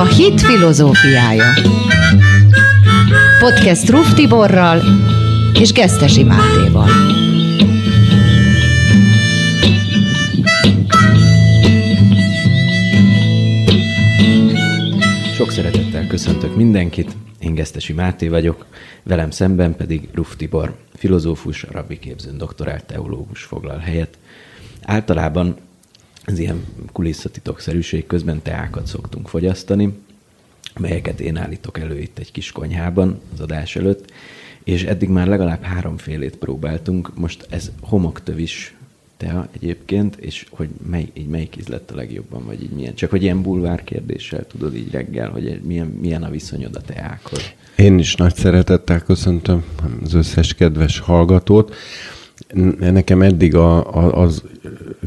A hit filozófiája. Podcast Ruf Tiborral és Gesztesi Mátéval. Sok szeretettel köszöntök mindenkit, én Gesztesi Máté vagyok, velem szemben pedig Ruf Tibor, filozófus, rabbi képzőn doktorált teológus foglal helyet. Általában az ilyen kulisszatitokszerűség közben teákat szoktunk fogyasztani, melyeket én állítok elő itt egy kis konyhában az adás előtt, és eddig már legalább háromfélét próbáltunk, most ez homoktövis tea egyébként, és hogy mely, így melyik íz lett a legjobban, vagy így milyen. Csak hogy ilyen bulvár kérdéssel tudod így reggel, hogy milyen, milyen a viszonyod a teákhoz. Én is nagy szeretettel köszöntöm az összes kedves hallgatót. Nekem eddig a, a, az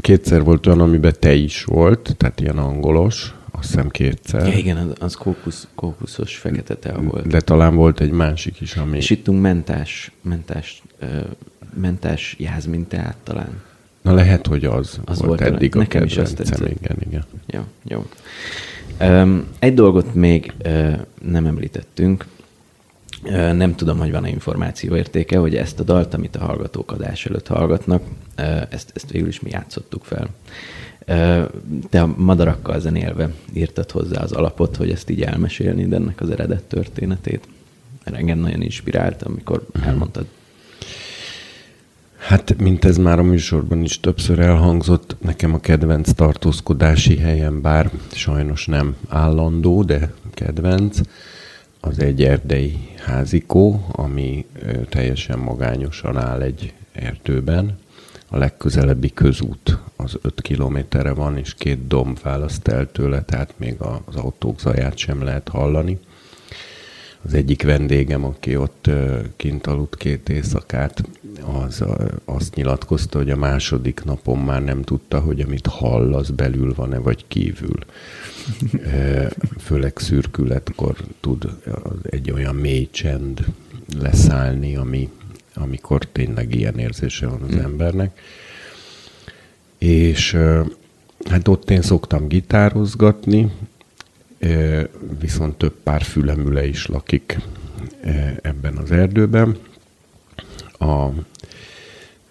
kétszer volt olyan, amiben te is volt, tehát ilyen angolos, azt hiszem kétszer. Ja, igen, az, az kókusz, kókuszos fekete tea volt. De talán volt egy másik is, ami... És ittunk mentás, mentás, ö, mentás jázmin teát talán. Na lehet, hogy az, Az volt, volt eddig a nekem is azt tetszett. Igen, igen. Jó, jó. Um, egy dolgot még uh, nem említettünk, nem tudom, hogy van-e információ értéke, hogy ezt a dalt, amit a hallgatók adás előtt hallgatnak, ezt, ezt végül is mi játszottuk fel. Te a madarakkal zenélve írtad hozzá az alapot, hogy ezt így elmesélni, de ennek az eredet történetét. Engem nagyon inspirált, amikor elmondtad. Hát, mint ez már a műsorban is többször elhangzott, nekem a kedvenc tartózkodási helyem, bár sajnos nem állandó, de kedvenc, az egy erdei házikó, ami teljesen magányosan áll egy erdőben. A legközelebbi közút az 5 kilométerre van, és két domb választ el tőle, tehát még az autók zaját sem lehet hallani. Az egyik vendégem, aki ott kint aludt két éjszakát, az azt nyilatkozta, hogy a második napon már nem tudta, hogy amit hall, az belül van-e, vagy kívül. Főleg szürkületkor tud egy olyan mély csend leszállni, ami, amikor tényleg ilyen érzése van az embernek. És hát ott én szoktam gitározgatni, viszont több pár fülemüle is lakik ebben az erdőben. A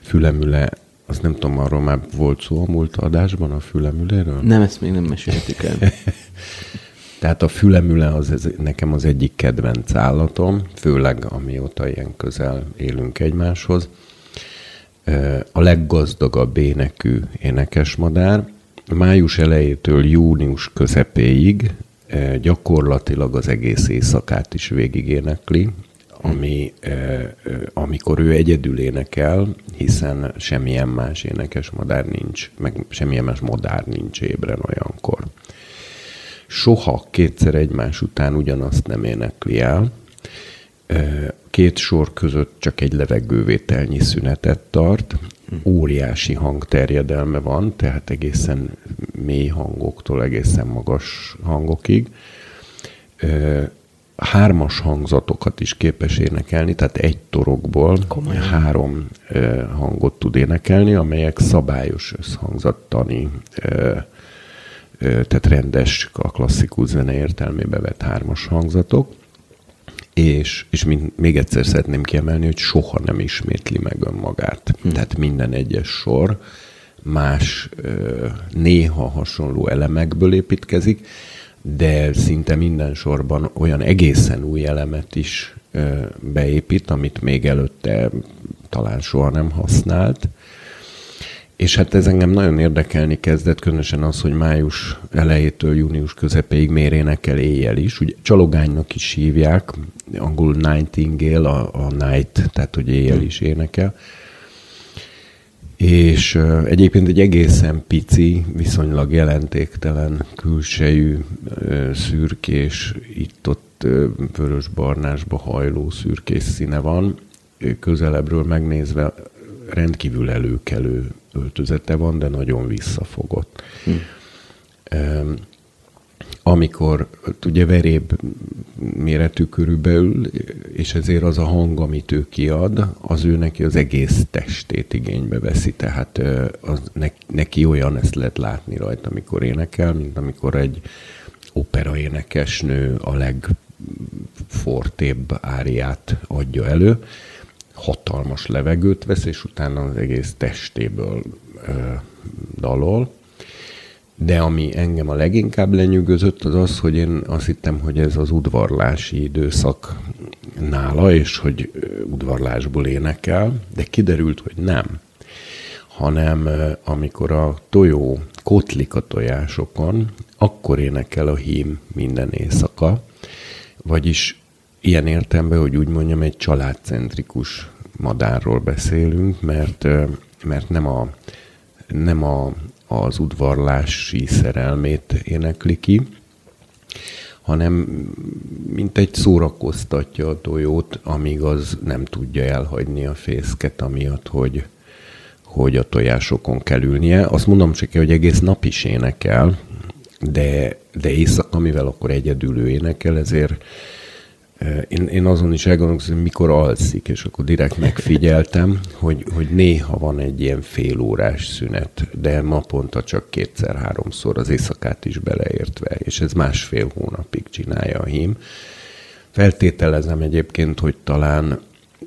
fülemüle, azt nem tudom, arról már volt szó a múlt adásban a fülemüléről? Nem, ezt még nem meséltük el. Tehát a fülemüle az ez, nekem az egyik kedvenc állatom, főleg amióta ilyen közel élünk egymáshoz. A leggazdagabb énekű énekesmadár. Május elejétől június közepéig gyakorlatilag az egész éjszakát is végigénekli, ami, amikor ő egyedül énekel, hiszen semmilyen más énekesmadár nincs, meg semmilyen más madár nincs ébren olyankor soha kétszer egymás után ugyanazt nem énekli el. Két sor között csak egy levegővételnyi szünetet tart. Óriási hangterjedelme van, tehát egészen mély hangoktól egészen magas hangokig. Hármas hangzatokat is képes énekelni, tehát egy torokból Komolyan? három hangot tud énekelni, amelyek szabályos összhangzattani tehát rendes, a klasszikus zene értelmébe vett hármas hangzatok, és, és még egyszer szeretném kiemelni, hogy soha nem ismétli meg önmagát. Hm. Tehát minden egyes sor más, néha hasonló elemekből építkezik, de szinte minden sorban olyan egészen új elemet is beépít, amit még előtte talán soha nem használt. És hát ez engem nagyon érdekelni kezdett, különösen az, hogy május elejétől június közepéig miért énekel éjjel is. Ugye csalogánynak is hívják, angol nightingale, a, a night, tehát hogy éjjel is énekel. És uh, egyébként egy egészen pici, viszonylag jelentéktelen külsejű, uh, szürkés, itt-ott uh, vörös-barnásba hajló szürkés színe van. Közelebbről megnézve rendkívül előkelő öltözete van, de nagyon visszafogott. Hm. Um, amikor ugye veréb méretű körülbelül, és ezért az a hang, amit ő kiad, az ő neki az egész testét igénybe veszi, tehát az ne, neki olyan, ezt lehet látni rajta, amikor énekel, mint amikor egy operaénekesnő a legfortébb áriát adja elő, hatalmas levegőt vesz, és utána az egész testéből ö, dalol. De ami engem a leginkább lenyűgözött, az az, hogy én azt hittem, hogy ez az udvarlási időszak nála, és hogy udvarlásból énekel, de kiderült, hogy nem. Hanem amikor a tojó kotlik a tojásokon, akkor énekel a hím minden éjszaka, vagyis ilyen értelemben, hogy úgy mondjam, egy családcentrikus madárról beszélünk, mert, mert nem, a, nem a, az udvarlási szerelmét énekli ki, hanem mint egy szórakoztatja a tojót, amíg az nem tudja elhagyni a fészket, amiatt, hogy, hogy a tojásokon kell ülnie. Azt mondom csak, hogy egész nap is énekel, de, de éjszaka, mivel akkor egyedül ő énekel, ezért én, én azon is elgondolkozom, hogy mikor alszik, és akkor direkt megfigyeltem, hogy, hogy néha van egy ilyen fél órás szünet, de naponta csak kétszer-háromszor az éjszakát is beleértve, és ez másfél hónapig csinálja a hím. Feltételezem egyébként, hogy talán,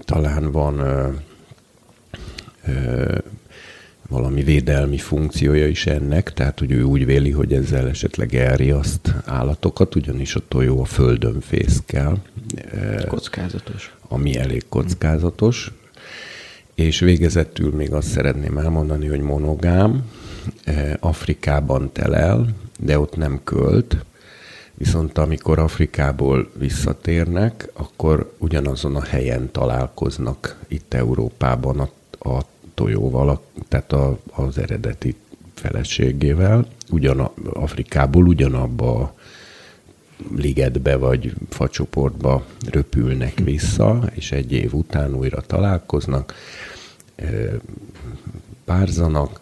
talán van ö, ö, valami védelmi funkciója is ennek, tehát hogy ő úgy véli, hogy ezzel esetleg elriaszt állatokat, ugyanis a tojó a földön fészkel. Kockázatos. Ami elég kockázatos. És végezetül még azt szeretném elmondani, hogy monogám, Afrikában telel, de ott nem költ, viszont amikor Afrikából visszatérnek, akkor ugyanazon a helyen találkoznak itt Európában a, a tojóval, tehát a, az eredeti feleségével, ugyan Afrikából ugyanabba a ligetbe vagy facsoportba röpülnek vissza, és egy év után újra találkoznak, párzanak,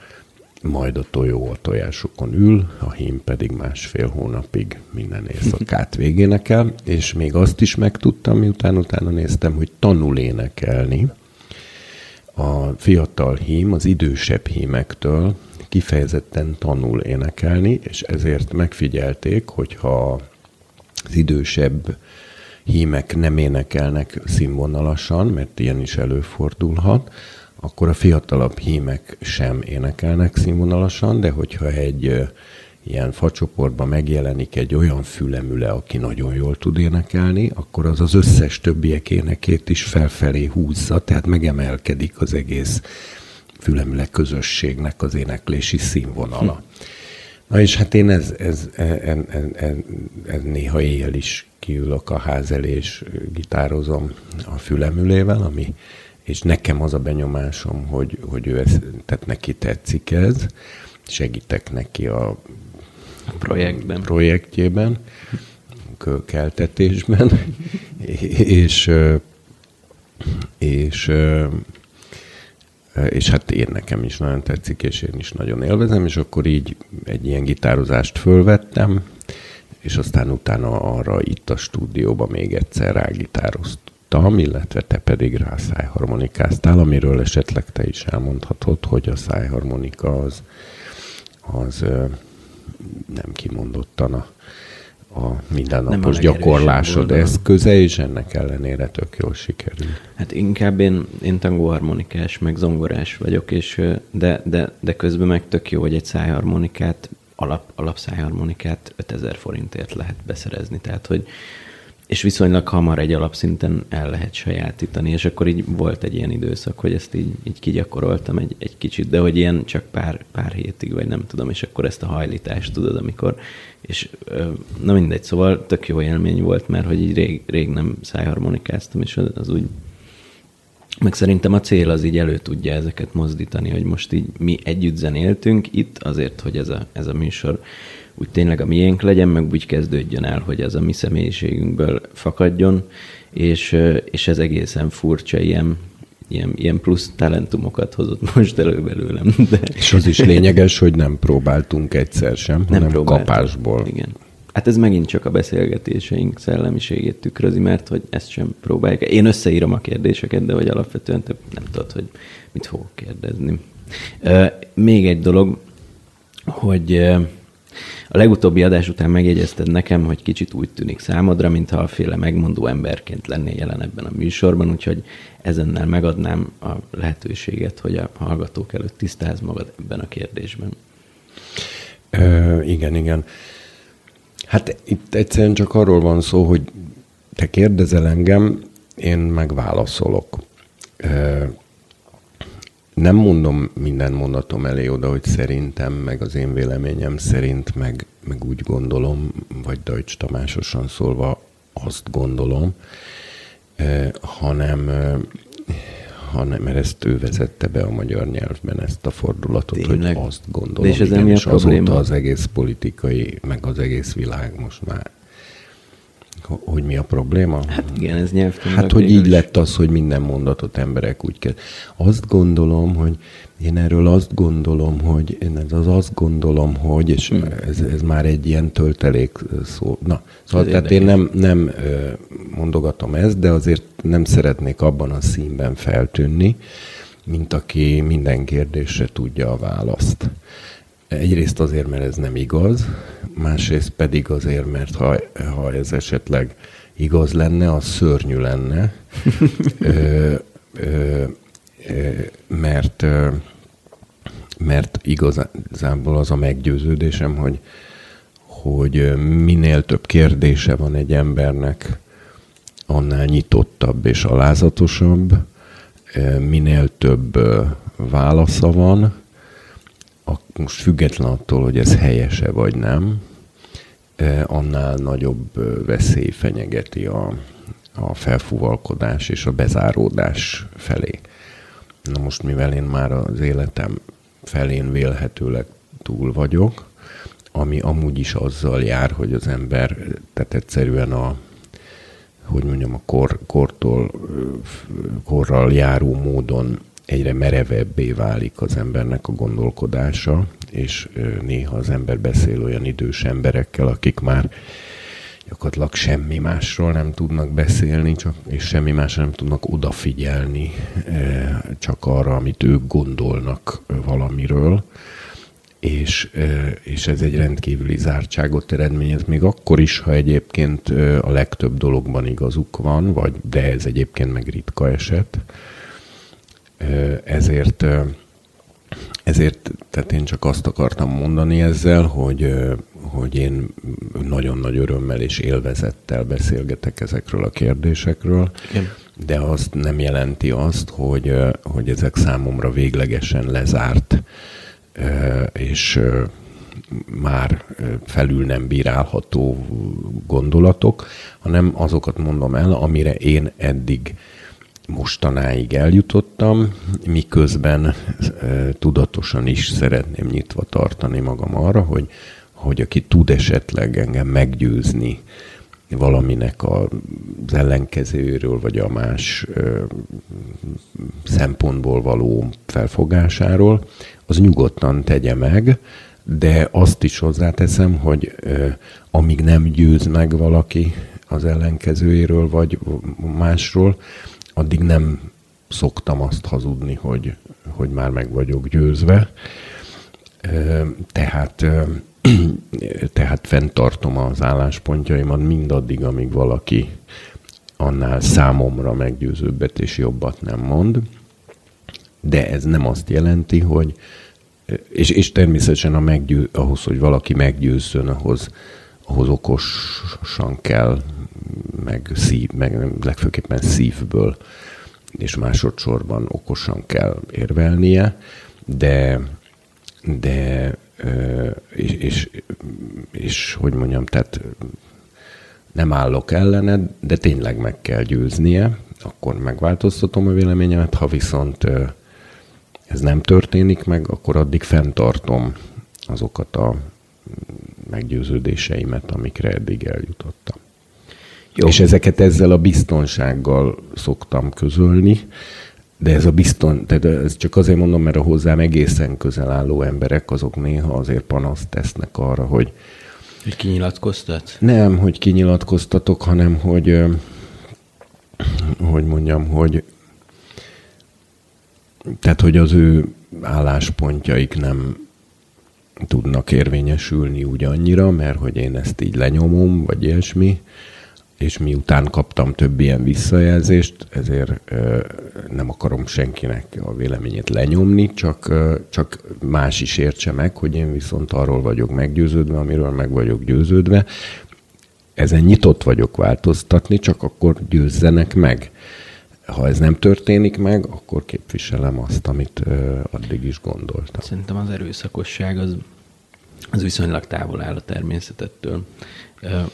majd a tojó a tojásokon ül, a hím pedig másfél hónapig minden éjszakát végénekel, és még azt is megtudtam, miután utána néztem, hogy tanul énekelni, a fiatal hím az idősebb hímektől kifejezetten tanul énekelni, és ezért megfigyelték, hogyha az idősebb hímek nem énekelnek színvonalasan, mert ilyen is előfordulhat, akkor a fiatalabb hímek sem énekelnek színvonalasan, de hogyha egy ilyen facsoportban megjelenik egy olyan fülemüle, aki nagyon jól tud énekelni, akkor az az összes többiek énekét is felfelé húzza, tehát megemelkedik az egész fülemüle közösségnek az éneklési színvonala. Na és hát én ez, ez, ez, ez, ez, ez néha éjjel is kiülök a ház elé, és gitározom a fülemülével, ami, és nekem az a benyomásom, hogy, hogy ő ez, tehát neki tetszik ez, segítek neki a projektben. projektjében, kölkeltetésben, és, és, és hát én nekem is nagyon tetszik, és én is nagyon élvezem, és akkor így egy ilyen gitározást fölvettem, és aztán utána arra itt a stúdióban még egyszer rágitároztam, illetve te pedig rá szájharmonikáztál, amiről esetleg te is elmondhatod, hogy a szájharmonika az, az nem kimondottan a, a mindennapos gyakorlásod eszköze, és ennek ellenére tök jól sikerül. Hát inkább én, én tangóharmonikás, meg zongorás vagyok, és de, de, de közben meg tök jó, hogy egy szájharmonikát, alap, alapszájharmonikát 5000 forintért lehet beszerezni. Tehát, hogy és viszonylag hamar egy alapszinten el lehet sajátítani, és akkor így volt egy ilyen időszak, hogy ezt így, így kigyakoroltam egy, egy kicsit, de hogy ilyen csak pár, pár hétig, vagy nem tudom, és akkor ezt a hajlítást tudod, amikor, és na mindegy, szóval tök jó élmény volt, mert hogy így rég, rég nem szájharmonikáztam, és az, az úgy meg szerintem a cél az így elő tudja ezeket mozdítani, hogy most így mi együtt zenéltünk itt azért, hogy ez a, ez a műsor úgy tényleg a miénk legyen, meg úgy kezdődjön el, hogy ez a mi személyiségünkből fakadjon, és, és ez egészen furcsa, ilyen, ilyen, ilyen plusz talentumokat hozott most elő belőlem. De... És az is lényeges, hogy nem próbáltunk egyszer sem, nem hanem próbáltunk. kapásból. Igen. Hát ez megint csak a beszélgetéseink szellemiségét tükrözi, mert hogy ezt sem próbáljuk. Én összeírom a kérdéseket, de hogy alapvetően te nem tudod, hogy mit fogok kérdezni. Még egy dolog, hogy A legutóbbi adás után megjegyezted nekem, hogy kicsit úgy tűnik számodra, mintha a féle megmondó emberként lennél jelen ebben a műsorban, úgyhogy ezennel megadnám a lehetőséget, hogy a hallgatók előtt tisztáz magad ebben a kérdésben. Ö, igen, igen. Hát itt egyszerűen csak arról van szó, hogy te kérdezel engem, én megválaszolok. Nem mondom minden mondatom elé oda, hogy szerintem, meg az én véleményem szerint, meg, meg úgy gondolom, vagy Deutsch Tamásosan szólva azt gondolom, eh, hanem, eh, hanem, mert ezt ő vezette be a magyar nyelvben, ezt a fordulatot, Tényleg? hogy azt gondolom. De és ez igen, és azóta az egész politikai, meg az egész világ most már hogy mi a probléma? Hát igen, ez nyelvtanilag. Hát, hogy így lett az, hogy minden mondatot emberek úgy kell. Azt gondolom, hogy én erről azt gondolom, hogy én ez az azt gondolom, hogy, és hmm. ez, ez már egy ilyen töltelék szó. Na, szóval tehát én nem, nem mondogatom ezt, de azért nem szeretnék abban a színben feltűnni, mint aki minden kérdésre tudja a választ. Egyrészt azért, mert ez nem igaz, másrészt pedig azért, mert ha, ha ez esetleg igaz lenne, az szörnyű lenne, ö, ö, ö, mert, ö, mert igazából az a meggyőződésem, hogy, hogy minél több kérdése van egy embernek, annál nyitottabb és alázatosabb, minél több válasza van, most független attól, hogy ez helyese vagy nem, annál nagyobb veszély fenyegeti a, a felfúvalkodás és a bezáródás felé. Na most, mivel én már az életem felén vélhetőleg túl vagyok, ami amúgy is azzal jár, hogy az ember, tehát egyszerűen a, hogy mondjam, a kor, kortól, korral járó módon egyre merevebbé válik az embernek a gondolkodása, és néha az ember beszél olyan idős emberekkel, akik már gyakorlatilag semmi másról nem tudnak beszélni, csak, és semmi másra nem tudnak odafigyelni, csak arra, amit ők gondolnak valamiről, és, és ez egy rendkívüli zártságot eredményez, még akkor is, ha egyébként a legtöbb dologban igazuk van, vagy de ez egyébként meg ritka eset, ezért, ezért, tehát én csak azt akartam mondani ezzel, hogy, hogy én nagyon nagy örömmel és élvezettel beszélgetek ezekről a kérdésekről, Igen. de azt nem jelenti azt, hogy, hogy ezek számomra véglegesen lezárt és már felül nem bírálható gondolatok, hanem azokat mondom el, amire én eddig mostanáig eljutottam, miközben tudatosan is szeretném nyitva tartani magam arra, hogy, hogy aki tud esetleg engem meggyőzni valaminek az ellenkezőről, vagy a más szempontból való felfogásáról, az nyugodtan tegye meg, de azt is hozzáteszem, hogy amíg nem győz meg valaki az ellenkezőjéről, vagy másról, addig nem szoktam azt hazudni, hogy, hogy már meg vagyok győzve. Tehát, tehát fenntartom az álláspontjaimat mindaddig, amíg valaki annál számomra meggyőzőbbet és jobbat nem mond. De ez nem azt jelenti, hogy és, és természetesen a meggyő, ahhoz, hogy valaki meggyőzzön, ahhoz, ahhoz okosan kell meg, szív, meg legfőképpen szívből, és másodszorban okosan kell érvelnie, de, de és, és, és hogy mondjam, tehát nem állok ellene, de tényleg meg kell győznie, akkor megváltoztatom a véleményemet, ha viszont ez nem történik meg, akkor addig fenntartom azokat a meggyőződéseimet, amikre eddig eljutottam. Jó. És ezeket ezzel a biztonsággal szoktam közölni, de ez a bizton, tehát ez csak azért mondom, mert a hozzám egészen közel álló emberek, azok néha azért panaszt tesznek arra, hogy hogy kinyilatkoztat? Nem, hogy kinyilatkoztatok, hanem hogy hogy mondjam, hogy tehát, hogy az ő álláspontjaik nem tudnak érvényesülni úgy annyira, mert hogy én ezt így lenyomom, vagy ilyesmi, és miután kaptam több ilyen visszajelzést, ezért ö, nem akarom senkinek a véleményét lenyomni, csak, ö, csak más is értse meg, hogy én viszont arról vagyok meggyőződve, amiről meg vagyok győződve. Ezen nyitott vagyok változtatni, csak akkor győzzenek meg. Ha ez nem történik meg, akkor képviselem azt, amit ö, addig is gondoltam. Szerintem az erőszakosság az, az viszonylag távol áll a természetettől.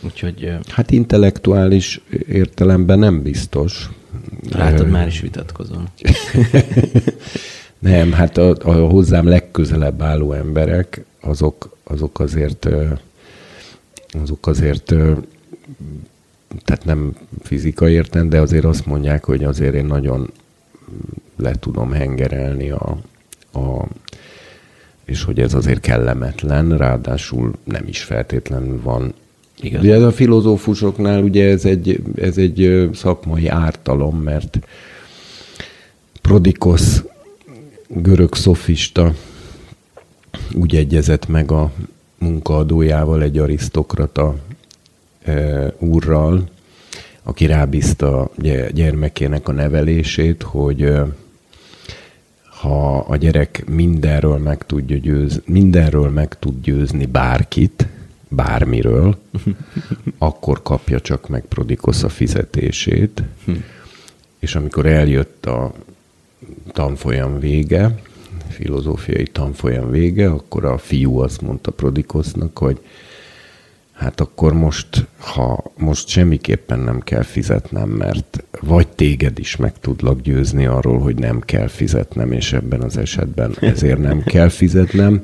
Úgyhogy... Hát intellektuális értelemben nem biztos. Látod, már is vitatkozom. nem, hát a, a hozzám legközelebb álló emberek, azok, azok azért azok azért tehát nem fizikai érten, de azért azt mondják, hogy azért én nagyon le tudom hengerelni a, a és hogy ez azért kellemetlen, ráadásul nem is feltétlenül van Igaz. Ugye ez a filozófusoknál ugye ez egy, ez egy szakmai ártalom, mert Prodikosz görög szofista úgy egyezett meg a munkaadójával, egy arisztokrata e, úrral, aki rábízta gyermekének a nevelését, hogy ha a gyerek mindenről meg tudja győzni, mindenről meg tud győzni bárkit, bármiről, akkor kapja csak meg Prodikosz a fizetését. És amikor eljött a tanfolyam vége, filozófiai tanfolyam vége, akkor a fiú azt mondta Prodikosznak, hogy hát akkor most, ha most semmiképpen nem kell fizetnem, mert vagy téged is meg tudlak győzni arról, hogy nem kell fizetnem, és ebben az esetben ezért nem kell fizetnem,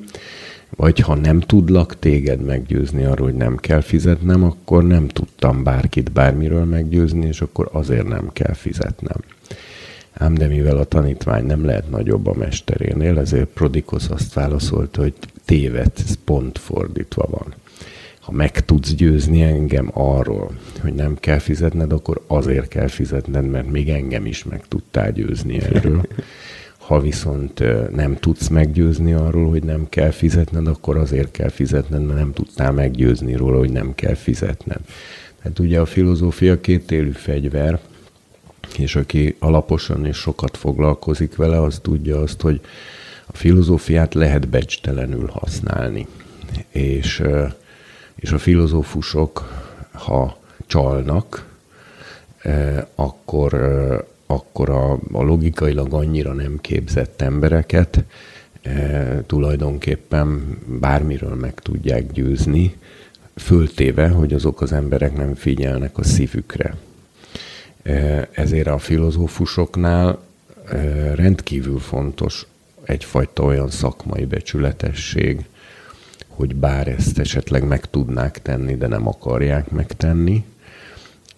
vagy ha nem tudlak téged meggyőzni arról, hogy nem kell fizetnem, akkor nem tudtam bárkit bármiről meggyőzni, és akkor azért nem kell fizetnem. Ám de mivel a tanítvány nem lehet nagyobb a mesterénél, ezért Prodikosz azt válaszolta, hogy téved, ez pont fordítva van. Ha meg tudsz győzni engem arról, hogy nem kell fizetned, akkor azért kell fizetned, mert még engem is meg tudtál győzni erről. Ha viszont nem tudsz meggyőzni arról, hogy nem kell fizetned, akkor azért kell fizetned, mert nem tudtál meggyőzni róla, hogy nem kell fizetned. Tehát ugye a filozófia két élő fegyver, és aki alaposan és sokat foglalkozik vele, az tudja azt, hogy a filozófiát lehet becstelenül használni. És, és a filozófusok, ha csalnak, akkor akkor a, a logikailag annyira nem képzett embereket e, tulajdonképpen bármiről meg tudják győzni, föltéve, hogy azok az emberek nem figyelnek a szívükre. E, ezért a filozófusoknál e, rendkívül fontos egyfajta olyan szakmai becsületesség, hogy bár ezt esetleg meg tudnák tenni, de nem akarják megtenni,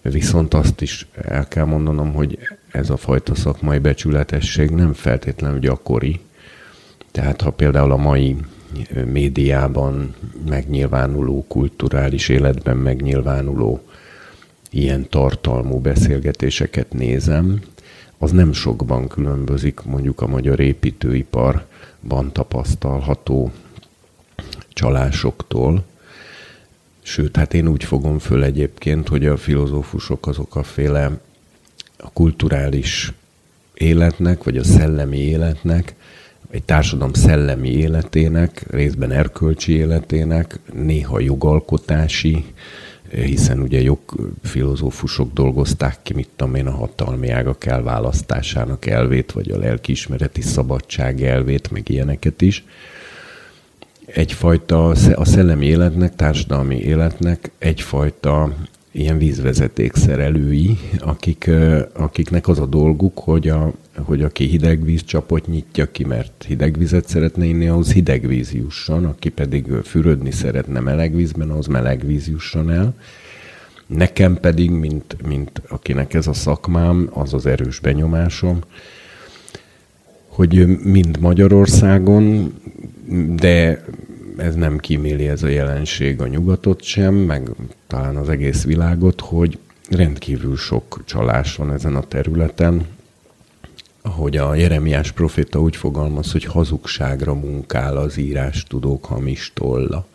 Viszont azt is el kell mondanom, hogy ez a fajta szakmai becsületesség nem feltétlenül gyakori. Tehát ha például a mai médiában megnyilvánuló, kulturális életben megnyilvánuló ilyen tartalmú beszélgetéseket nézem, az nem sokban különbözik mondjuk a magyar építőiparban tapasztalható csalásoktól, Sőt, hát én úgy fogom föl egyébként, hogy a filozófusok azok a féle a kulturális életnek, vagy a szellemi életnek, egy társadalom szellemi életének, részben erkölcsi életének, néha jogalkotási, hiszen ugye jogfilozófusok dolgozták ki, mit tudom én, a hatalmi ágak elválasztásának elvét, vagy a lelkiismereti szabadság elvét, meg ilyeneket is egyfajta, a szellemi életnek, társadalmi életnek egyfajta ilyen vízvezetékszerelői, akik, akiknek az a dolguk, hogy, a, hogy aki hideg vízcsapot nyitja ki, mert hideg vizet szeretne inni, ahhoz hideg víz jusson, aki pedig fürödni szeretne meleg vízben, ahhoz meleg víz jusson el. Nekem pedig, mint, mint akinek ez a szakmám, az az erős benyomásom, hogy mind Magyarországon, de ez nem kíméli ez a jelenség a nyugatot sem, meg talán az egész világot, hogy rendkívül sok csalás van ezen a területen. ahogy a Jeremiás proféta úgy fogalmaz, hogy hazugságra munkál az írás tudók hamis tolla.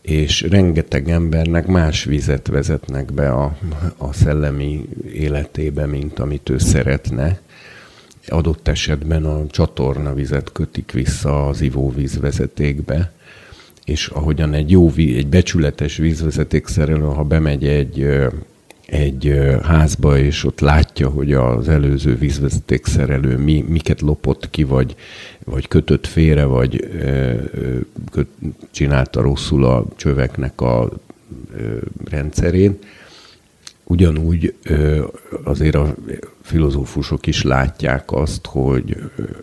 És rengeteg embernek más vizet vezetnek be a, a szellemi életébe, mint amit ő szeretne. Adott esetben a csatorna vizet kötik vissza az ivóvízvezetékbe, és ahogyan egy jó, egy becsületes vízvezetékszerelő, ha bemegy egy egy házba, és ott látja, hogy az előző vízvezetékszerelő mi, miket lopott ki, vagy, vagy kötött félre, vagy köt, csinálta rosszul a csöveknek a rendszerén. Ugyanúgy azért a filozófusok is látják azt, hogy,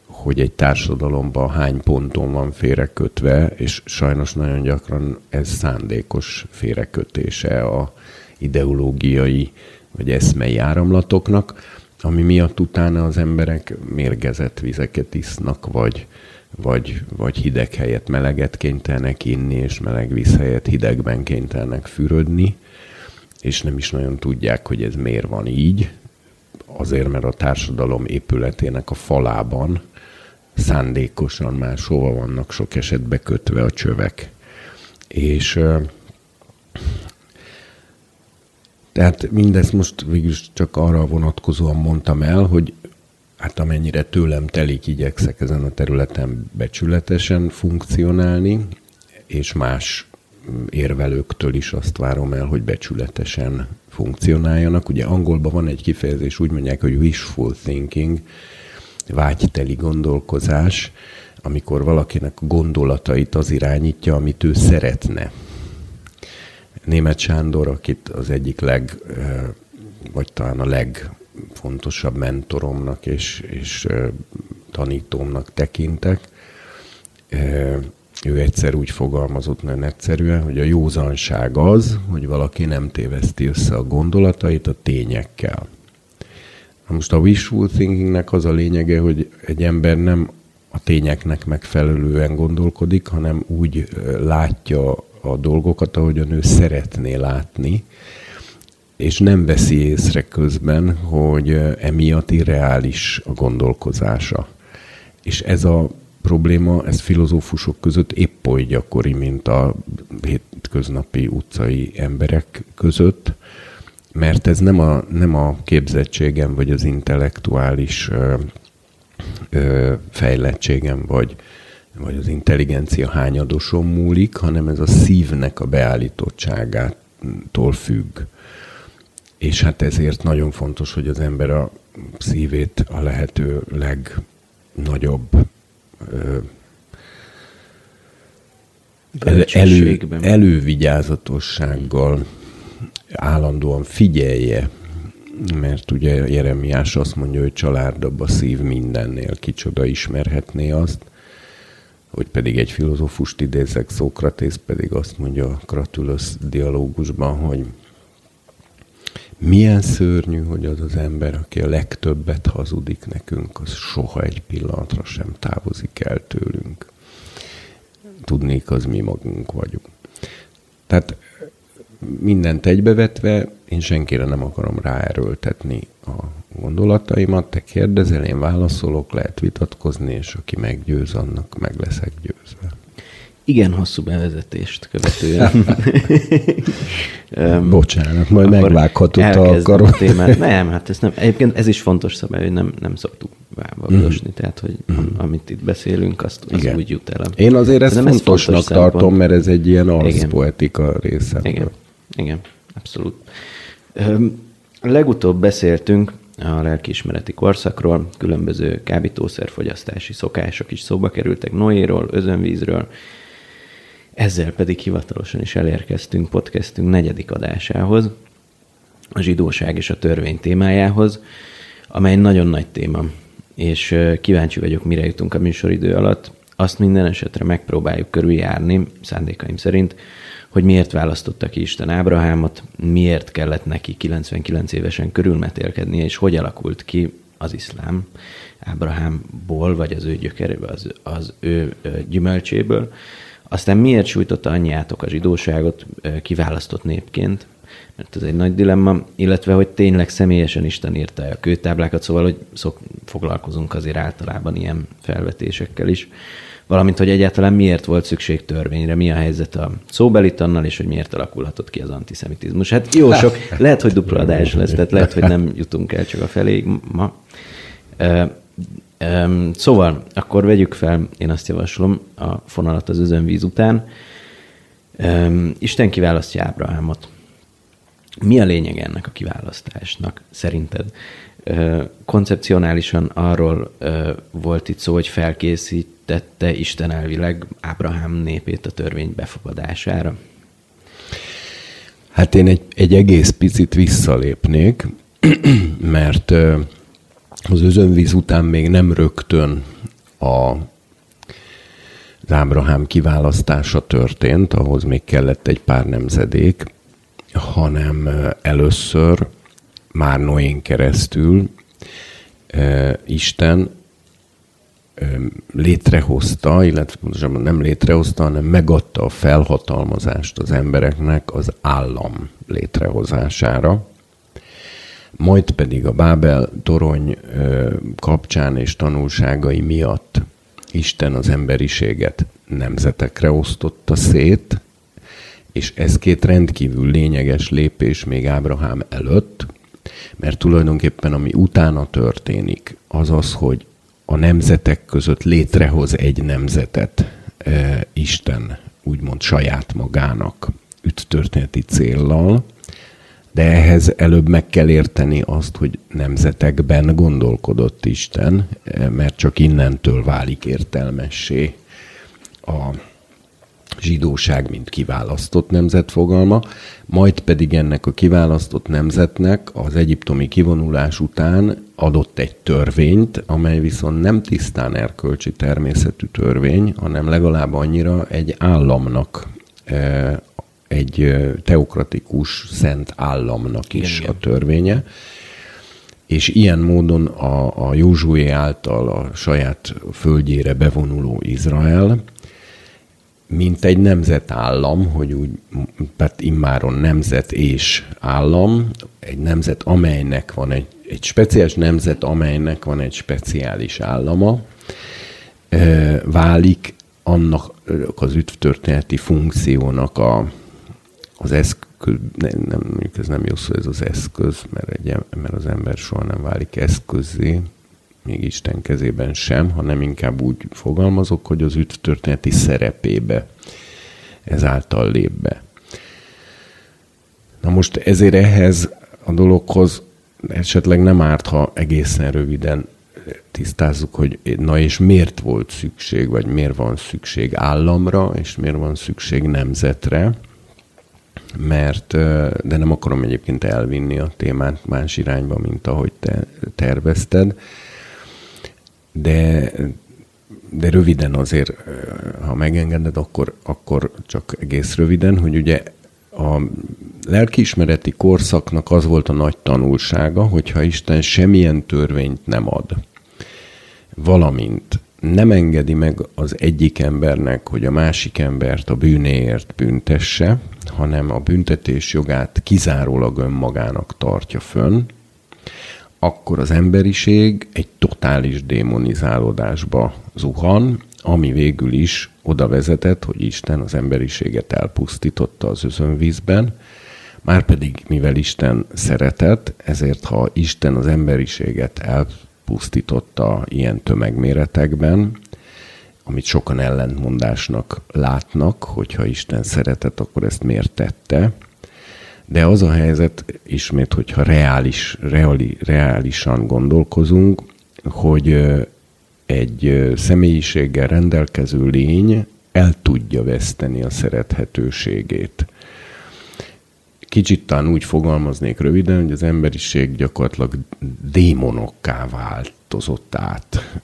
hogy egy társadalomban hány ponton van félrekötve, és sajnos nagyon gyakran ez szándékos félrekötése a, ideológiai vagy eszmei áramlatoknak, ami miatt utána az emberek mérgezett vizeket isznak, vagy, vagy, vagy hideg helyett meleget kénytelnek inni, és meleg víz helyett hidegben kénytelnek fürödni, és nem is nagyon tudják, hogy ez miért van így. Azért, mert a társadalom épületének a falában szándékosan máshova vannak sok esetben kötve a csövek. És tehát mindezt most végül csak arra vonatkozóan mondtam el, hogy hát amennyire tőlem telik, igyekszek ezen a területen becsületesen funkcionálni, és más érvelőktől is azt várom el, hogy becsületesen funkcionáljanak. Ugye angolban van egy kifejezés, úgy mondják, hogy wishful thinking, vágyteli gondolkozás, amikor valakinek gondolatait az irányítja, amit ő szeretne. Német Sándor, akit az egyik leg, vagy talán a legfontosabb mentoromnak és, és tanítómnak tekintek, ő egyszer úgy fogalmazott nagyon egyszerűen, hogy a józanság az, hogy valaki nem téveszti össze a gondolatait a tényekkel. Na most a wishful thinkingnek az a lényege, hogy egy ember nem a tényeknek megfelelően gondolkodik, hanem úgy látja a dolgokat, ahogyan ő szeretné látni, és nem veszi észre közben, hogy emiatt irreális a gondolkozása. És ez a probléma, ez filozófusok között épp oly gyakori, mint a hétköznapi utcai emberek között, mert ez nem a, nem a képzettségem, vagy az intellektuális ö, ö, fejlettségem, vagy vagy az intelligencia hányadoson múlik, hanem ez a szívnek a beállítottságától függ. És hát ezért nagyon fontos, hogy az ember a szívét a lehető legnagyobb elő, elővigyázatossággal állandóan figyelje, mert ugye Jeremiás azt mondja, hogy családabb a szív mindennél, kicsoda ismerhetné azt, hogy pedig egy filozófust idézek, Szókratész pedig azt mondja a Kratülös dialógusban, hogy milyen szörnyű, hogy az az ember, aki a legtöbbet hazudik nekünk, az soha egy pillanatra sem távozik el tőlünk. Tudnék, az mi magunk vagyunk. Tehát mindent egybevetve, én senkire nem akarom ráerőltetni a gondolataimat, te kérdezel, én válaszolok, lehet vitatkozni, és aki meggyőz, annak meg leszek győzve. Igen, hosszú bevezetést követően. Bocsánat, majd megvághatod a akarom. témát. Nem, hát ez nem. Egyébként ez is fontos szabály, hogy nem, nem szoktuk vágosni, mm. tehát hogy mm. amit itt beszélünk, azt az Igen. úgy jut el. Én azért ezt fontosnak ez fontos tartom, mert ez egy ilyen arszpoetika része. Igen. Igen, abszolút. Legutóbb beszéltünk a lelkiismereti korszakról, különböző kábítószerfogyasztási szokások is szóba kerültek Noéról, özönvízről, ezzel pedig hivatalosan is elérkeztünk podcastünk negyedik adásához, a zsidóság és a törvény témájához, amely nagyon nagy téma, és kíváncsi vagyok, mire jutunk a műsoridő alatt. Azt minden esetre megpróbáljuk körüljárni, szándékaim szerint, hogy miért választotta ki Isten Ábrahámot, miért kellett neki 99 évesen körülmetélkednie, és hogy alakult ki az iszlám Ábrahámból, vagy az ő gyökeréből, az, az ő gyümölcséből. Aztán miért sújtotta anyjátok a zsidóságot kiválasztott népként, mert ez egy nagy dilemma, illetve hogy tényleg személyesen Isten írta a kőtáblákat, szóval hogy szok, foglalkozunk azért általában ilyen felvetésekkel is valamint hogy egyáltalán miért volt szükség törvényre, mi a helyzet a szóbeli tannal, és hogy miért alakulhatott ki az antiszemitizmus. Hát jó sok, lehet, hogy dupla adás lesz, tehát lehet, hogy nem jutunk el csak a feléig ma. Szóval, akkor vegyük fel, én azt javaslom, a fonalat az özönvíz után. Isten kiválasztja Ábrahámot. Mi a lényeg ennek a kiválasztásnak, szerinted? Koncepcionálisan arról volt itt szó, hogy felkészítette Isten elvileg Ábrahám népét a törvény befogadására? Hát én egy, egy egész picit visszalépnék, mert az özönvíz után még nem rögtön a, az Ábrahám kiválasztása történt, ahhoz még kellett egy pár nemzedék, hanem először már Noén keresztül Isten létrehozta, illetve pontosabban nem létrehozta, hanem megadta a felhatalmazást az embereknek az állam létrehozására. Majd pedig a Bábel torony kapcsán és tanulságai miatt Isten az emberiséget nemzetekre osztotta szét, és ez két rendkívül lényeges lépés még Ábrahám előtt, mert tulajdonképpen ami utána történik, az az, hogy a nemzetek között létrehoz egy nemzetet e, Isten, úgymond saját magának történeti céllal, de ehhez előbb meg kell érteni azt, hogy nemzetekben gondolkodott Isten, mert csak innentől válik értelmessé a zsidóság, mint kiválasztott nemzet fogalma, majd pedig ennek a kiválasztott nemzetnek az egyiptomi kivonulás után adott egy törvényt, amely viszont nem tisztán erkölcsi természetű törvény, hanem legalább annyira egy államnak, e, egy teokratikus szent államnak is Igen. a törvénye. És ilyen módon a, a Józsué által a saját földjére bevonuló Izrael mint egy nemzetállam, hogy úgy, tehát immáron nemzet és állam, egy nemzet, amelynek van egy, egy speciális nemzet, amelynek van egy speciális állama, válik annak az üdvtörténeti funkciónak a, az eszköz, nem, nem, mondjuk ez nem jó szó, ez az eszköz, mert, egy, mert az ember soha nem válik eszközé, még Isten kezében sem, hanem inkább úgy fogalmazok, hogy az történeti szerepébe ezáltal lép be. Na most ezért ehhez a dologhoz esetleg nem árt, ha egészen röviden tisztázzuk, hogy na és miért volt szükség, vagy miért van szükség államra, és miért van szükség nemzetre, mert, de nem akarom egyébként elvinni a témát más irányba, mint ahogy te tervezted, de, de röviden azért, ha megengeded, akkor, akkor csak egész röviden, hogy ugye a lelkiismereti korszaknak az volt a nagy tanulsága, hogyha Isten semmilyen törvényt nem ad, valamint nem engedi meg az egyik embernek, hogy a másik embert a bűnéért büntesse, hanem a büntetés jogát kizárólag önmagának tartja fönn, akkor az emberiség egy totális démonizálódásba zuhan, ami végül is oda vezetett, hogy Isten az emberiséget elpusztította az özönvízben, márpedig mivel Isten szeretett, ezért ha Isten az emberiséget elpusztította ilyen tömegméretekben, amit sokan ellentmondásnak látnak, hogyha Isten szeretett, akkor ezt miért tette, de az a helyzet, ismét, hogyha reális, reali, reálisan gondolkozunk, hogy egy személyiséggel rendelkező lény el tudja veszteni a szerethetőségét. Kicsit talán úgy fogalmaznék röviden, hogy az emberiség gyakorlatilag démonokká változott át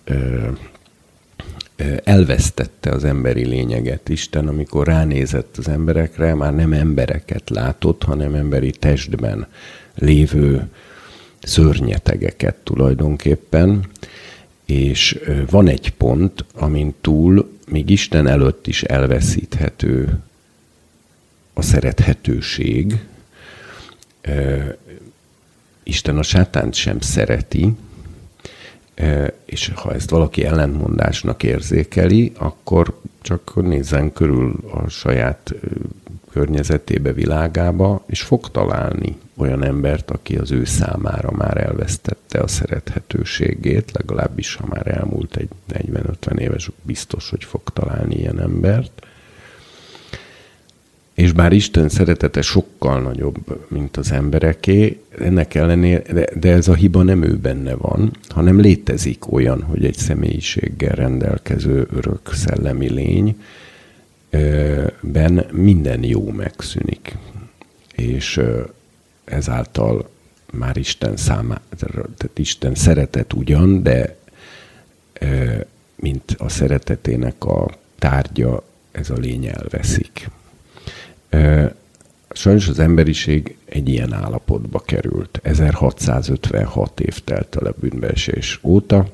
elvesztette az emberi lényeget. Isten, amikor ránézett az emberekre, már nem embereket látott, hanem emberi testben lévő szörnyetegeket tulajdonképpen, és van egy pont, amin túl még Isten előtt is elveszíthető a szerethetőség, Isten a sátánt sem szereti, és ha ezt valaki ellentmondásnak érzékeli, akkor csak nézzen körül a saját környezetébe, világába, és fog találni olyan embert, aki az ő számára már elvesztette a szerethetőségét, legalábbis ha már elmúlt egy 40-50 éves, biztos, hogy fog találni ilyen embert. És bár Isten szeretete sokkal nagyobb, mint az embereké, ennek ellenére, de, de ez a hiba nem ő benne van, hanem létezik olyan, hogy egy személyiséggel rendelkező örök szellemi lény, ben minden jó megszűnik. És ezáltal már Isten számára, tehát Isten szeretet ugyan, de mint a szeretetének a tárgya, ez a lény elveszik. Sajnos az emberiség egy ilyen állapotba került. 1656 év telt el a bűnbeesés óta.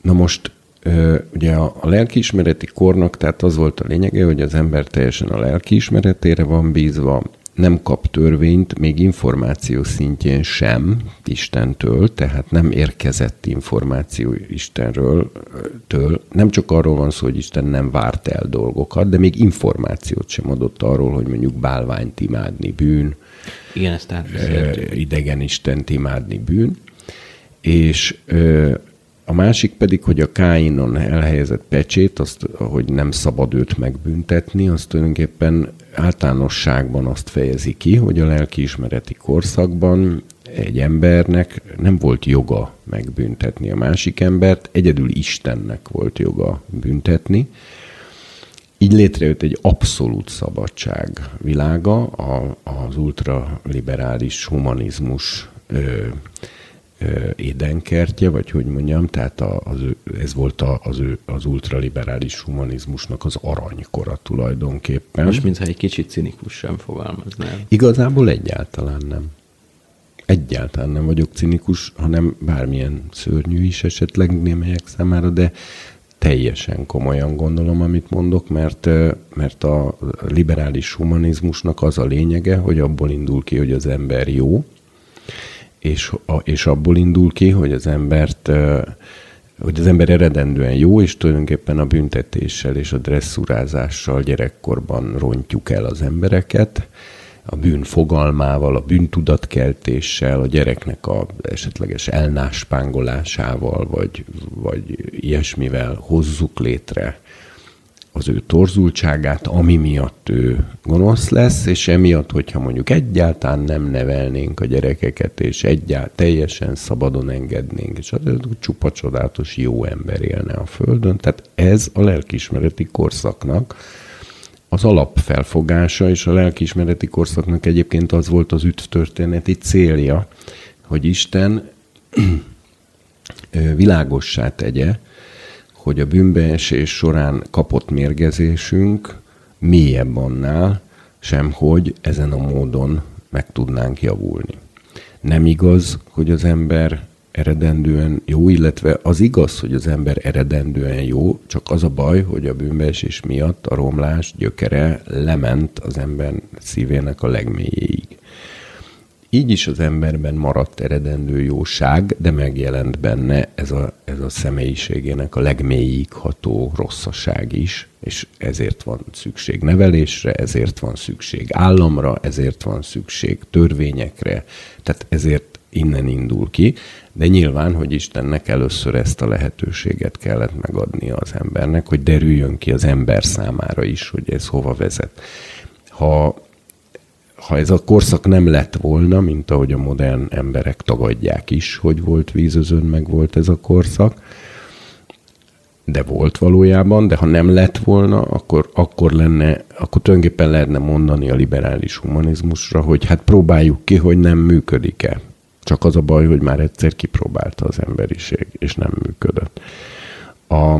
Na most ugye a, a lelkiismereti kornak, tehát az volt a lényege, hogy az ember teljesen a lelkiismeretére van bízva, nem kap törvényt, még információ szintjén sem Istentől, tehát nem érkezett információ Istenről, től. Nem csak arról van szó, hogy Isten nem várt el dolgokat, de még információt sem adott arról, hogy mondjuk bálványt imádni bűn. Igen, ezt Idegen Istent imádni bűn. És a másik pedig, hogy a Káinon elhelyezett pecsét, azt, hogy nem szabad őt megbüntetni, az tulajdonképpen általánosságban azt fejezi ki, hogy a lelkiismereti korszakban egy embernek nem volt joga megbüntetni a másik embert, egyedül Istennek volt joga büntetni. Így létrejött egy abszolút szabadság világa, az ultraliberális humanizmus édenkertje, vagy hogy mondjam, tehát az, ez volt az, az ultraliberális humanizmusnak az aranykora tulajdonképpen. Most mintha egy kicsit cinikus sem fogalmaznál. Igazából egyáltalán nem. Egyáltalán nem vagyok cinikus, hanem bármilyen szörnyű is esetleg némelyek számára, de teljesen komolyan gondolom, amit mondok, mert, mert a liberális humanizmusnak az a lényege, hogy abból indul ki, hogy az ember jó, és, a, és abból indul ki, hogy az embert hogy az ember eredendően jó, és tulajdonképpen a büntetéssel és a dresszúrázással gyerekkorban rontjuk el az embereket, a bűn fogalmával, a bűntudatkeltéssel, a gyereknek a esetleges elnáspángolásával, vagy, vagy ilyesmivel hozzuk létre az ő torzultságát, ami miatt ő gonosz lesz, és emiatt, hogyha mondjuk egyáltalán nem nevelnénk a gyerekeket, és egyáltalán teljesen szabadon engednénk, és az csupa csodálatos jó ember élne a Földön. Tehát ez a lelkismereti korszaknak az alapfelfogása, és a lelkismereti korszaknak egyébként az volt az üdvtörténeti célja, hogy Isten világossá tegye, hogy a bűnbeesés során kapott mérgezésünk mélyebb annál, sem hogy ezen a módon meg tudnánk javulni. Nem igaz, hogy az ember eredendően jó, illetve az igaz, hogy az ember eredendően jó, csak az a baj, hogy a bűnbeesés miatt a romlás gyökere lement az ember szívének a legmélyéig. Így is az emberben maradt eredendő jóság, de megjelent benne ez a, ez a személyiségének a legmélyig ható rosszaság is, és ezért van szükség nevelésre, ezért van szükség államra, ezért van szükség törvényekre, tehát ezért innen indul ki, de nyilván, hogy Istennek először ezt a lehetőséget kellett megadnia az embernek, hogy derüljön ki az ember számára is, hogy ez hova vezet. Ha ha ez a korszak nem lett volna, mint ahogy a modern emberek tagadják is, hogy volt vízözön, meg volt ez a korszak, de volt valójában, de ha nem lett volna, akkor, akkor lenne, akkor tulajdonképpen lehetne mondani a liberális humanizmusra, hogy hát próbáljuk ki, hogy nem működik-e. Csak az a baj, hogy már egyszer kipróbálta az emberiség, és nem működött. A,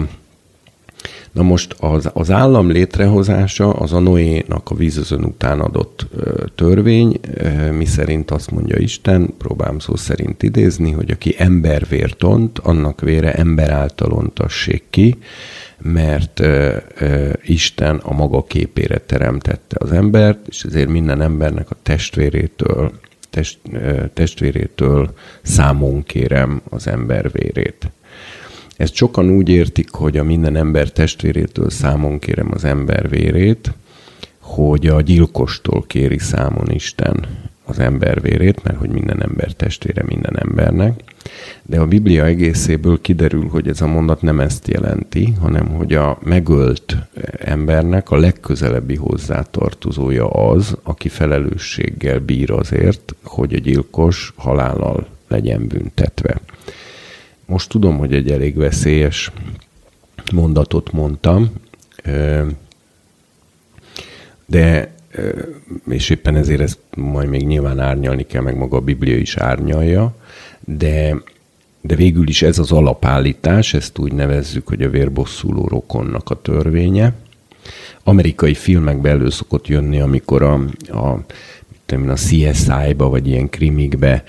Na most az, az állam létrehozása az a Noénak a vízözön után adott törvény, ö, mi szerint azt mondja Isten, próbálom szó szerint idézni, hogy aki embervért ont, annak vére ember által ontassék ki, mert ö, ö, Isten a maga képére teremtette az embert, és ezért minden embernek a testvérétől, test, ö, testvérétől számon kérem az ember vérét. Ezt sokan úgy értik, hogy a minden ember testvérétől számon kérem az ember vérét, hogy a gyilkostól kéri számon Isten az ember vérét, mert hogy minden ember testvére minden embernek. De a Biblia egészéből kiderül, hogy ez a mondat nem ezt jelenti, hanem hogy a megölt embernek a legközelebbi hozzátartozója az, aki felelősséggel bír azért, hogy a gyilkos halállal legyen büntetve. Most tudom, hogy egy elég veszélyes mondatot mondtam, de és éppen ezért ezt majd még nyilván árnyalni kell, meg maga a Biblia is árnyalja, de, de végül is ez az alapállítás, ezt úgy nevezzük, hogy a vérbosszuló rokonnak a törvénye. Amerikai filmekbe elő szokott jönni, amikor a, a, a CSI-ba, vagy ilyen krimikbe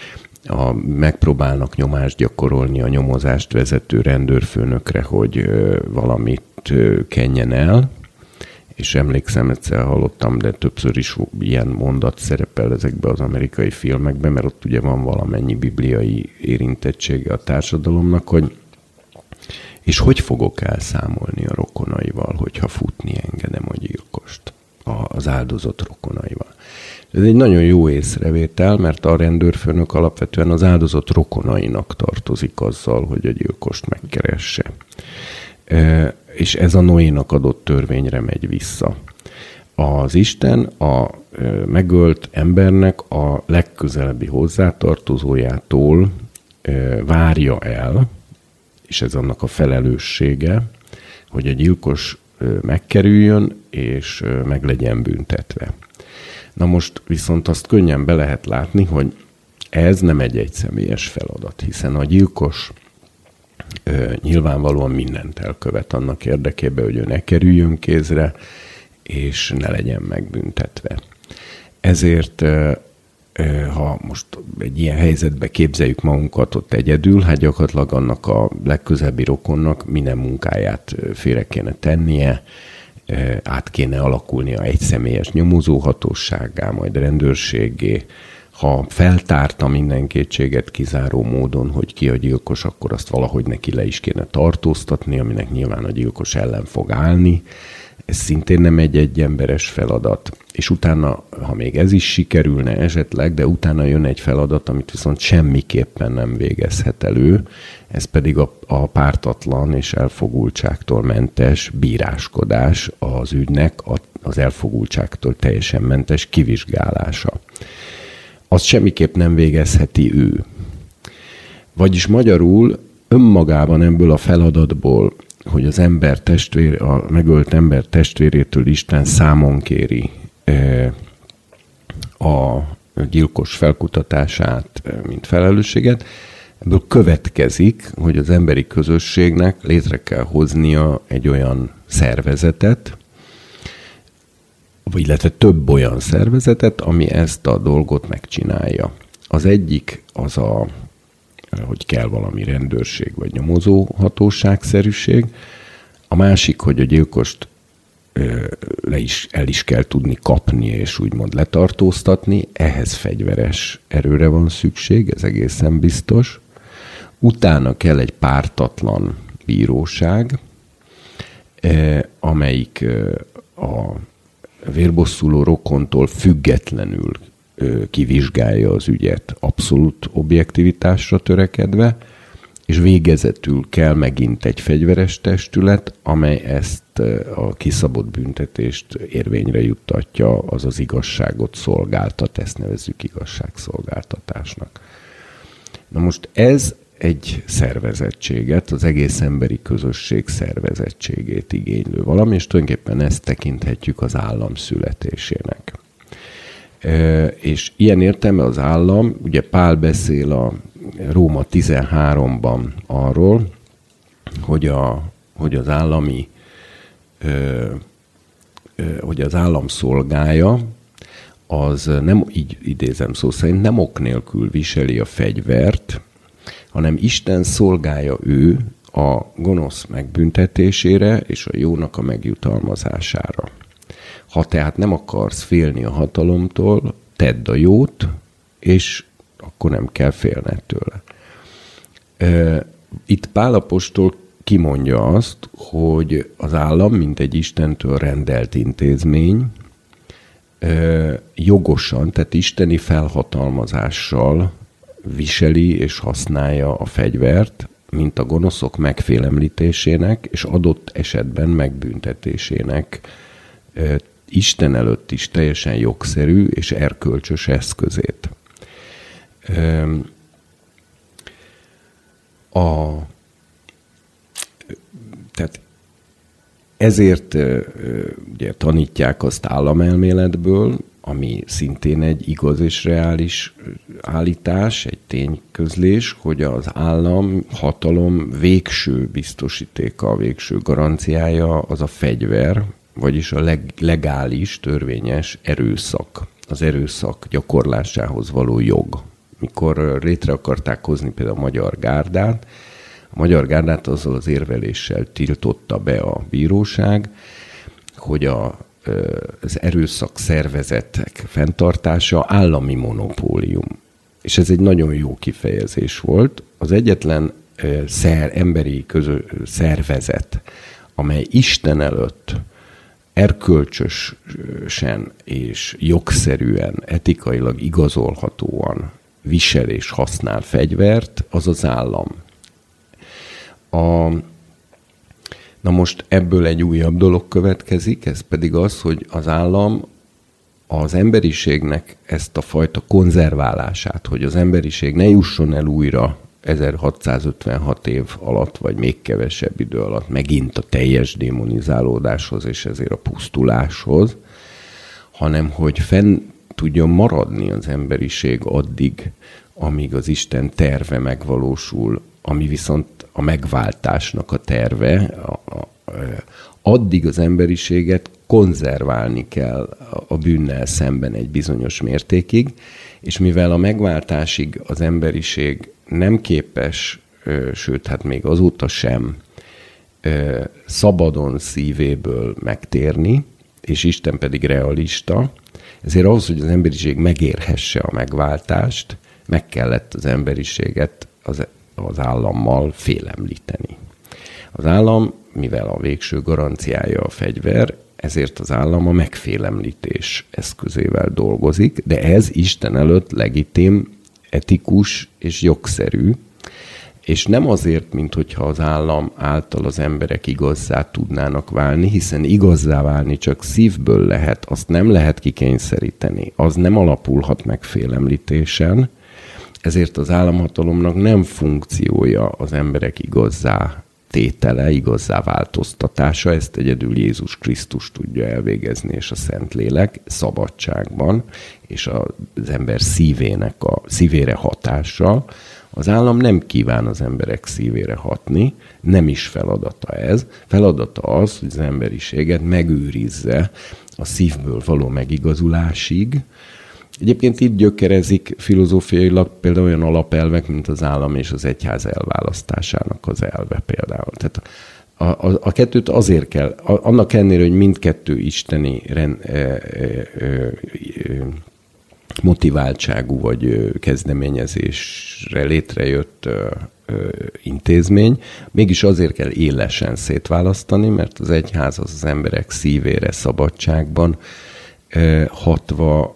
a, megpróbálnak nyomást gyakorolni a nyomozást vezető rendőrfőnökre, hogy ö, valamit ö, kenjen el, és emlékszem, egyszer hallottam, de többször is ilyen mondat szerepel ezekben az amerikai filmekben, mert ott ugye van valamennyi bibliai érintettsége a társadalomnak, hogy és hogy fogok elszámolni a rokonaival, hogyha futni engedem a gyilkost az áldozott rokonaival. Ez egy nagyon jó észrevétel, mert a rendőrfőnök alapvetően az áldozat rokonainak tartozik azzal, hogy a gyilkost megkeresse és ez a Noénak adott törvényre megy vissza. Az Isten a megölt embernek a legközelebbi hozzátartozójától várja el, és ez annak a felelőssége, hogy a gyilkos megkerüljön, és meg legyen büntetve. Na most viszont azt könnyen be lehet látni, hogy ez nem egy egyszemélyes feladat, hiszen a gyilkos nyilvánvalóan mindent elkövet annak érdekében, hogy ő ne kerüljön kézre, és ne legyen megbüntetve. Ezért ha most egy ilyen helyzetbe képzeljük magunkat ott egyedül, hát gyakorlatilag annak a legközelebbi rokonnak minden munkáját félre kéne tennie, át kéne alakulnia egy személyes nyomozóhatóságá, majd rendőrségé, ha feltárta minden kétséget kizáró módon, hogy ki a gyilkos, akkor azt valahogy neki le is kéne tartóztatni, aminek nyilván a gyilkos ellen fog állni. Ez szintén nem egy egyemberes feladat. És utána, ha még ez is sikerülne esetleg, de utána jön egy feladat, amit viszont semmiképpen nem végezhet elő, ez pedig a, a pártatlan és elfogultságtól mentes bíráskodás az ügynek, az elfogultságtól teljesen mentes kivizsgálása azt semmiképp nem végezheti ő. Vagyis magyarul önmagában ebből a feladatból, hogy az ember testvér, a megölt ember testvérétől Isten számon kéri e, a gyilkos felkutatását, e, mint felelősséget, ebből következik, hogy az emberi közösségnek létre kell hoznia egy olyan szervezetet, vagy illetve több olyan szervezetet, ami ezt a dolgot megcsinálja. Az egyik az a, hogy kell valami rendőrség vagy nyomozó hatóságszerűség, a másik, hogy a gyilkost le is, el is kell tudni kapni, és úgymond letartóztatni, ehhez fegyveres erőre van szükség, ez egészen biztos. Utána kell egy pártatlan bíróság, amelyik a vérbosszuló rokontól függetlenül kivizsgálja az ügyet abszolút objektivitásra törekedve, és végezetül kell megint egy fegyveres testület, amely ezt a kiszabott büntetést érvényre juttatja, az az igazságot szolgáltat, ezt nevezzük igazságszolgáltatásnak. Na most ez egy szervezettséget, az egész emberi közösség szervezettségét igénylő valami, és tulajdonképpen ezt tekinthetjük az állam születésének. És ilyen értelme az állam, ugye Pál beszél a Róma 13-ban arról, hogy, a, hogy az állami hogy az állam szolgája, az nem, így idézem szó szerint, nem ok nélkül viseli a fegyvert, hanem Isten szolgálja ő a gonosz megbüntetésére és a jónak a megjutalmazására. Ha tehát nem akarsz félni a hatalomtól, tedd a jót, és akkor nem kell félned tőle. Itt Pálapostól kimondja azt, hogy az állam, mint egy Istentől rendelt intézmény, jogosan, tehát isteni felhatalmazással viseli és használja a fegyvert, mint a gonoszok megfélemlítésének és adott esetben megbüntetésének Isten előtt is teljesen jogszerű és erkölcsös eszközét. A, tehát ezért ugye tanítják azt államelméletből, ami szintén egy igaz és reális állítás, egy tényközlés, hogy az állam hatalom végső biztosítéka, a végső garanciája az a fegyver, vagyis a leg, legális, törvényes erőszak, az erőszak gyakorlásához való jog. Mikor létre akarták hozni például a Magyar Gárdát, a Magyar Gárdát azzal az érveléssel tiltotta be a bíróság, hogy a, az erőszak szervezetek fenntartása állami monopólium. És ez egy nagyon jó kifejezés volt. Az egyetlen szer, emberi közö, szervezet, amely Isten előtt erkölcsösen és jogszerűen, etikailag igazolhatóan visel és használ fegyvert, az az állam. A, na most ebből egy újabb dolog következik, ez pedig az, hogy az állam az emberiségnek ezt a fajta konzerválását, hogy az emberiség ne jusson el újra 1656 év alatt, vagy még kevesebb idő alatt megint a teljes démonizálódáshoz és ezért a pusztuláshoz, hanem hogy fenn tudjon maradni az emberiség addig, amíg az Isten terve megvalósul, ami viszont a megváltásnak a terve, a, a, addig az emberiséget konzerválni kell a bűnnel szemben egy bizonyos mértékig, és mivel a megváltásig az emberiség nem képes, sőt, hát még azóta sem szabadon szívéből megtérni, és Isten pedig realista, ezért ahhoz, hogy az emberiség megérhesse a megváltást, meg kellett az emberiséget az, az állammal félemlíteni. Az állam, mivel a végső garanciája a fegyver, ezért az állam a megfélemlítés eszközével dolgozik, de ez Isten előtt legitim etikus és jogszerű, és nem azért, mint hogyha az állam által az emberek igazzá tudnának válni, hiszen igazzá válni csak szívből lehet, azt nem lehet kikényszeríteni, az nem alapulhat meg félemlítésen, ezért az államhatalomnak nem funkciója az emberek igazzá tétele, igazzá változtatása, ezt egyedül Jézus Krisztus tudja elvégezni, és a Szentlélek szabadságban, és az ember szívének a szívére hatással. Az állam nem kíván az emberek szívére hatni, nem is feladata ez. Feladata az, hogy az emberiséget megőrizze a szívből való megigazulásig, Egyébként itt gyökerezik filozófiailag például olyan alapelvek, mint az állam és az egyház elválasztásának az elve például. Tehát a, a, a kettőt azért kell, a, annak ellenére, hogy mindkettő isteni ren, e, e, e, motiváltságú vagy kezdeményezésre létrejött intézmény, mégis azért kell élesen szétválasztani, mert az egyház az az emberek szívére szabadságban hatva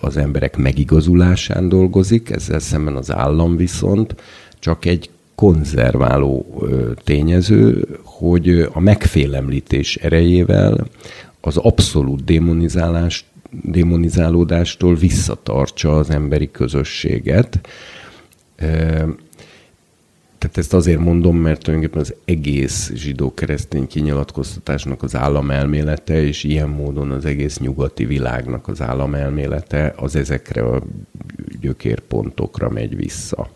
az emberek megigazulásán dolgozik, ezzel szemben az állam viszont csak egy konzerváló tényező, hogy a megfélemlítés erejével az abszolút démonizálás, démonizálódástól visszatartsa az emberi közösséget. Tehát ezt azért mondom, mert tulajdonképpen az egész zsidó-keresztény kinyilatkoztatásnak az államelmélete, és ilyen módon az egész nyugati világnak az államelmélete, az ezekre a gyökérpontokra megy vissza.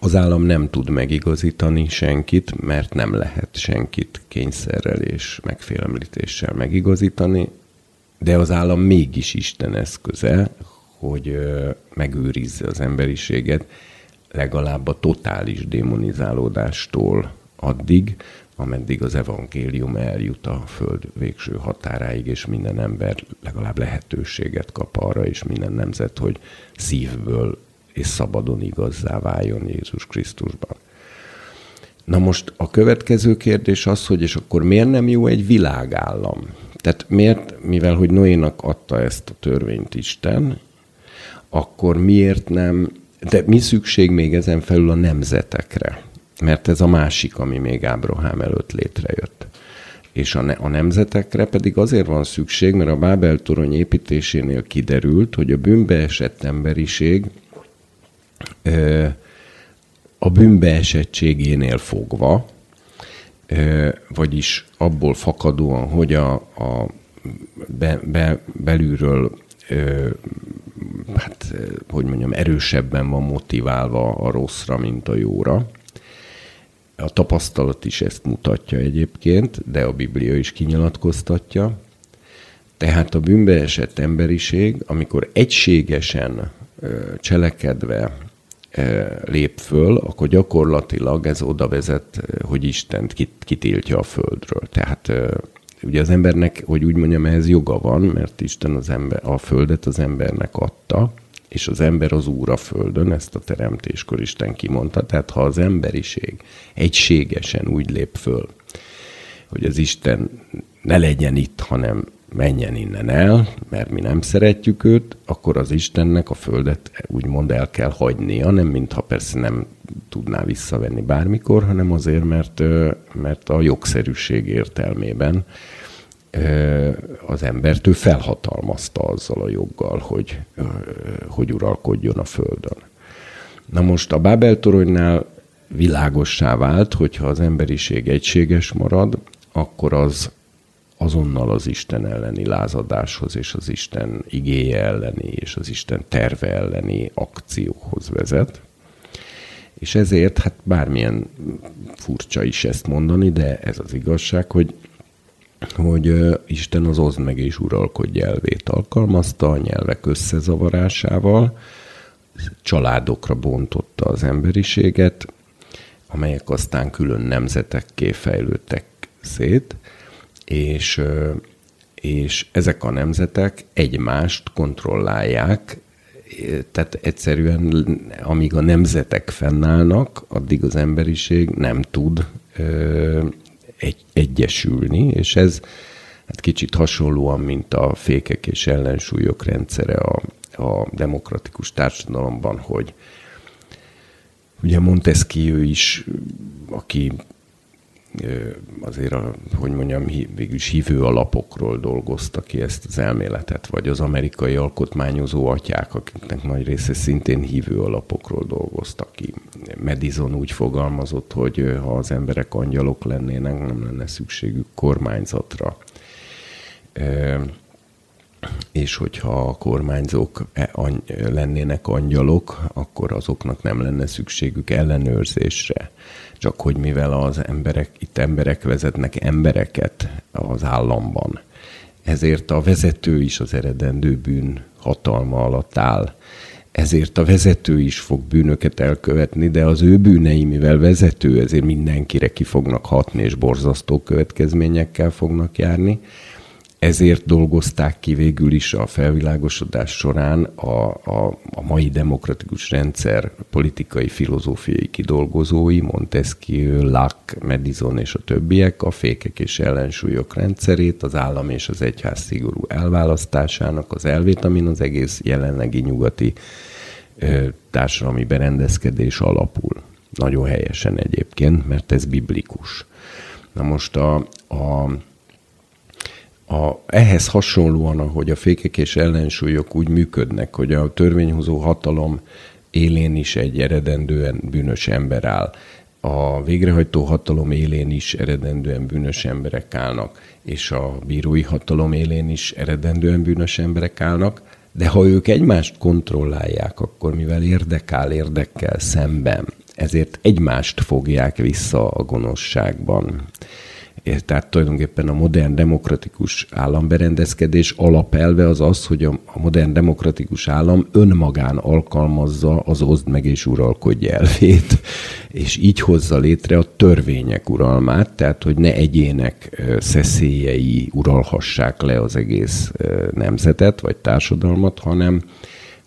Az állam nem tud megigazítani senkit, mert nem lehet senkit kényszerrel és megfélemlítéssel megigazítani, de az állam mégis Isten eszköze, hogy megőrizze az emberiséget legalább a totális démonizálódástól addig, ameddig az evangélium eljut a föld végső határáig, és minden ember legalább lehetőséget kap arra, és minden nemzet, hogy szívből és szabadon igazzá váljon Jézus Krisztusban. Na most a következő kérdés az, hogy és akkor miért nem jó egy világállam? Tehát miért, mivel hogy Noénak adta ezt a törvényt Isten, akkor miért nem, de mi szükség még ezen felül a nemzetekre? Mert ez a másik, ami még Ábrahám előtt létrejött. És a, ne, a nemzetekre pedig azért van szükség, mert a Bábel torony építésénél kiderült, hogy a bűnbeesett emberiség ö, a bűnbeesettségénél fogva, ö, vagyis abból fakadóan, hogy a, a be, be, belülről ö, hát, hogy mondjam, erősebben van motiválva a rosszra, mint a jóra. A tapasztalat is ezt mutatja egyébként, de a Biblia is kinyilatkoztatja. Tehát a bűnbeesett emberiség, amikor egységesen cselekedve lép föl, akkor gyakorlatilag ez oda vezet, hogy Istent kitiltja a földről. Tehát ugye az embernek, hogy úgy mondjam, ehhez joga van, mert Isten az ember, a földet az embernek adta, és az ember az úr a földön, ezt a teremtéskor Isten kimondta. Tehát ha az emberiség egységesen úgy lép föl, hogy az Isten ne legyen itt, hanem menjen innen el, mert mi nem szeretjük őt, akkor az Istennek a földet úgymond el kell hagynia, nem mintha persze nem tudná visszavenni bármikor, hanem azért, mert, mert a jogszerűség értelmében az embert ő felhatalmazta azzal a joggal, hogy, hogy uralkodjon a földön. Na most a Bábel toronynál világossá vált, hogyha az emberiség egységes marad, akkor az azonnal az Isten elleni lázadáshoz és az Isten igéje elleni és az Isten terve elleni akcióhoz vezet. És ezért, hát bármilyen furcsa is ezt mondani, de ez az igazság, hogy hogy Isten az oszd meg és uralkodj elvét alkalmazta a nyelvek összezavarásával, családokra bontotta az emberiséget, amelyek aztán külön nemzetekké fejlődtek szét, és, és ezek a nemzetek egymást kontrollálják, tehát egyszerűen amíg a nemzetek fennállnak, addig az emberiség nem tud egy, egyesülni, és ez hát kicsit hasonlóan, mint a fékek és ellensúlyok rendszere a, a demokratikus társadalomban, hogy ugye Montesquieu is, aki azért, a, hogy mondjam, végülis hívő alapokról dolgozta ki ezt az elméletet, vagy az amerikai alkotmányozó atyák, akiknek nagy része szintén hívő alapokról dolgoztak ki. Madison úgy fogalmazott, hogy ha az emberek angyalok lennének, nem lenne szükségük kormányzatra. És hogyha a kormányzók e, lennének angyalok, akkor azoknak nem lenne szükségük ellenőrzésre csak hogy mivel az emberek, itt emberek vezetnek embereket az államban, ezért a vezető is az eredendő bűn hatalma alatt áll. Ezért a vezető is fog bűnöket elkövetni, de az ő bűnei, mivel vezető, ezért mindenkire ki fognak hatni, és borzasztó következményekkel fognak járni ezért dolgozták ki végül is a felvilágosodás során a, a, a mai demokratikus rendszer politikai filozófiai kidolgozói, Montesquieu, Locke, Madison és a többiek a fékek és ellensúlyok rendszerét, az állam és az egyház szigorú elválasztásának az elvét, amin az egész jelenlegi nyugati ö, társadalmi berendezkedés alapul. Nagyon helyesen egyébként, mert ez biblikus. Na most a, a a, ehhez hasonlóan, ahogy a fékek és ellensúlyok úgy működnek, hogy a törvényhozó hatalom élén is egy eredendően bűnös ember áll, a végrehajtó hatalom élén is eredendően bűnös emberek állnak, és a bírói hatalom élén is eredendően bűnös emberek állnak, de ha ők egymást kontrollálják, akkor mivel érdekál érdekkel szemben, ezért egymást fogják vissza a gonoszságban Tehát tulajdonképpen a modern demokratikus államberendezkedés alapelve az az, hogy a modern demokratikus állam önmagán alkalmazza az oszd meg és uralkodj elvét, és így hozza létre a törvények uralmát, tehát hogy ne egyének szeszélyei uralhassák le az egész nemzetet vagy társadalmat, hanem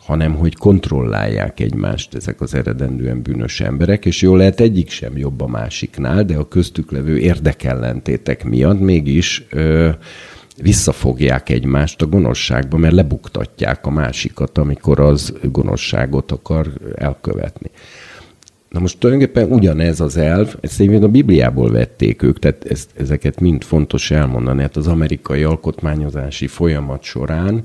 hanem hogy kontrollálják egymást ezek az eredendően bűnös emberek, és jól lehet egyik sem jobb a másiknál, de a köztük levő érdekellentétek miatt mégis ö, visszafogják egymást a gonoszságba, mert lebuktatják a másikat, amikor az gonoszságot akar elkövetni. Na most tulajdonképpen ugyanez az elv, ezt én a Bibliából vették ők, tehát ezt, ezeket mind fontos elmondani. Hát az amerikai alkotmányozási folyamat során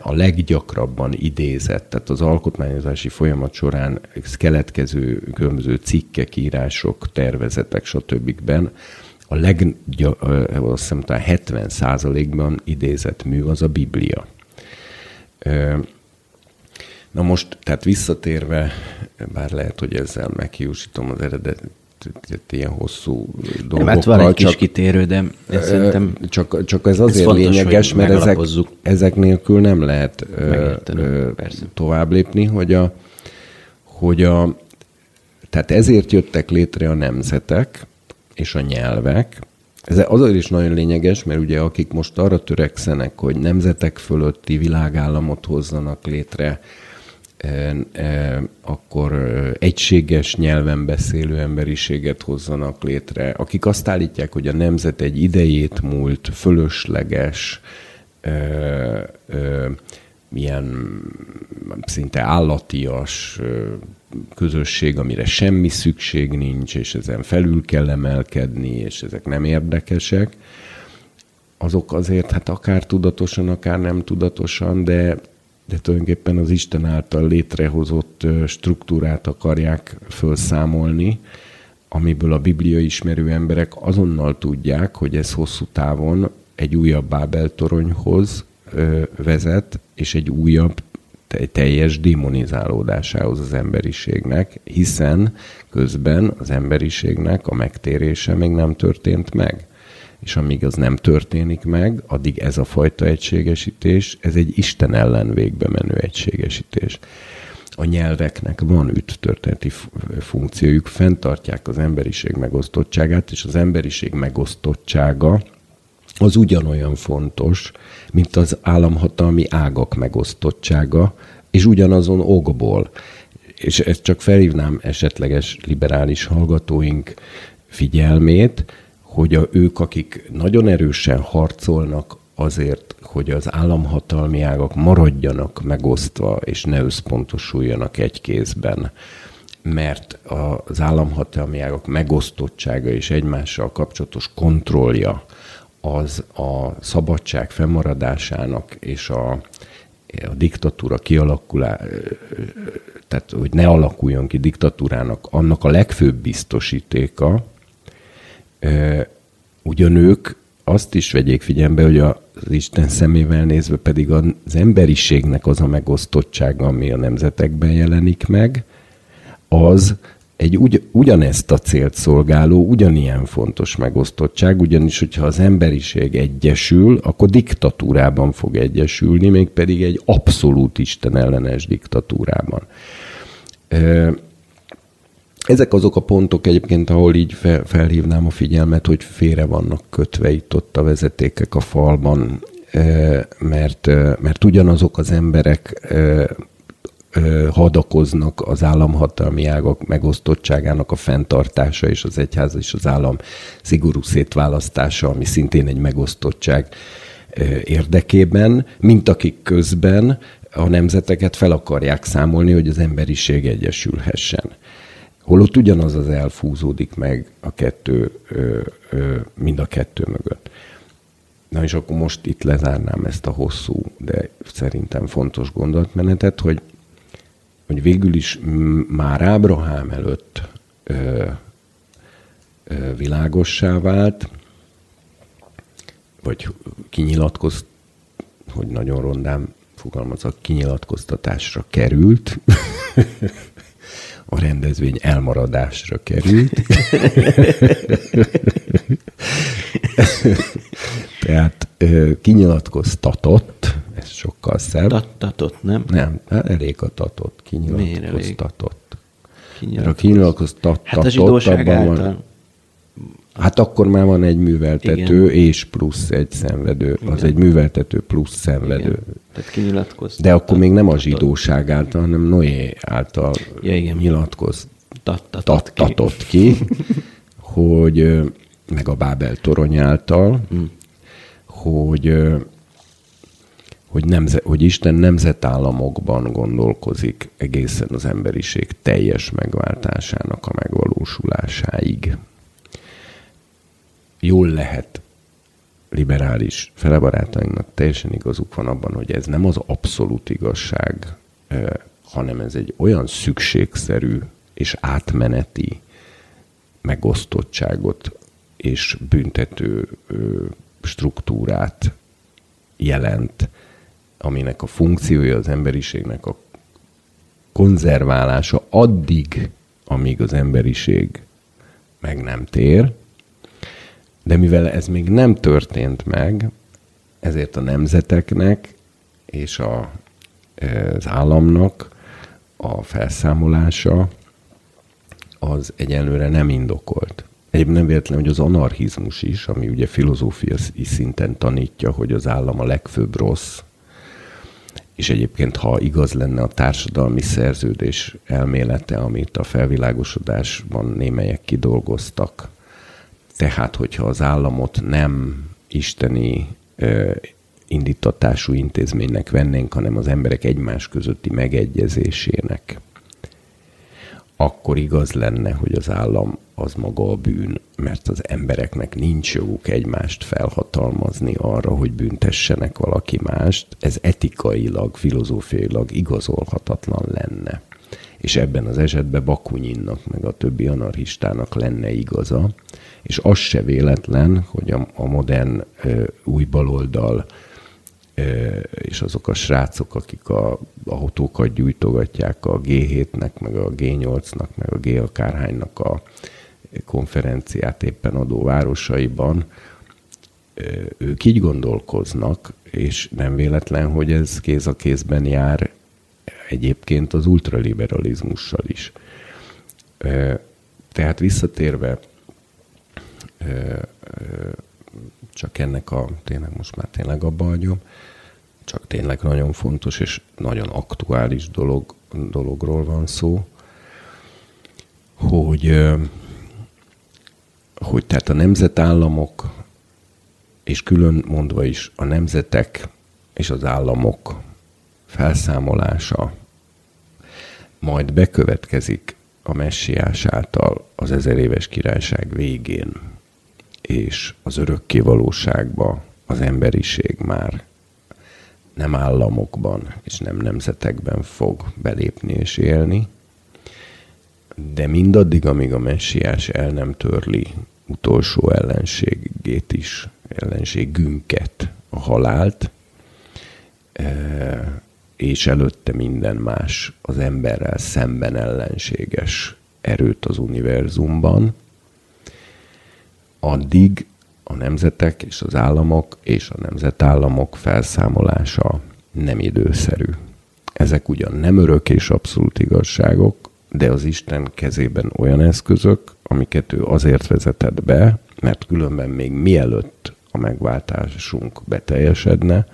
a leggyakrabban idézett, tehát az alkotmányozási folyamat során keletkező különböző cikkek, írások, tervezetek, stb. a leg, azt hiszem, 70 százalékban idézett mű az a Biblia. Na most, tehát visszatérve, bár lehet, hogy ezzel meghiúsítom az eredet, ilyen hosszú dolgokkal. Nem, hát van egy kis csak, kitérő, de szerintem csak, csak ez azért ez lényeges, mert ezek, ezek nélkül nem lehet ö, tovább lépni, hogy a, hogy a, tehát ezért jöttek létre a nemzetek és a nyelvek, ez azért is nagyon lényeges, mert ugye akik most arra törekszenek, hogy nemzetek fölötti világállamot hozzanak létre, akkor egységes nyelven beszélő emberiséget hozzanak létre, akik azt állítják, hogy a nemzet egy idejét múlt, fölösleges, milyen szinte állatias közösség, amire semmi szükség nincs, és ezen felül kell emelkedni, és ezek nem érdekesek, azok azért, hát akár tudatosan, akár nem tudatosan, de de tulajdonképpen az Isten által létrehozott struktúrát akarják felszámolni, amiből a Biblia ismerő emberek azonnal tudják, hogy ez hosszú távon egy újabb Bábel toronyhoz vezet, és egy újabb teljes démonizálódásához az emberiségnek, hiszen közben az emberiségnek a megtérése még nem történt meg és amíg az nem történik meg, addig ez a fajta egységesítés, ez egy Isten ellen végbe menő egységesítés. A nyelveknek van üttörténeti funkciójuk, fenntartják az emberiség megosztottságát, és az emberiség megosztottsága az ugyanolyan fontos, mint az államhatalmi ágak megosztottsága, és ugyanazon okból. És ezt csak felhívnám esetleges liberális hallgatóink figyelmét, hogy a, ők, akik nagyon erősen harcolnak azért, hogy az államhatalmi ágak maradjanak megosztva, és ne összpontosuljanak egy kézben, mert az államhatalmi ágak megosztottsága és egymással kapcsolatos kontrollja az a szabadság fennmaradásának és a, a diktatúra kialakulá, tehát hogy ne alakuljon ki diktatúrának, annak a legfőbb biztosítéka, ugyan ők azt is vegyék figyelembe, hogy az Isten szemével nézve pedig az emberiségnek az a megosztottsága, ami a nemzetekben jelenik meg, az egy ugy, ugyanezt a célt szolgáló, ugyanilyen fontos megosztottság, ugyanis, hogyha az emberiség egyesül, akkor diktatúrában fog egyesülni, mégpedig egy abszolút istenellenes diktatúrában. Ezek azok a pontok egyébként, ahol így fel, felhívnám a figyelmet, hogy félre vannak kötve itt ott a vezetékek a falban, mert, mert ugyanazok az emberek hadakoznak az államhatalmi ágak megosztottságának a fenntartása és az egyház és az állam szigorú szétválasztása, ami szintén egy megosztottság érdekében, mint akik közben a nemzeteket fel akarják számolni, hogy az emberiség egyesülhessen. Holott ugyanaz az elfúzódik meg a kettő, mind a kettő mögött. Na és akkor most itt lezárnám ezt a hosszú, de szerintem fontos gondolatmenetet, hogy, hogy végül is már Ábrahám előtt ö, ö, világossá vált, vagy kinyilatkozt, hogy nagyon rondán fogalmazok, kinyilatkoztatásra került, a rendezvény elmaradásra került. Tehát kinyilatkoztatott, ez sokkal szebb. Tatott, nem? Nem, elég a tatott, kinyilatkoztatott. Kinyilatkoz... a kinyilatkoztatott hát a zsidóság által. Van, Hát akkor már van egy műveltető Igen. és plusz egy szenvedő. Igen. Az egy műveltető plusz szenvedő. Igen. Tehát kinyilatkoz. De akkor még nem a zsidóság által, hanem Noé által ja, igen. nyilatkoztatott ki, hogy meg a Bábel torony által, mm. hogy hogy, nemze, hogy Isten nemzetállamokban gondolkozik egészen az emberiség teljes megváltásának a megvalósulásáig jól lehet liberális felebarátainknak teljesen igazuk van abban, hogy ez nem az abszolút igazság, hanem ez egy olyan szükségszerű és átmeneti megosztottságot és büntető struktúrát jelent, aminek a funkciója az emberiségnek a konzerválása addig, amíg az emberiség meg nem tér, de mivel ez még nem történt meg, ezért a nemzeteknek és a, az államnak a felszámolása az egyenlőre nem indokolt. Egyébként nem véletlen, hogy az anarchizmus is, ami ugye filozófiai szinten tanítja, hogy az állam a legfőbb rossz, és egyébként, ha igaz lenne a társadalmi szerződés elmélete, amit a felvilágosodásban némelyek kidolgoztak, tehát, hogyha az államot nem isteni ö, indítatású intézménynek vennénk, hanem az emberek egymás közötti megegyezésének, akkor igaz lenne, hogy az állam az maga a bűn, mert az embereknek nincs joguk egymást felhatalmazni arra, hogy büntessenek valaki mást. Ez etikailag, filozófiailag igazolhatatlan lenne. És ebben az esetben Bakunyinnak, meg a többi anarchistának lenne igaza, és az se véletlen, hogy a, a modern ö, új baloldal ö, és azok a srácok, akik a autókat gyújtogatják a G7-nek, meg a G8-nak, meg a G akárhánynak a konferenciát éppen adó városaiban, ők így gondolkoznak, és nem véletlen, hogy ez kéz a kézben jár egyébként az ultraliberalizmussal is. Tehát visszatérve csak ennek a, tényleg most már tényleg abba hagyom, csak tényleg nagyon fontos és nagyon aktuális dolog, dologról van szó, hogy, hogy tehát a nemzetállamok, és külön mondva is a nemzetek és az államok felszámolása. Majd bekövetkezik a messiás által az ezer éves királyság végén, és az örökké valóságba az emberiség már nem államokban és nem nemzetekben fog belépni és élni, de mindaddig, amíg a messiás el nem törli utolsó ellenségét is, ellenségünket, a halált, e, és előtte minden más az emberrel szemben ellenséges erőt az univerzumban, addig a nemzetek és az államok és a nemzetállamok felszámolása nem időszerű. Ezek ugyan nem örök és abszolút igazságok, de az Isten kezében olyan eszközök, amiket ő azért vezetett be, mert különben még mielőtt a megváltásunk beteljesedne,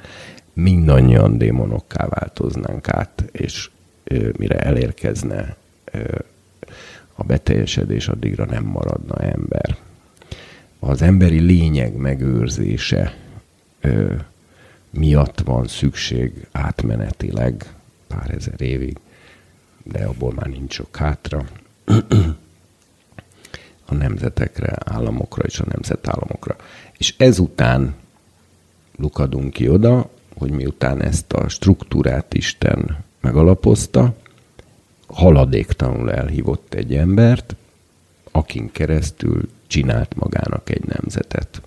mindannyian démonokká változnánk át, és mire elérkezne a beteljesedés, addigra nem maradna ember az emberi lényeg megőrzése miatt van szükség átmenetileg pár ezer évig, de abból már nincs sok hátra, a nemzetekre, államokra és a nemzetállamokra. És ezután lukadunk ki oda, hogy miután ezt a struktúrát Isten megalapozta, haladéktalanul elhívott egy embert, akin keresztül csinált magának egy nemzetet,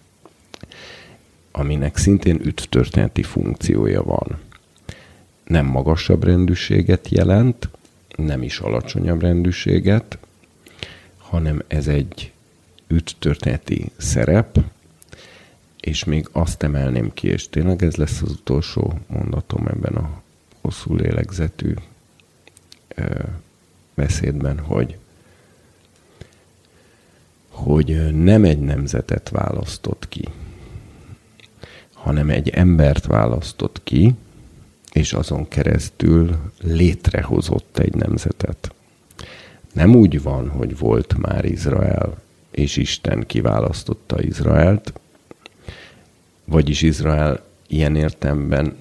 aminek szintén üttörténeti funkciója van. Nem magasabb rendűséget jelent, nem is alacsonyabb rendűséget, hanem ez egy üttörténeti szerep, és még azt emelném ki, és tényleg ez lesz az utolsó mondatom ebben a hosszú lélegzetű ö, beszédben, hogy hogy nem egy nemzetet választott ki, hanem egy embert választott ki, és azon keresztül létrehozott egy nemzetet. Nem úgy van, hogy volt már Izrael, és Isten kiválasztotta Izraelt, vagyis Izrael ilyen értemben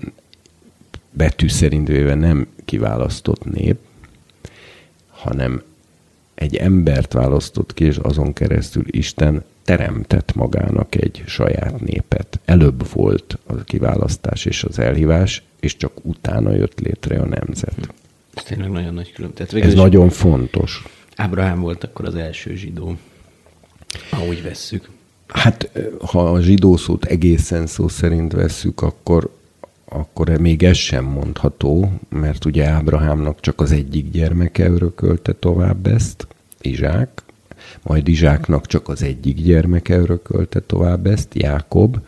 betű szerint véve nem kiválasztott nép, hanem egy embert választott ki, és azon keresztül Isten teremtett magának egy saját népet. Előbb volt a kiválasztás és az elhívás, és csak utána jött létre a nemzet. Ez tényleg nagyon nagy különbség. Ez nagyon fontos. Ábrahám volt akkor az első zsidó, úgy vesszük. Hát, ha a zsidó szót egészen szó szerint vesszük, akkor, akkor még ez sem mondható, mert ugye Ábrahámnak csak az egyik gyermeke örökölte tovább ezt, Izsák, majd Izsáknak csak az egyik gyermeke örökölte tovább ezt, Jákob,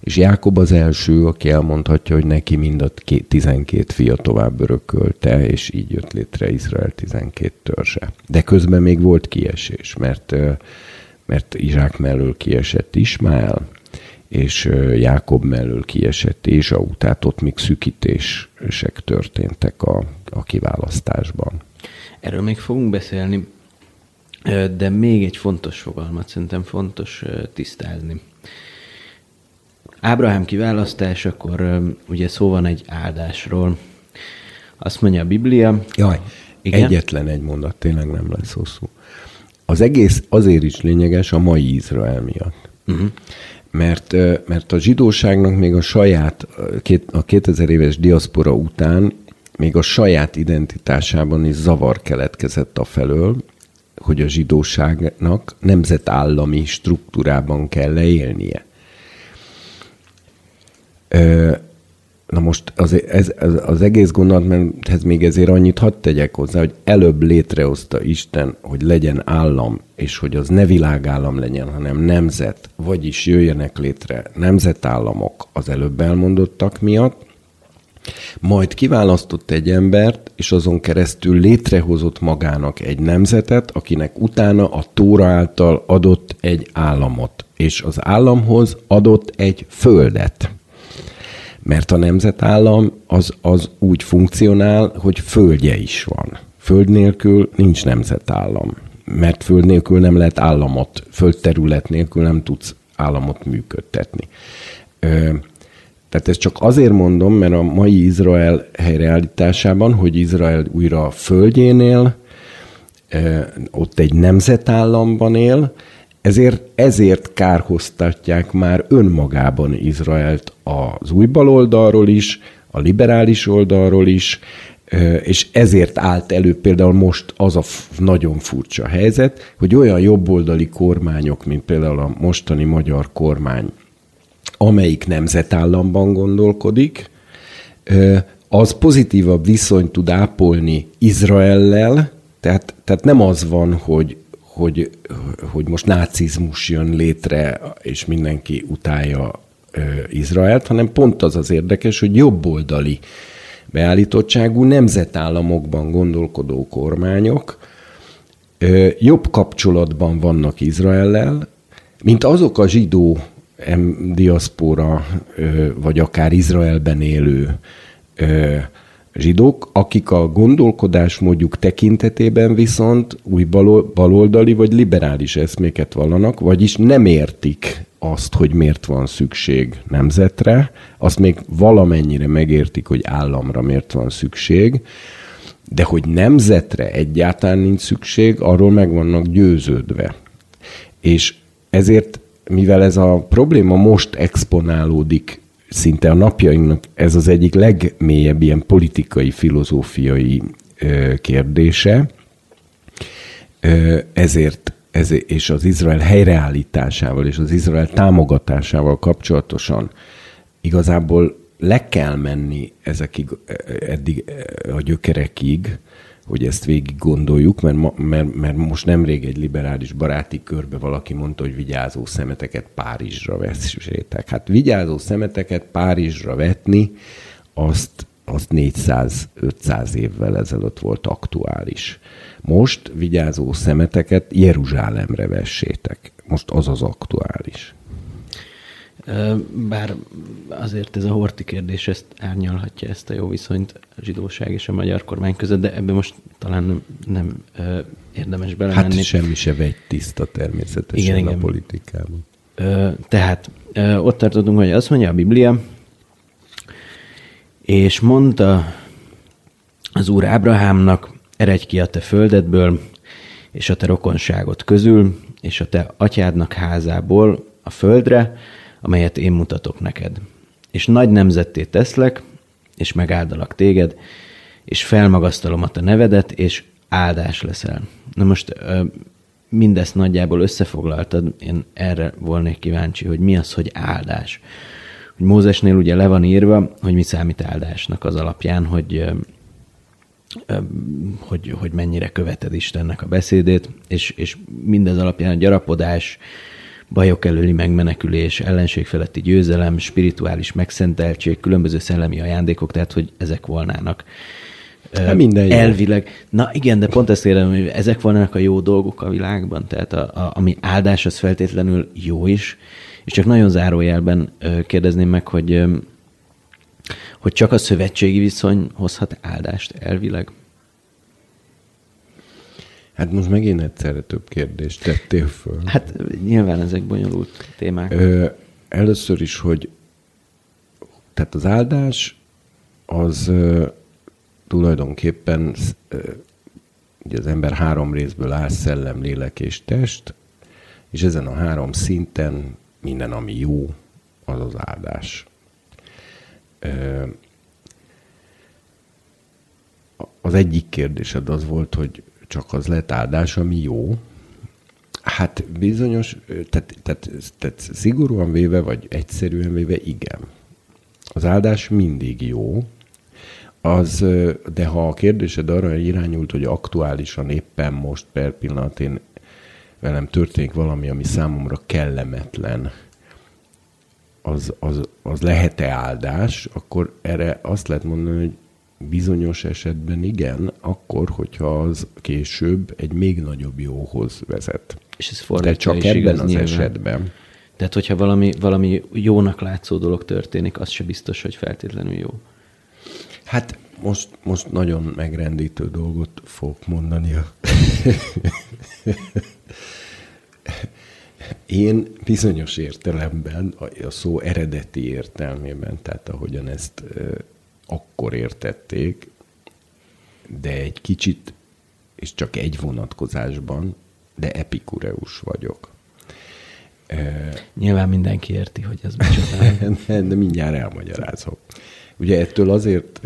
és Jákob az első, aki elmondhatja, hogy neki mind a 12 fia tovább örökölte, és így jött létre Izrael 12 törzse. De közben még volt kiesés, mert, mert Izsák mellől kiesett Ismael, és Jákob mellől kiesett Ézsau, tehát ott még szükítések történtek a, a kiválasztásban. Erről még fogunk beszélni, de még egy fontos fogalmat szerintem fontos tisztázni. Ábrahám kiválasztás, akkor ugye szó van egy áldásról. Azt mondja a Biblia. Jaj, igen? egyetlen egy mondat, tényleg nem lesz hosszú. Az egész azért is lényeges a mai Izrael miatt. Uh-huh. Mert, mert a zsidóságnak még a saját, a 2000 éves diaszpora után még a saját identitásában is zavar keletkezett a felől, hogy a zsidóságnak nemzetállami struktúrában kell leélnie. Na most az, ez, az egész gondolatmenthez még ezért annyit hadd tegyek hozzá, hogy előbb létrehozta Isten, hogy legyen állam, és hogy az ne világállam legyen, hanem nemzet, vagyis jöjjenek létre nemzetállamok az előbb elmondottak miatt, majd kiválasztott egy embert, és azon keresztül létrehozott magának egy nemzetet, akinek utána a Tóra által adott egy államot, és az államhoz adott egy földet. Mert a nemzetállam az, az úgy funkcionál, hogy földje is van. Föld nélkül nincs nemzetállam. Mert föld nélkül nem lehet államot, földterület nélkül nem tudsz államot működtetni. Tehát ezt csak azért mondom, mert a mai Izrael helyreállításában, hogy Izrael újra a földjénél, ott egy nemzetállamban él, ezért, ezért kárhoztatják már önmagában Izraelt az új baloldalról is, a liberális oldalról is, és ezért állt elő például most az a nagyon furcsa helyzet, hogy olyan jobboldali kormányok, mint például a mostani magyar kormány, amelyik nemzetállamban gondolkodik, az pozitívabb viszonyt tud ápolni Izraellel, tehát, tehát nem az van, hogy, hogy, hogy most nácizmus jön létre, és mindenki utálja Izraelt, hanem pont az az érdekes, hogy jobboldali beállítottságú nemzetállamokban gondolkodó kormányok jobb kapcsolatban vannak Izraellel, mint azok a zsidó diaszpora, vagy akár Izraelben élő zsidók, akik a gondolkodásmódjuk tekintetében viszont új baloldali vagy liberális eszméket vallanak, vagyis nem értik azt, hogy miért van szükség nemzetre, azt még valamennyire megértik, hogy államra miért van szükség, de hogy nemzetre egyáltalán nincs szükség, arról meg vannak győződve. És ezért mivel ez a probléma most exponálódik szinte a napjainknak, ez az egyik legmélyebb ilyen politikai, filozófiai kérdése, ezért ez, és az Izrael helyreállításával és az Izrael támogatásával kapcsolatosan igazából le kell menni ezekig, eddig a gyökerekig, hogy ezt végig gondoljuk, mert, ma, mert, mert most nemrég egy liberális baráti körbe valaki mondta, hogy vigyázó szemeteket Párizsra vessétek. Hát vigyázó szemeteket Párizsra vetni, azt, azt 400-500 évvel ezelőtt volt aktuális. Most vigyázó szemeteket Jeruzsálemre vessétek. Most az az aktuális. Bár azért ez a horti kérdés ezt árnyalhatja ezt a jó viszonyt a zsidóság és a magyar kormány között, de ebben most talán nem, nem érdemes belemenni. Hát semmi se vegy tiszta természetesen igen, a igen. politikában. Tehát ott tartottunk, hogy azt mondja a Biblia, és mondta az Úr Ábrahámnak, eredj ki a te földedből, és a te rokonságot közül, és a te atyádnak házából a földre, amelyet én mutatok neked. És nagy nemzetté teszlek, és megáldalak téged, és felmagasztalom a te nevedet, és áldás leszel. Na most mindezt nagyjából összefoglaltad, én erre volnék kíváncsi, hogy mi az, hogy áldás. Hogy Mózesnél ugye le van írva, hogy mi számít áldásnak az alapján, hogy hogy, hogy mennyire követed Istennek a beszédét, és, és mindez alapján a gyarapodás, bajok előli megmenekülés, ellenség feletti győzelem, spirituális megszenteltség, különböző szellemi ajándékok, tehát hogy ezek volnának Hát minden jó. Elvileg. Na igen, de pont ezt érem, hogy ezek volnának a jó dolgok a világban, tehát a, a, ami áldás, az feltétlenül jó is, és csak nagyon zárójelben kérdezném meg, hogy, hogy csak a szövetségi viszony hozhat áldást elvileg? Hát most megint egyszerre több kérdést tettél föl. Hát nyilván ezek bonyolult témák. Ö, először is, hogy tehát az áldás az ö, tulajdonképpen ö, ugye az ember három részből áll, szellem, lélek és test, és ezen a három szinten minden, ami jó, az az áldás. Az egyik kérdésed az volt, hogy csak az lett áldás, ami jó. Hát bizonyos, tehát, tehát, tehát szigorúan véve, vagy egyszerűen véve, igen. Az áldás mindig jó, az, de ha a kérdésed arra irányult, hogy aktuálisan éppen most per pillanat én velem történik valami, ami számomra kellemetlen, az, az, az lehet-e áldás, akkor erre azt lehet mondani, hogy Bizonyos esetben igen, akkor, hogyha az később egy még nagyobb jóhoz vezet. És ez De csak ebben igaz, az nyilván. esetben. Tehát, hogyha valami, valami jónak látszó dolog történik, az se biztos, hogy feltétlenül jó. Hát most, most nagyon megrendítő dolgot fogok mondani. Én bizonyos értelemben, a szó eredeti értelmében, tehát ahogyan ezt akkor értették, de egy kicsit, és csak egy vonatkozásban, de epikureus vagyok. Nyilván mindenki érti, hogy ez micsoda. de mindjárt elmagyarázom. Ugye ettől azért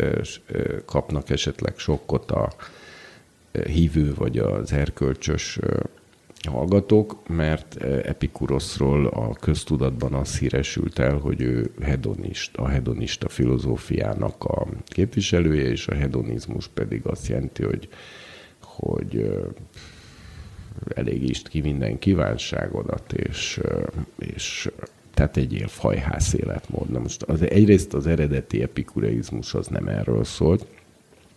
kapnak esetleg sokkot a hívő vagy az erkölcsös hallgatók, mert eh, Epikuroszról a köztudatban az híresült el, hogy ő hedonist, a hedonista filozófiának a képviselője, és a hedonizmus pedig azt jelenti, hogy, hogy eh, elégítsd ki minden kívánságodat, és, eh, és tehát egy ilyen fajház életmód. Na most az, egyrészt az eredeti epikureizmus az nem erről szólt,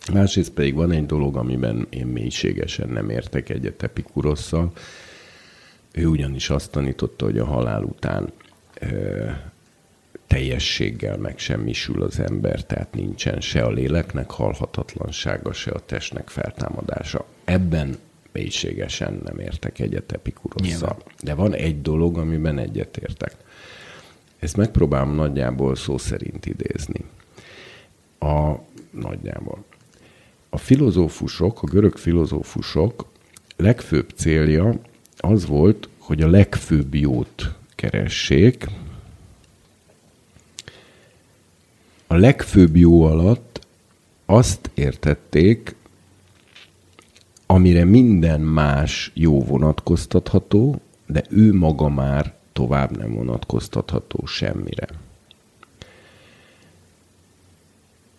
Másrészt pedig van egy dolog, amiben én mélységesen nem értek egyet Epikurosszal. Ő ugyanis azt tanította, hogy a halál után ö, teljességgel megsemmisül az ember, tehát nincsen se a léleknek halhatatlansága, se a testnek feltámadása. Ebben mélységesen nem értek egyet Epikurosszal. De van egy dolog, amiben egyet értek. Ezt megpróbálom nagyjából szó szerint idézni. A nagyjából a filozófusok, a görög filozófusok legfőbb célja az volt, hogy a legfőbb jót keressék. A legfőbb jó alatt azt értették, amire minden más jó vonatkoztatható, de ő maga már tovább nem vonatkoztatható semmire.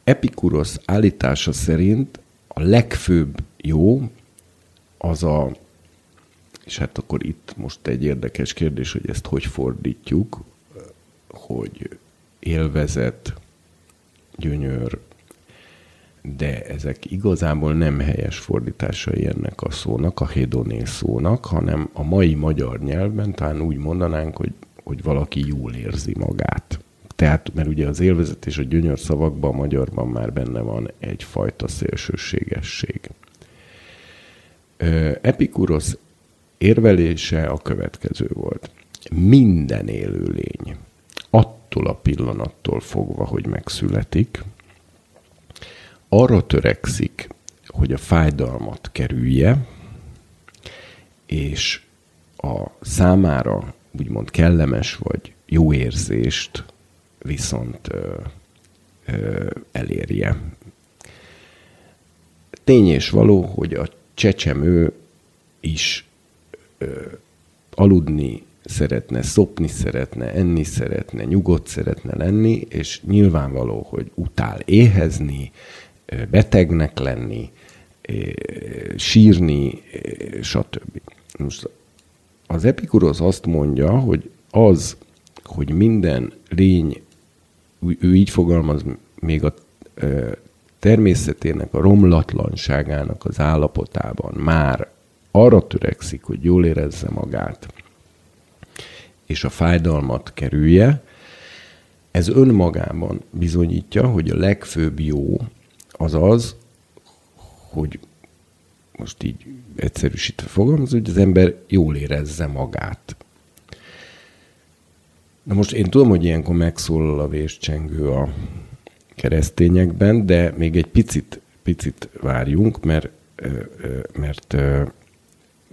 Epikurosz állítása szerint a legfőbb jó, az a, és hát akkor itt most egy érdekes kérdés, hogy ezt hogy fordítjuk, hogy élvezet, gyönyör, de ezek igazából nem helyes fordításai ennek a szónak, a hedoné szónak, hanem a mai magyar nyelvben talán úgy mondanánk, hogy, hogy valaki jól érzi magát. Tehát, mert ugye az élvezet és a gyönyör szavakban a magyarban már benne van egyfajta szélsőségesség. Epikurosz érvelése a következő volt. Minden élőlény, attól a pillanattól fogva, hogy megszületik, arra törekszik, hogy a fájdalmat kerülje, és a számára úgymond kellemes vagy jó érzést viszont ö, ö, elérje. Tény és való, hogy a csecsemő is ö, aludni szeretne, szopni szeretne, enni szeretne, nyugodt szeretne lenni, és nyilvánvaló, hogy utál éhezni, betegnek lenni, sírni, stb. Most az Epikurosz azt mondja, hogy az, hogy minden lény, ő így fogalmaz, még a természetének, a romlatlanságának az állapotában már arra törekszik, hogy jól érezze magát, és a fájdalmat kerülje, ez önmagában bizonyítja, hogy a legfőbb jó az az, hogy most így egyszerűsítve fogalmaz, hogy az ember jól érezze magát. Na most én tudom, hogy ilyenkor megszólal a véscsengő a keresztényekben, de még egy picit, picit várjunk, mert, mert,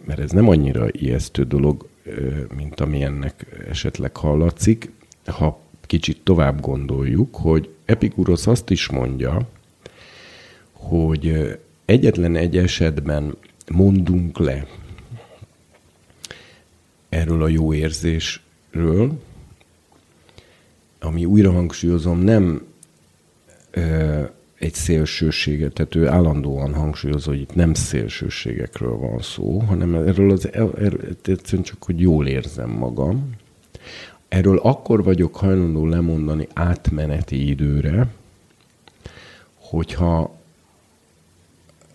mert ez nem annyira ijesztő dolog, mint ami ennek esetleg hallatszik. Ha kicsit tovább gondoljuk, hogy Epikurosz azt is mondja, hogy egyetlen egy esetben mondunk le erről a jó érzésről, ami újra hangsúlyozom, nem ö, egy szélsőséget, tehát ő állandóan hangsúlyozza, hogy itt nem szélsőségekről van szó, hanem erről az, erről, egyszerűen csak, hogy jól érzem magam. Erről akkor vagyok hajlandó lemondani átmeneti időre, hogyha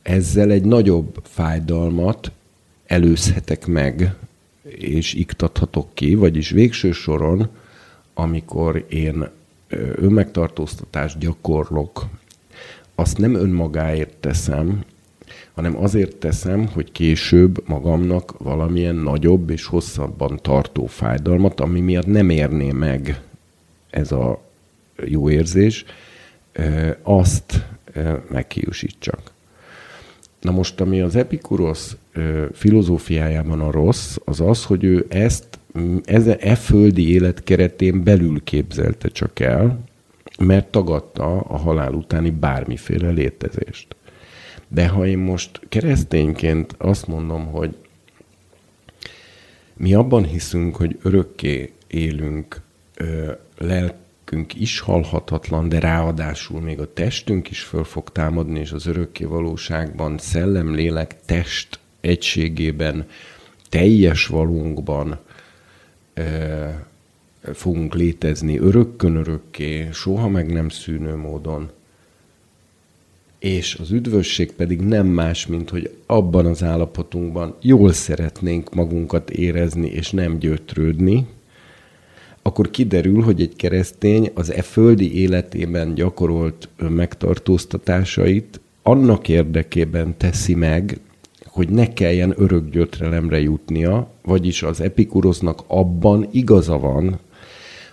ezzel egy nagyobb fájdalmat előzhetek meg, és iktathatok ki, vagyis végső soron, amikor én önmegtartóztatást gyakorlok, azt nem önmagáért teszem, hanem azért teszem, hogy később magamnak valamilyen nagyobb és hosszabban tartó fájdalmat, ami miatt nem érné meg ez a jó érzés, azt meghiúsítsak. Na most, ami az Epikurosz filozófiájában a rossz, az az, hogy ő ezt ez, e földi élet keretén belül képzelte csak el, mert tagadta a halál utáni bármiféle létezést. De ha én most keresztényként azt mondom, hogy mi abban hiszünk, hogy örökké élünk, lelk lelkünk is halhatatlan, de ráadásul még a testünk is föl fog támadni, és az örökké valóságban szellem, lélek, test egységében, teljes valónkban fogunk létezni örökkön örökké, soha meg nem szűnő módon. És az üdvösség pedig nem más, mint hogy abban az állapotunkban jól szeretnénk magunkat érezni, és nem gyötrődni, akkor kiderül, hogy egy keresztény az e földi életében gyakorolt megtartóztatásait annak érdekében teszi meg, hogy ne kelljen örök gyötrelemre jutnia, vagyis az epikurosznak abban igaza van,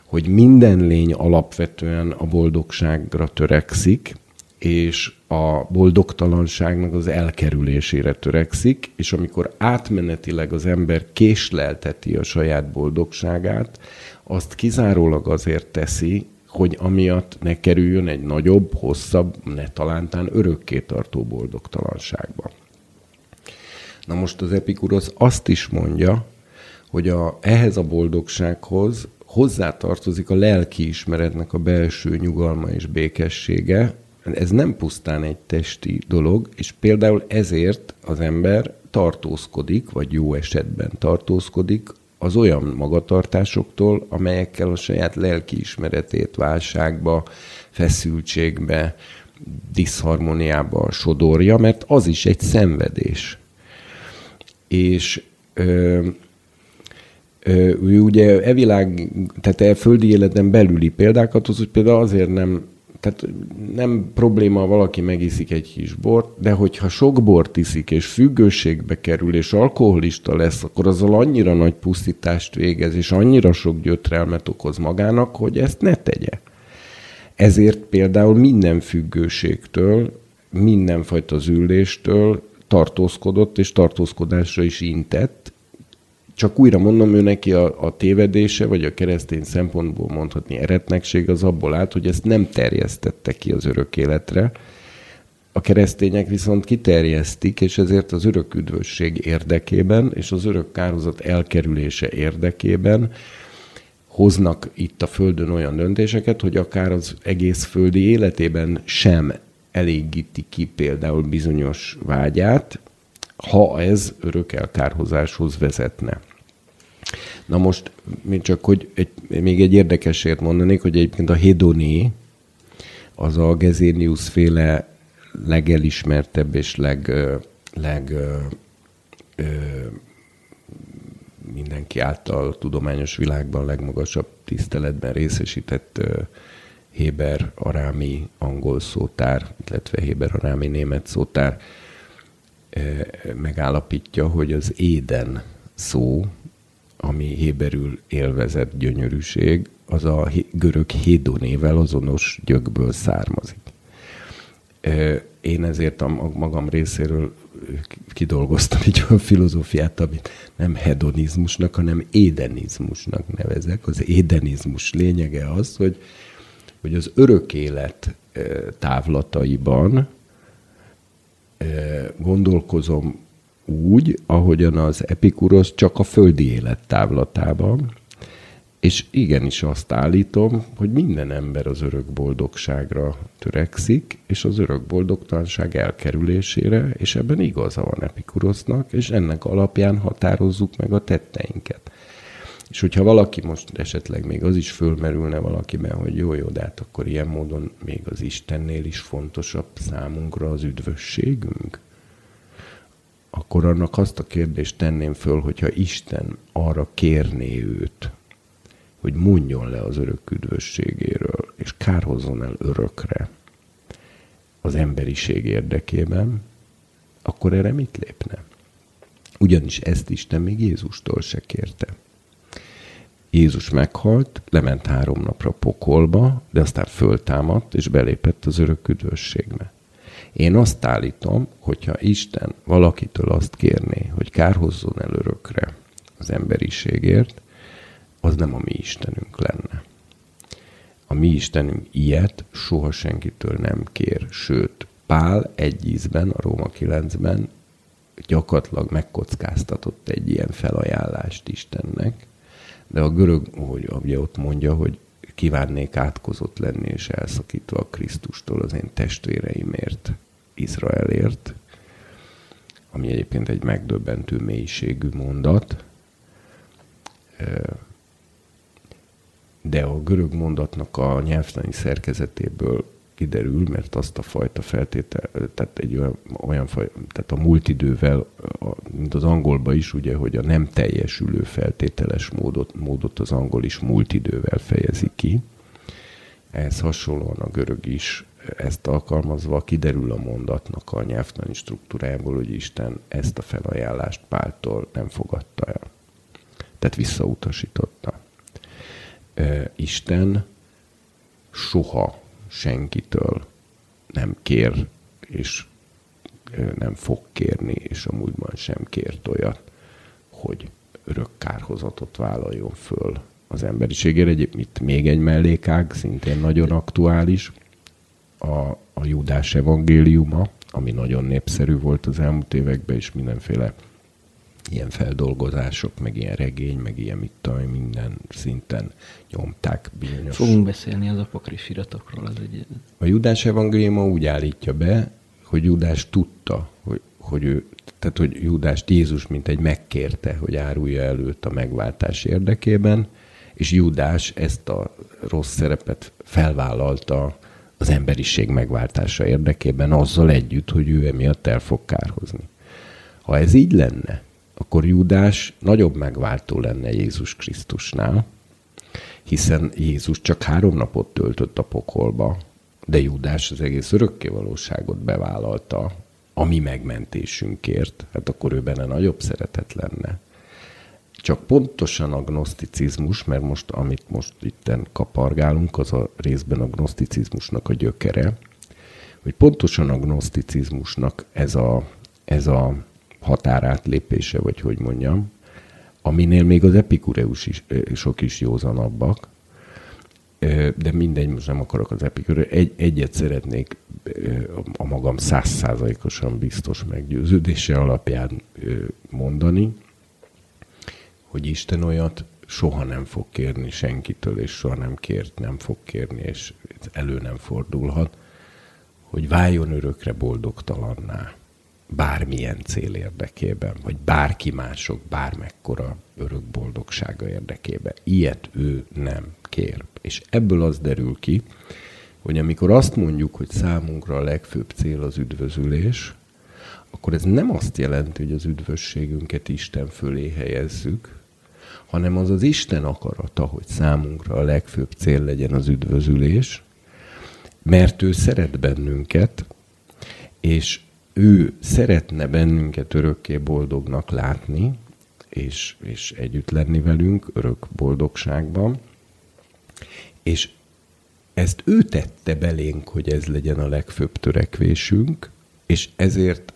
hogy minden lény alapvetően a boldogságra törekszik, és a boldogtalanságnak az elkerülésére törekszik, és amikor átmenetileg az ember késlelteti a saját boldogságát, azt kizárólag azért teszi, hogy amiatt ne kerüljön egy nagyobb, hosszabb, ne talántán örökké tartó boldogtalanságba. Na most az Epikurosz azt is mondja, hogy a, ehhez a boldogsághoz hozzátartozik a lelki ismeretnek a belső nyugalma és békessége, ez nem pusztán egy testi dolog, és például ezért az ember tartózkodik, vagy jó esetben tartózkodik az olyan magatartásoktól, amelyekkel a saját lelkiismeretét válságba, feszültségbe, diszharmoniába sodorja, mert az is egy szenvedés. És ö, ö, ugye e világ, tehát e földi életen belüli példákat hoz, hogy például azért nem tehát nem probléma, valaki megiszik egy kis bort, de hogyha sok bort iszik, és függőségbe kerül, és alkoholista lesz, akkor azzal annyira nagy pusztítást végez, és annyira sok gyötrelmet okoz magának, hogy ezt ne tegye. Ezért például minden függőségtől, mindenfajta zűléstől tartózkodott, és tartózkodásra is intett, csak újra mondom, ő neki a, a tévedése, vagy a keresztény szempontból mondhatni eretnekség az abból állt, hogy ezt nem terjesztette ki az örök életre. A keresztények viszont kiterjesztik, és ezért az örök üdvösség érdekében, és az örök kározat elkerülése érdekében hoznak itt a Földön olyan döntéseket, hogy akár az egész földi életében sem elégíti ki például bizonyos vágyát, ha ez örök elkárhozáshoz vezetne. Na most, csak hogy egy, még egy érdekesért mondanék, hogy egyébként a Hedoni, az a Gezénius féle legelismertebb és leg, leg ö, ö, mindenki által a tudományos világban legmagasabb tiszteletben részesített ö, Héber arámi angol szótár, illetve Héber arámi német szótár megállapítja, hogy az éden szó, ami héberül élvezett gyönyörűség, az a görög hédonével azonos gyökből származik. Én ezért a magam részéről kidolgoztam egy olyan filozófiát, amit nem hedonizmusnak, hanem édenizmusnak nevezek. Az édenizmus lényege az, hogy, hogy az örök élet távlataiban gondolkozom úgy, ahogyan az Epikurosz csak a földi élet távlatában, és igenis azt állítom, hogy minden ember az örök boldogságra törekszik, és az örök boldogtalanság elkerülésére, és ebben igaza van Epikurosznak, és ennek alapján határozzuk meg a tetteinket. És hogyha valaki most esetleg még az is fölmerülne valakiben, hogy jó, jó, de hát akkor ilyen módon még az Istennél is fontosabb számunkra az üdvösségünk, akkor annak azt a kérdést tenném föl, hogyha Isten arra kérné őt, hogy mondjon le az örök üdvösségéről, és kárhozzon el örökre az emberiség érdekében, akkor erre mit lépne? Ugyanis ezt Isten még Jézustól se kérte. Jézus meghalt, lement három napra pokolba, de aztán föltámadt, és belépett az örök üdvösségbe. Én azt állítom, hogyha Isten valakitől azt kérné, hogy kárhozzon el örökre az emberiségért, az nem a mi Istenünk lenne. A mi Istenünk ilyet soha senkitől nem kér, sőt, Pál egy ízben, a Róma 9-ben gyakorlatilag megkockáztatott egy ilyen felajánlást Istennek, de a görög, hogy ugye ott mondja, hogy kívánnék átkozott lenni és elszakítva a Krisztustól az én testvéreimért, Izraelért, ami egyébként egy megdöbbentő mélységű mondat. De a görög mondatnak a nyelvtani szerkezetéből kiderül, mert azt a fajta feltétel, tehát egy olyan, olyan faj, tehát a múlt idővel, mint az angolban is, ugye, hogy a nem teljesülő feltételes módot, módot az angol is múlt idővel fejezi ki. Ehhez hasonlóan a görög is ezt alkalmazva kiderül a mondatnak a nyelvtani struktúrájából, hogy Isten ezt a felajánlást Páltól nem fogadta el. Tehát visszautasította. Isten soha senkitől nem kér, és nem fog kérni, és a múltban sem kért olyat, hogy örök kárhozatot vállaljon föl az emberiségére. Egyébként még egy mellékág, szintén nagyon aktuális, a, a Judás evangéliuma, ami nagyon népszerű volt az elmúlt években, és mindenféle ilyen feldolgozások, meg ilyen regény, meg ilyen mit tudom, minden szinten nyomták bizonyos. Fogunk beszélni az apokrif iratokról. Az egy... A Judás evangéliuma úgy állítja be, hogy Judás tudta, hogy, hogy ő, tehát hogy Judást Jézus mint egy megkérte, hogy árulja előtt a megváltás érdekében, és Judás ezt a rossz szerepet felvállalta az emberiség megváltása érdekében azzal együtt, hogy ő emiatt el fog kárhozni. Ha ez így lenne, akkor Júdás nagyobb megváltó lenne Jézus Krisztusnál, hiszen Jézus csak három napot töltött a pokolba, de Júdás az egész örökkévalóságot bevállalta a mi megmentésünkért, hát akkor ő benne nagyobb szeretet lenne. Csak pontosan a gnoszticizmus, mert most, amit most itten kapargálunk, az a részben a gnoszticizmusnak a gyökere, hogy pontosan a gnoszticizmusnak ez a, ez a határátlépése, vagy hogy mondjam, aminél még az epikureus is, sok is józanabbak, de mindegy, most nem akarok az epikureus. Egy, egyet szeretnék a magam százszázalékosan biztos meggyőződése alapján mondani, hogy Isten olyat soha nem fog kérni senkitől, és soha nem kért, nem fog kérni, és elő nem fordulhat, hogy váljon örökre boldogtalanná bármilyen cél érdekében, vagy bárki mások bármekkora örök boldogsága érdekében. Ilyet ő nem kér. És ebből az derül ki, hogy amikor azt mondjuk, hogy számunkra a legfőbb cél az üdvözülés, akkor ez nem azt jelenti, hogy az üdvösségünket Isten fölé helyezzük, hanem az az Isten akarata, hogy számunkra a legfőbb cél legyen az üdvözülés, mert ő szeret bennünket, és ő szeretne bennünket örökké boldognak látni, és, és együtt lenni velünk örök boldogságban, és ezt ő tette belénk, hogy ez legyen a legfőbb törekvésünk, és ezért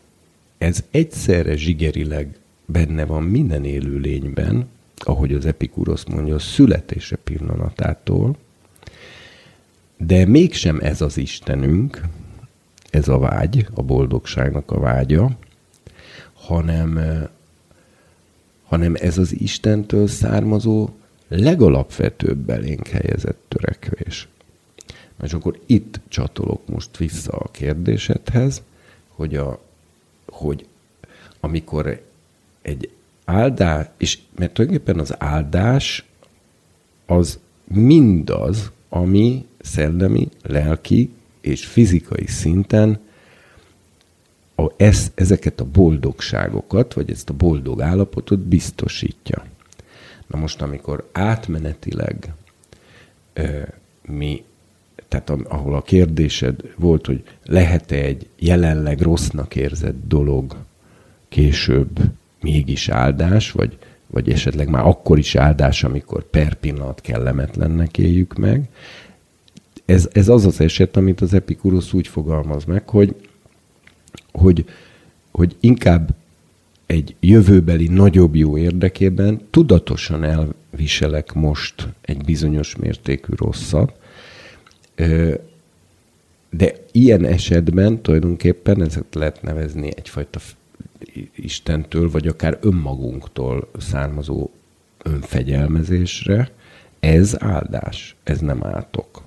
ez egyszerre zsigerileg benne van minden élő lényben, ahogy az Epikurosz mondja, a születése pillanatától, de mégsem ez az Istenünk, ez a vágy, a boldogságnak a vágya, hanem, hanem ez az Istentől származó legalapvetőbb belénk helyezett törekvés. És akkor itt csatolok most vissza a kérdésedhez, hogy, a, hogy amikor egy áldás, és mert tulajdonképpen az áldás az mindaz, ami szellemi, lelki és fizikai szinten a, ez, ezeket a boldogságokat, vagy ezt a boldog állapotot biztosítja. Na most, amikor átmenetileg ö, mi, tehát ahol a kérdésed volt, hogy lehet-e egy jelenleg rossznak érzett dolog később mégis áldás, vagy, vagy esetleg már akkor is áldás, amikor per pillanat kellemetlennek éljük meg. Ez, ez az az eset, amit az Epikurusz úgy fogalmaz meg, hogy, hogy, hogy inkább egy jövőbeli nagyobb jó érdekében tudatosan elviselek most egy bizonyos mértékű rosszat, de ilyen esetben tulajdonképpen ezeket lehet nevezni egyfajta Istentől, vagy akár önmagunktól származó önfegyelmezésre, ez áldás, ez nem átok.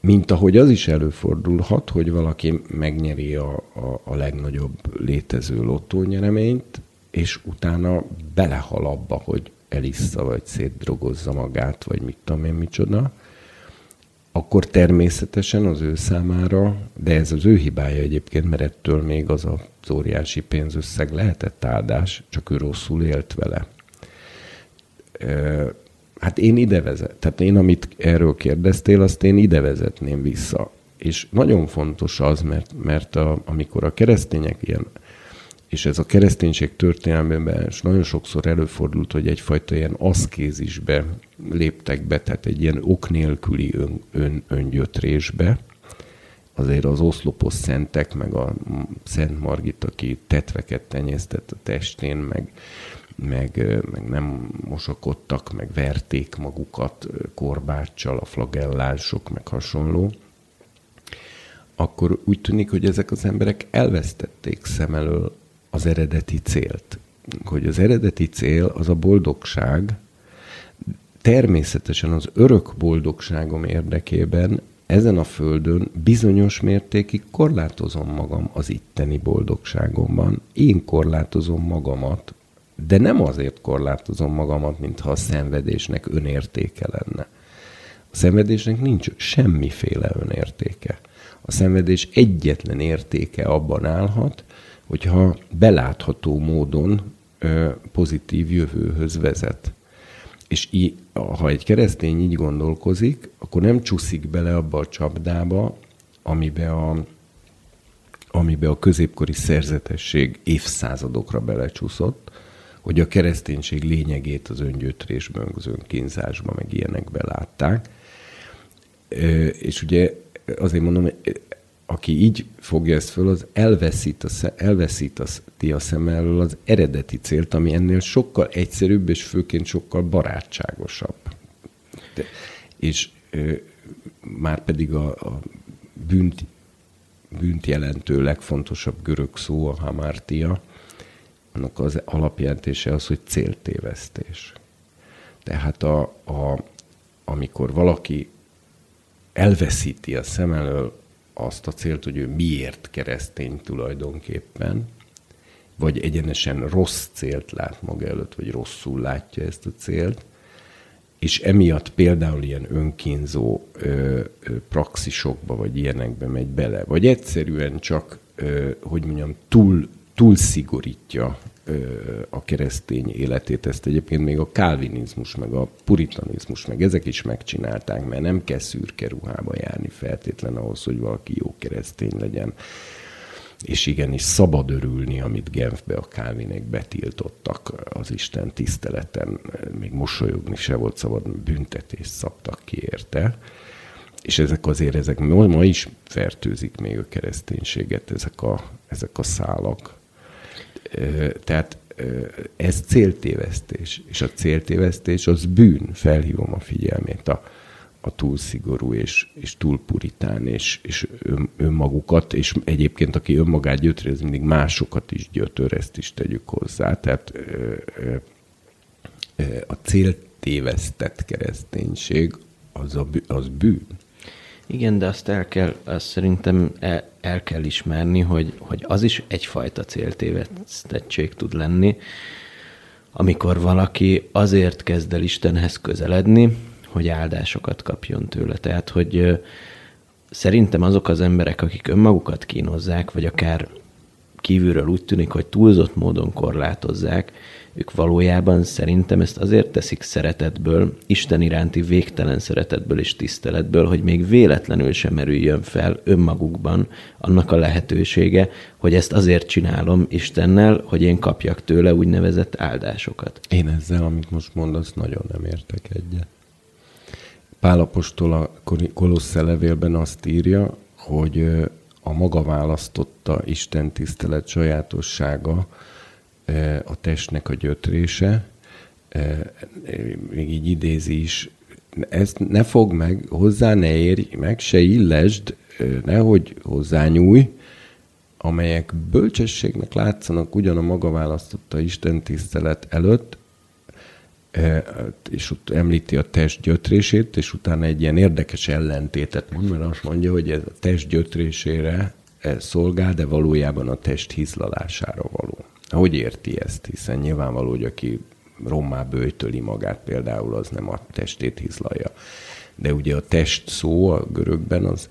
Mint ahogy az is előfordulhat, hogy valaki megnyeri a, a, a legnagyobb létező lottónyereményt, és utána belehal abba, hogy elissza, vagy szétdrogozza magát, vagy mit tudom én micsoda, akkor természetesen az ő számára, de ez az ő hibája egyébként, mert ettől még az az óriási pénzösszeg lehetett áldás, csak ő rosszul élt vele. Hát én ide vezet, tehát én, amit erről kérdeztél, azt én ide vezetném vissza. És nagyon fontos az, mert, mert a, amikor a keresztények ilyen és ez a kereszténység történelmében is nagyon sokszor előfordult, hogy egyfajta ilyen aszkézisbe léptek be, tehát egy ilyen ok nélküli ön, ön, öngyötrésbe. Azért az oszlopos szentek, meg a Szent Margit, aki tetveket tenyésztett a testén, meg, meg, meg nem mosakodtak, meg verték magukat korbáccsal, a flagellások, meg hasonló, akkor úgy tűnik, hogy ezek az emberek elvesztették szem elől az eredeti célt. Hogy az eredeti cél az a boldogság, természetesen az örök boldogságom érdekében ezen a földön bizonyos mértékig korlátozom magam az itteni boldogságomban. Én korlátozom magamat, de nem azért korlátozom magamat, mintha a szenvedésnek önértéke lenne. A szenvedésnek nincs semmiféle önértéke. A szenvedés egyetlen értéke abban állhat, hogyha belátható módon ö, pozitív jövőhöz vezet. És í, ha egy keresztény így gondolkozik, akkor nem csúszik bele abba a csapdába, amibe a, amibe a középkori szerzetesség évszázadokra belecsúszott, hogy a kereszténység lényegét az öngyötrésben, az önkínzásban, meg ilyenekbe látták. És ugye azért mondom, aki így fogja ezt föl, az elveszít a, elveszíti a szem elől az eredeti célt, ami ennél sokkal egyszerűbb, és főként sokkal barátságosabb. De, és ö, már pedig a, a bűnt, bűnt jelentő legfontosabb görög szó, a hamartia, annak az alapjelentése az, hogy céltévesztés. Tehát a, a, amikor valaki elveszíti a szem elől azt a célt, hogy ő miért keresztény tulajdonképpen, vagy egyenesen rossz célt lát maga előtt, vagy rosszul látja ezt a célt, és emiatt például ilyen önkínzó ö, ö, praxisokba, vagy ilyenekbe megy bele, vagy egyszerűen csak, ö, hogy mondjam, túl, túl szigorítja a keresztény életét. Ezt egyébként még a kálvinizmus, meg a puritanizmus, meg ezek is megcsinálták, mert nem kell szürke ruhába járni feltétlen ahhoz, hogy valaki jó keresztény legyen. És igenis szabad örülni, amit Genfbe a Kálvinek betiltottak az Isten tiszteleten. Még mosolyogni se volt szabad, büntetést szabtak ki érte. És ezek azért, ezek ma is fertőzik még a kereszténységet, ezek a, ezek a szálak tehát ez céltévesztés, és a céltévesztés az bűn, felhívom a figyelmét a, a túl szigorú és, és túl puritán, és, és ön, önmagukat, és egyébként aki önmagát gyötri, az mindig másokat is gyötör, ezt is tegyük hozzá. Tehát ö, ö, a céltévesztett kereszténység az, a, az bűn. Igen, de azt el kell, azt szerintem el, el kell ismerni, hogy, hogy az is egyfajta céltévesztettség tud lenni, amikor valaki azért kezd el Istenhez közeledni, hogy áldásokat kapjon tőle. Tehát, hogy szerintem azok az emberek, akik önmagukat kínozzák, vagy akár kívülről úgy tűnik, hogy túlzott módon korlátozzák, ők valójában szerintem ezt azért teszik szeretetből, Isten iránti végtelen szeretetből és tiszteletből, hogy még véletlenül sem merüljön fel önmagukban annak a lehetősége, hogy ezt azért csinálom Istennel, hogy én kapjak tőle úgynevezett áldásokat. Én ezzel, amit most mondasz, nagyon nem értek egyet. Pálapostól a Kolossze levélben azt írja, hogy a maga választotta Isten tisztelet sajátossága, E, a testnek a gyötrése, e, még így idézi is, ezt ne fog meg, hozzá ne érj meg, se illesd, e, nehogy hozzányúj, amelyek bölcsességnek látszanak ugyan a maga választotta Isten tisztelet előtt, és ott említi a test gyötrését, és utána egy ilyen érdekes ellentétet mond, mert azt mondja, hogy ez a test gyötrésére szolgál, de valójában a test hizlalására való. Hogy érti ezt? Hiszen nyilvánvaló, hogy aki rommá bőjtöli magát például, az nem a testét hizlalja. De ugye a test szó a görögben az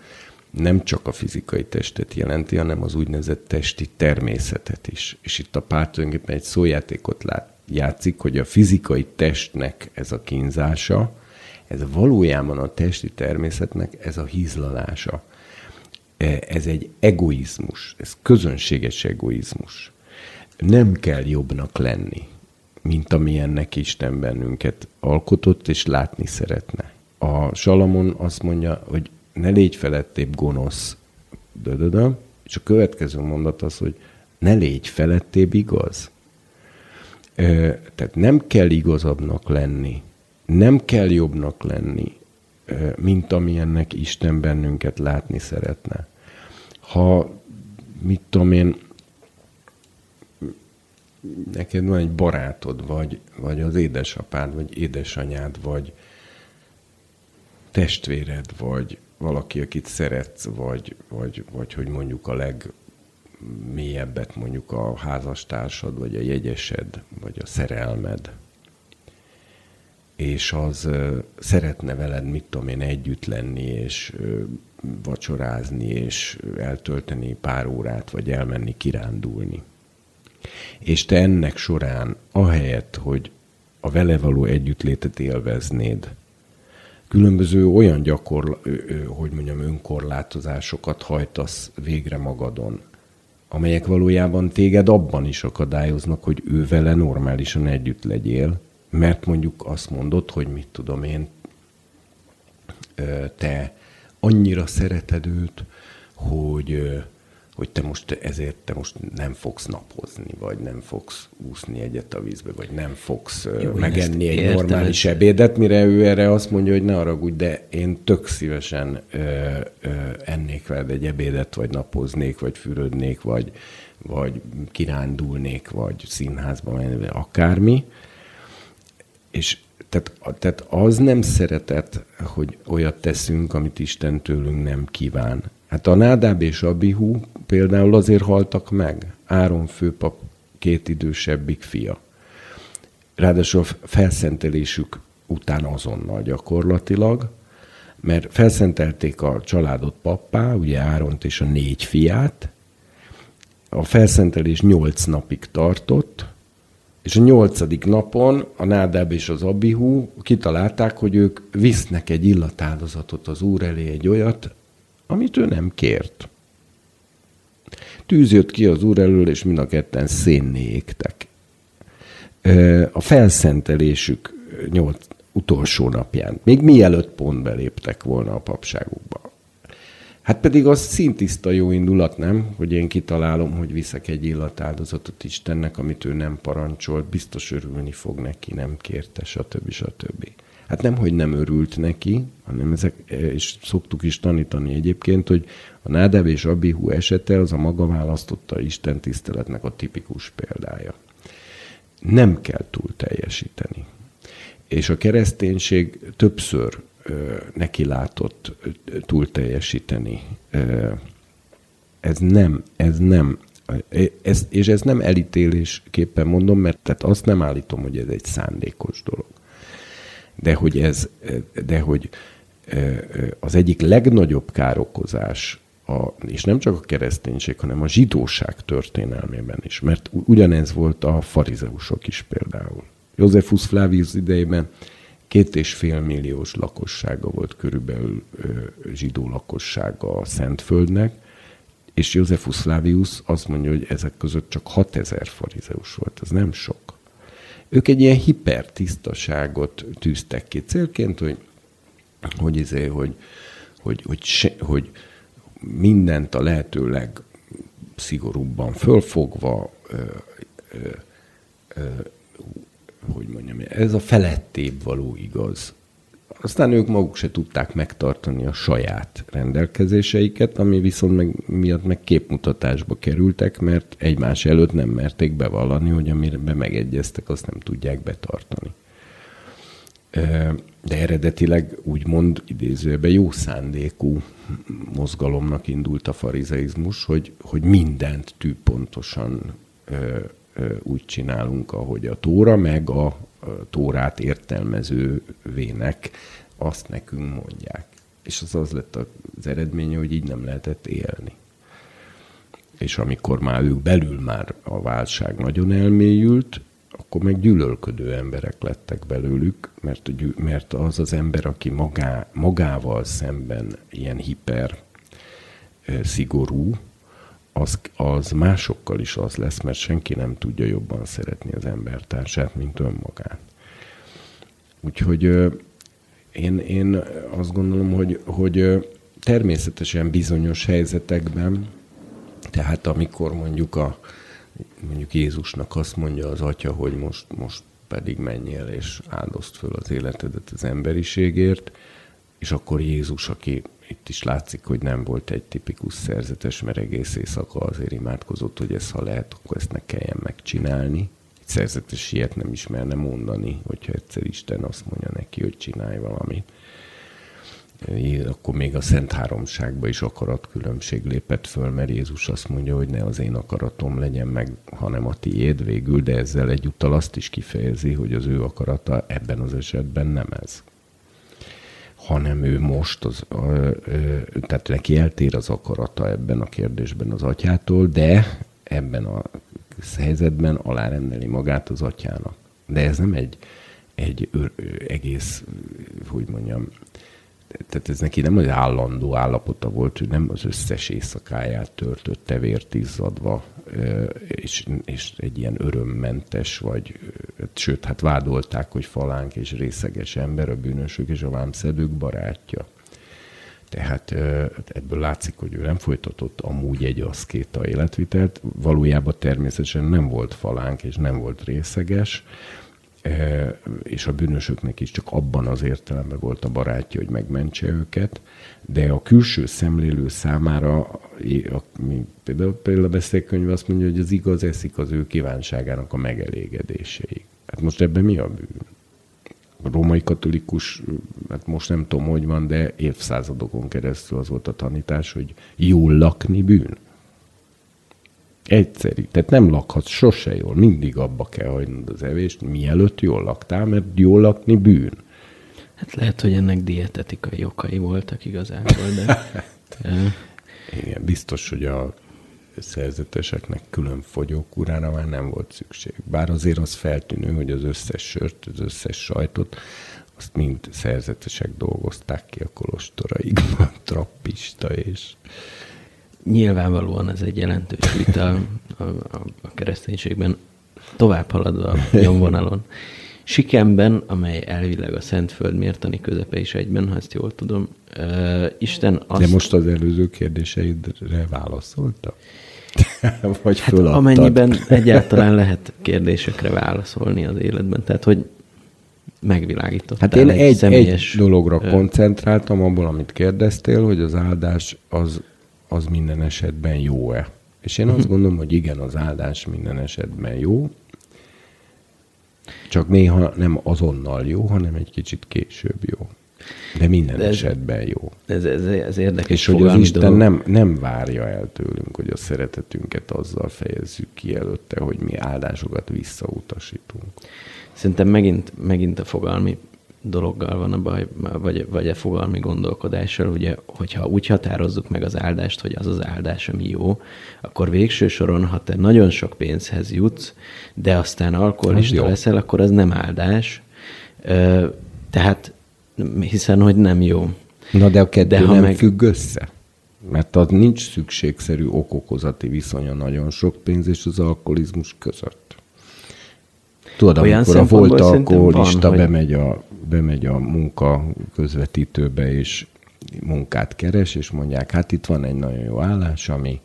nem csak a fizikai testet jelenti, hanem az úgynevezett testi természetet is. És itt a pár tulajdonképpen egy szójátékot lát, játszik, hogy a fizikai testnek ez a kínzása, ez valójában a testi természetnek ez a hízlalása. E, ez egy egoizmus, ez közönséges egoizmus nem kell jobbnak lenni, mint amilyennek Isten bennünket alkotott és látni szeretne. A Salamon azt mondja, hogy ne légy felettébb gonosz, dödödöm, és a következő mondat az, hogy ne légy felettébb igaz. Tehát nem kell igazabbnak lenni, nem kell jobbnak lenni, mint amilyennek Isten bennünket látni szeretne. Ha, mit tudom én, neked van egy barátod, vagy, vagy az édesapád, vagy édesanyád, vagy testvéred, vagy valaki, akit szeretsz, vagy, vagy, vagy hogy mondjuk a legmélyebbet mondjuk a házastársad, vagy a jegyesed, vagy a szerelmed, és az szeretne veled, mit tudom én, együtt lenni, és vacsorázni, és eltölteni pár órát, vagy elmenni kirándulni. És te ennek során, ahelyett, hogy a vele való együttlétet élveznéd, különböző olyan gyakor, hogy mondjam, önkorlátozásokat hajtasz végre magadon, amelyek valójában téged abban is akadályoznak, hogy ő vele normálisan együtt legyél, mert mondjuk azt mondod, hogy mit tudom én, te annyira szereted őt, hogy, hogy te most ezért te most nem fogsz napozni, vagy nem fogsz úszni egyet a vízbe, vagy nem fogsz Jó, megenni egy értem, normális ebédet, mire ő erre azt mondja, hogy ne haragudj, de én tök szívesen ö, ö, ennék veled egy ebédet, vagy napoznék, vagy fürödnék, vagy, vagy kirándulnék, vagy színházba menni, akármi. És tehát, tehát az nem szeretet, hogy olyat teszünk, amit Isten tőlünk nem kíván. Hát a Nádáb és Abihu például azért haltak meg. Áron főpap két idősebbik fia. Ráadásul a felszentelésük után azonnal gyakorlatilag, mert felszentelték a családot pappá, ugye Áront és a négy fiát. A felszentelés nyolc napig tartott, és a nyolcadik napon a Nádáb és az Abihu kitalálták, hogy ők visznek egy illatáldozatot az úr elé, egy olyat, amit ő nem kért. Tűz jött ki az úr elől, és mind a ketten szénné égtek. A felszentelésük nyolc utolsó napján, még mielőtt pont beléptek volna a papságukba. Hát pedig az szintiszta jó indulat, nem? Hogy én kitalálom, hogy viszek egy illatáldozatot Istennek, amit ő nem parancsolt, biztos örülni fog neki, nem kérte, stb. stb. Hát nem, hogy nem örült neki, hanem ezek, és szoktuk is tanítani egyébként, hogy a Nádev és Abihu esete az a maga választotta Isten tiszteletnek a tipikus példája. Nem kell túl teljesíteni. És a kereszténység többször neki látott túl teljesíteni. Ez nem, ez nem, ez, és ez nem elítélésképpen mondom, mert tehát azt nem állítom, hogy ez egy szándékos dolog. De hogy ez, de hogy az egyik legnagyobb károkozás, a, és nem csak a kereszténység, hanem a zsidóság történelmében is, mert ugyanez volt a farizeusok is például. Józsefus Flavius idejében Két és fél milliós lakossága volt körülbelül zsidó lakossága a Szentföldnek, és Józefus Flavius azt mondja, hogy ezek között csak 6000 farizeus volt, ez nem sok. Ők egy ilyen hipertisztaságot tűztek ki célként, hogy, hogy, izé, hogy, hogy, hogy, se, hogy mindent a lehető legszigorúbban fölfogva, ö, ö, ö, hogy mondjam, ez a felettébb való igaz. Aztán ők maguk se tudták megtartani a saját rendelkezéseiket, ami viszont meg, miatt meg képmutatásba kerültek, mert egymás előtt nem merték bevallani, hogy amire megegyeztek, azt nem tudják betartani. De eredetileg úgymond idézőben jó szándékú mozgalomnak indult a farizeizmus, hogy, hogy mindent tűpontosan úgy csinálunk, ahogy a tóra, meg a tórát értelmezővének azt nekünk mondják. És az az lett az eredménye, hogy így nem lehetett élni. És amikor már ők belül már a válság nagyon elmélyült, akkor meg gyűlölködő emberek lettek belőlük, mert, mert az az ember, aki magá, magával szemben ilyen hiper szigorú, az, az másokkal is az lesz, mert senki nem tudja jobban szeretni az embertársát, mint önmagát. Úgyhogy én, én azt gondolom, hogy, hogy természetesen bizonyos helyzetekben, tehát amikor mondjuk a mondjuk Jézusnak azt mondja az atya, hogy most, most pedig menjél és áldozd föl az életedet az emberiségért, és akkor Jézus, aki itt is látszik, hogy nem volt egy tipikus szerzetes, mert egész éjszaka azért imádkozott, hogy ezt ha lehet, akkor ezt ne kelljen megcsinálni. Egy szerzetes ilyet nem ismerne mondani, hogyha egyszer Isten azt mondja neki, hogy csinálj valamit akkor még a Szent Háromságban is akaratkülönbség lépett föl, mert Jézus azt mondja, hogy ne az én akaratom legyen meg, hanem a tiéd végül, de ezzel egyúttal azt is kifejezi, hogy az ő akarata ebben az esetben nem ez hanem ő most, az, tehát neki eltér az akarata ebben a kérdésben az atyától, de ebben a helyzetben alárendeli magát az atyának. De ez nem egy, egy egész, hogy mondjam, tehát ez neki nem az állandó állapota volt, hogy nem az összes éjszakáját törtötte vért izzadva, és, és egy ilyen örömmentes, vagy, sőt, hát vádolták, hogy falánk és részeges ember, a bűnösök és a vámszedők barátja. Tehát ebből látszik, hogy ő nem folytatott amúgy egy aszkéta életvitelt, valójában természetesen nem volt falánk és nem volt részeges, és a bűnösöknek is csak abban az értelemben volt a barátja, hogy megmentse őket, de a külső szemlélő számára, például, például a beszélkönyv azt mondja, hogy az igaz eszik az ő kívánságának a megelégedéséig. Hát most ebben mi a bűn? A római katolikus, hát most nem tudom, hogy van, de évszázadokon keresztül az volt a tanítás, hogy jól lakni bűn. Egyszerű. Tehát nem lakhatsz sose jól, mindig abba kell hagynod az evést, mielőtt jól laktál, mert jól lakni bűn. Hát lehet, hogy ennek dietetikai okai voltak igazából, de... Igen, biztos, hogy a szerzeteseknek külön fogyókúrára már nem volt szükség. Bár azért az feltűnő, hogy az összes sört, az összes sajtot, azt mind szerzetesek dolgozták ki a kolostoraikban, trappista és Nyilvánvalóan ez egy jelentős vita a, a, a kereszténységben, tovább haladva a nyomvonalon. Sikemben, amely elvileg a Szentföld mértani közepe is egyben, ha ezt jól tudom, uh, Isten azt... De most az előző kérdéseidre válaszolta? Vagy hát amennyiben egyáltalán lehet kérdésekre válaszolni az életben. Tehát, hogy megvilágított. Hát én egy, egy, személyes, egy dologra koncentráltam abból, amit kérdeztél, hogy az áldás az az minden esetben jó-e. És én azt gondolom, hogy igen, az áldás minden esetben jó, csak néha nem azonnal jó, hanem egy kicsit később jó. De minden De ez, esetben jó. Ez, ez, ez érdekes És hogy az Isten nem, nem várja el tőlünk, hogy a szeretetünket azzal fejezzük ki előtte, hogy mi áldásokat visszautasítunk. Szerintem megint, megint a fogalmi dologgal van a baj, vagy, vagy a fogalmi gondolkodással, ugye, hogyha úgy határozzuk meg az áldást, hogy az az áldás, ami jó, akkor végső soron, ha te nagyon sok pénzhez jutsz, de aztán alkoholista leszel, akkor az nem áldás. Tehát, hiszen, hogy nem jó. Na de a kettő de nem meg... függ össze. Mert az nincs szükségszerű okokozati viszonya nagyon sok pénz és az alkoholizmus között. Tudod, Olyan amikor a volt alkoholista van, bemegy, a, bemegy a munka közvetítőbe, és munkát keres, és mondják, hát itt van egy nagyon jó állás, ami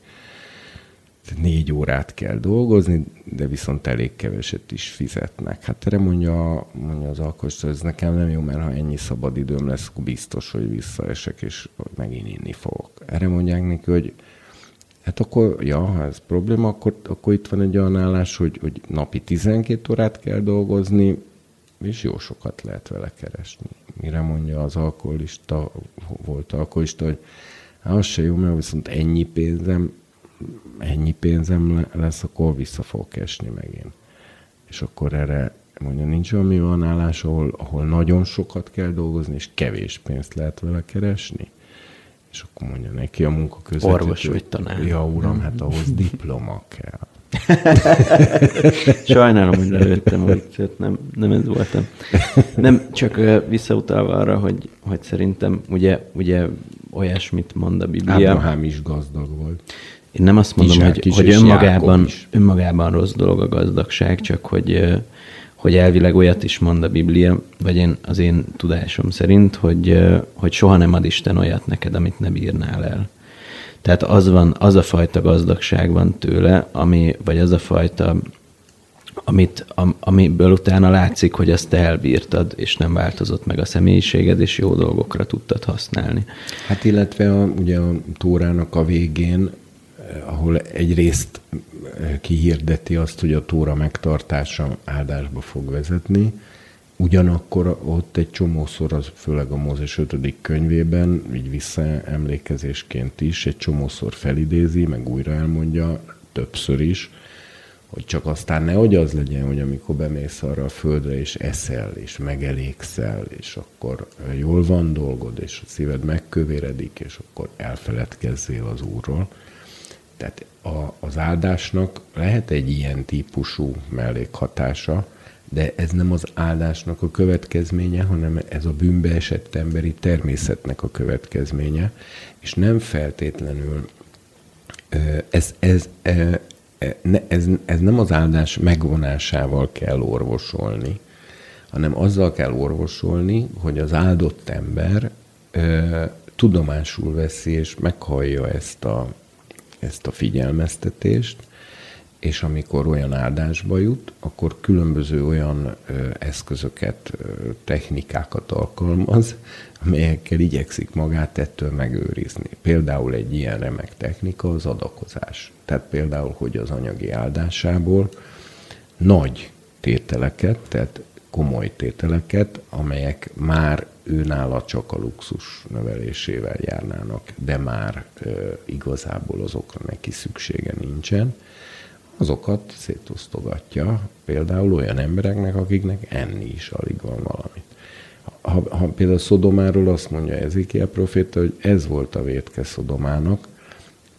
négy órát kell dolgozni, de viszont elég keveset is fizetnek. Hát erre mondja, mondja az alkoholista, ez nekem nem jó, mert ha ennyi szabad időm lesz, akkor biztos, hogy visszaesek, és megint inni fogok. Erre mondják neki, hogy Hát akkor, ja, ha ez probléma, akkor, akkor itt van egy olyan állás, hogy, hogy napi 12 órát kell dolgozni, és jó sokat lehet vele keresni. Mire mondja az alkoholista, volt alkoholista, hogy hát az se jó, mert viszont ennyi pénzem, ennyi pénzem lesz, akkor vissza fogok esni megint. És akkor erre mondja, nincs olyan van állás, ahol, ahol nagyon sokat kell dolgozni, és kevés pénzt lehet vele keresni? És akkor mondja neki a munka között. Orvos vagy tanár. Ja, uram, hát ahhoz diploma kell. Sajnálom, hogy lelőttem hogy nem, nem ez voltam. Nem, csak visszautalva arra, hogy, hogy szerintem ugye, ugye olyasmit mond a Biblia. Ábrahám is gazdag volt. Én nem azt mondom, Izsák hogy, hogy önmagában, önmagában rossz dolog a gazdagság, csak hogy hogy elvileg olyat is mond a Biblia, vagy én, az én tudásom szerint, hogy, hogy soha nem ad Isten olyat neked, amit ne bírnál el. Tehát az van, az a fajta gazdagság van tőle, ami, vagy az a fajta amit, am, amiből utána látszik, hogy te elbírtad, és nem változott meg a személyiséged, és jó dolgokra tudtad használni. Hát illetve a, ugye a tórának a végén, eh, ahol egyrészt eh, kihirdeti azt, hogy a tóra megtartása áldásba fog vezetni, ugyanakkor ott egy csomószor, az főleg a Mózes 5. könyvében, így visszaemlékezésként is, egy csomószor felidézi, meg újra elmondja, többször is, hogy csak aztán nehogy az legyen, hogy amikor bemész arra a földre, és eszel, és megelégszel, és akkor jól van dolgod, és a szíved megkövéredik, és akkor elfeledkezzél az Úrról. Tehát a, az áldásnak lehet egy ilyen típusú mellékhatása, de ez nem az áldásnak a következménye, hanem ez a bűnbe esett emberi természetnek a következménye, és nem feltétlenül ez, ez, ez, ez nem az áldás megvonásával kell orvosolni, hanem azzal kell orvosolni, hogy az áldott ember tudomásul veszi és meghallja ezt a, ezt a figyelmeztetést, és amikor olyan áldásba jut, akkor különböző olyan eszközöket, technikákat alkalmaz, amelyekkel igyekszik magát ettől megőrizni. Például egy ilyen remek technika az adakozás. Tehát például, hogy az anyagi áldásából nagy tételeket, tehát komoly tételeket, amelyek már őnála csak a luxus növelésével járnának, de már igazából azokra neki szüksége nincsen, azokat szétosztogatja például olyan embereknek, akiknek enni is alig van valami ha, ha például Szodomáról azt mondja Ezekiel proféta, hogy ez volt a vétke Szodomának,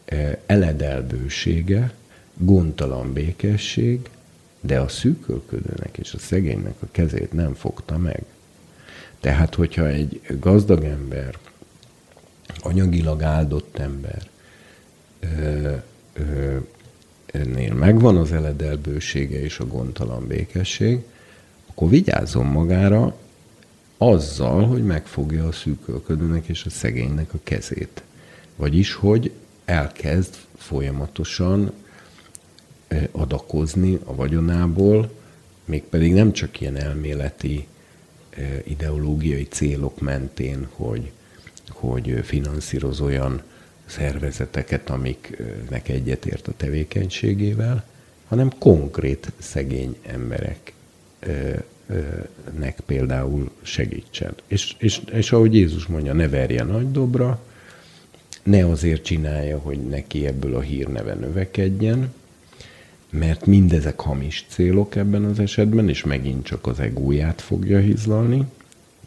e, eledelbősége, gondtalan békesség, de a szűkölködőnek és a szegénynek a kezét nem fogta meg. Tehát, hogyha egy gazdag ember, anyagilag áldott ember, ö, ö, ennél megvan az eledelbősége és a gondtalan békesség, akkor vigyázzon magára, azzal, hogy megfogja a szűkölködőnek és a szegénynek a kezét. Vagyis, hogy elkezd folyamatosan adakozni a vagyonából, mégpedig nem csak ilyen elméleti ideológiai célok mentén, hogy, hogy finanszíroz olyan szervezeteket, amiknek egyetért a tevékenységével, hanem konkrét szegény emberek nek például segítsen. És, és, és ahogy Jézus mondja, ne verje nagy dobra, ne azért csinálja, hogy neki ebből a hírneve növekedjen, mert mindezek hamis célok ebben az esetben, és megint csak az egóját fogja hizlalni.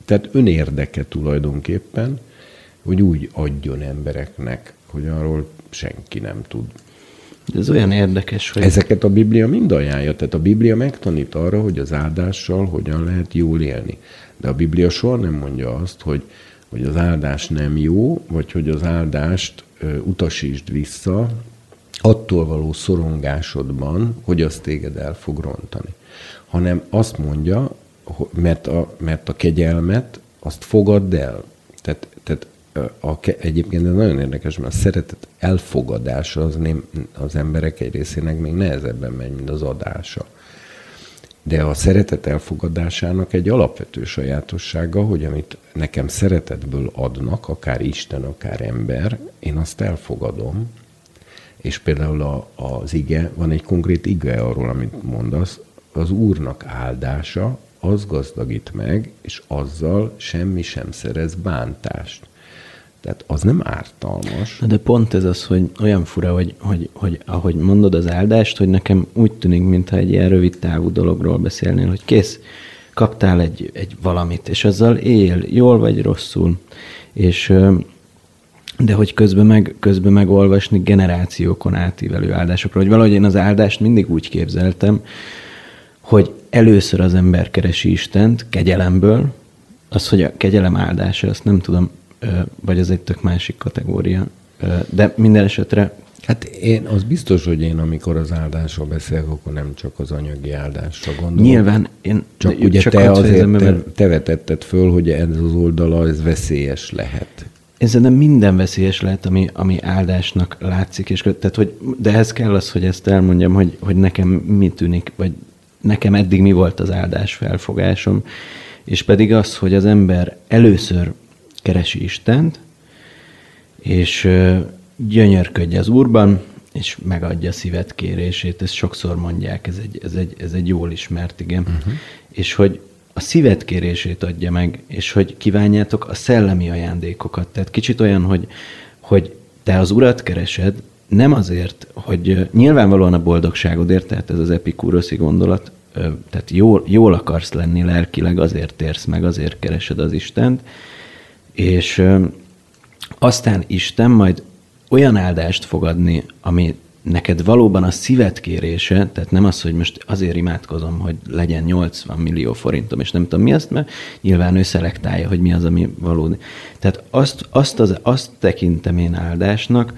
Tehát önérdeke tulajdonképpen, hogy úgy adjon embereknek, hogy arról senki nem tud ez olyan érdekes, hogy... Ezeket a Biblia mind ajánlja. Tehát a Biblia megtanít arra, hogy az áldással hogyan lehet jól élni. De a Biblia soha nem mondja azt, hogy, hogy az áldás nem jó, vagy hogy az áldást ö, utasítsd vissza, attól való szorongásodban, hogy az téged el fog rontani. Hanem azt mondja, mert a, mert a kegyelmet azt fogadd el. Tehát, tehát a, egyébként ez nagyon érdekes, mert a szeretet elfogadása az, nem, az emberek egy részének még nehezebben megy, mint az adása. De a szeretet elfogadásának egy alapvető sajátossága, hogy amit nekem szeretetből adnak, akár Isten, akár ember, én azt elfogadom, és például a, az ige, van egy konkrét ige arról, amit mondasz, az Úrnak áldása, az gazdagít meg, és azzal semmi sem szerez bántást. Tehát az nem ártalmas. De pont ez az, hogy olyan fura, hogy, hogy, hogy ahogy mondod az áldást, hogy nekem úgy tűnik, mintha egy ilyen rövid távú dologról beszélnél, hogy kész, kaptál egy, egy valamit, és azzal él, jól vagy rosszul. És de hogy közben meg, közben megolvasni generációkon átívelő áldásokról. Hogy valahogy én az áldást mindig úgy képzeltem, hogy először az ember keresi Istent kegyelemből, az, hogy a kegyelem áldása, azt nem tudom, vagy ez egy tök másik kategória. De minden esetre... Hát én, az biztos, hogy én amikor az áldásról beszélek, akkor nem csak az anyagi áldásra gondolok. Nyilván én... Csak ugye csak te azért te, te vetetted föl, hogy ez az oldala, ez veszélyes lehet. Ez nem minden veszélyes lehet, ami, ami áldásnak látszik. És, tehát, hogy, de ez kell az, hogy ezt elmondjam, hogy, hogy nekem mi tűnik, vagy nekem eddig mi volt az áldás felfogásom, és pedig az, hogy az ember először keresi Istent, és gyönyörködj az Úrban, és megadja a szívet kérését. Ezt sokszor mondják, ez egy, ez egy, ez egy jól ismert, igen. Uh-huh. És hogy a szívet kérését adja meg, és hogy kívánjátok a szellemi ajándékokat. Tehát kicsit olyan, hogy, hogy te az urat keresed, nem azért, hogy nyilvánvalóan a boldogságodért, tehát ez az epikúroszi gondolat, tehát jól, jól akarsz lenni lelkileg, azért térsz meg, azért keresed az Istent, és aztán Isten majd olyan áldást fogadni, ami neked valóban a szívet kérése, tehát nem az, hogy most azért imádkozom, hogy legyen 80 millió forintom, és nem tudom mi azt, mert nyilván ő szelektálja, hogy mi az, ami valódi. Tehát azt, azt, az, azt tekintem én áldásnak,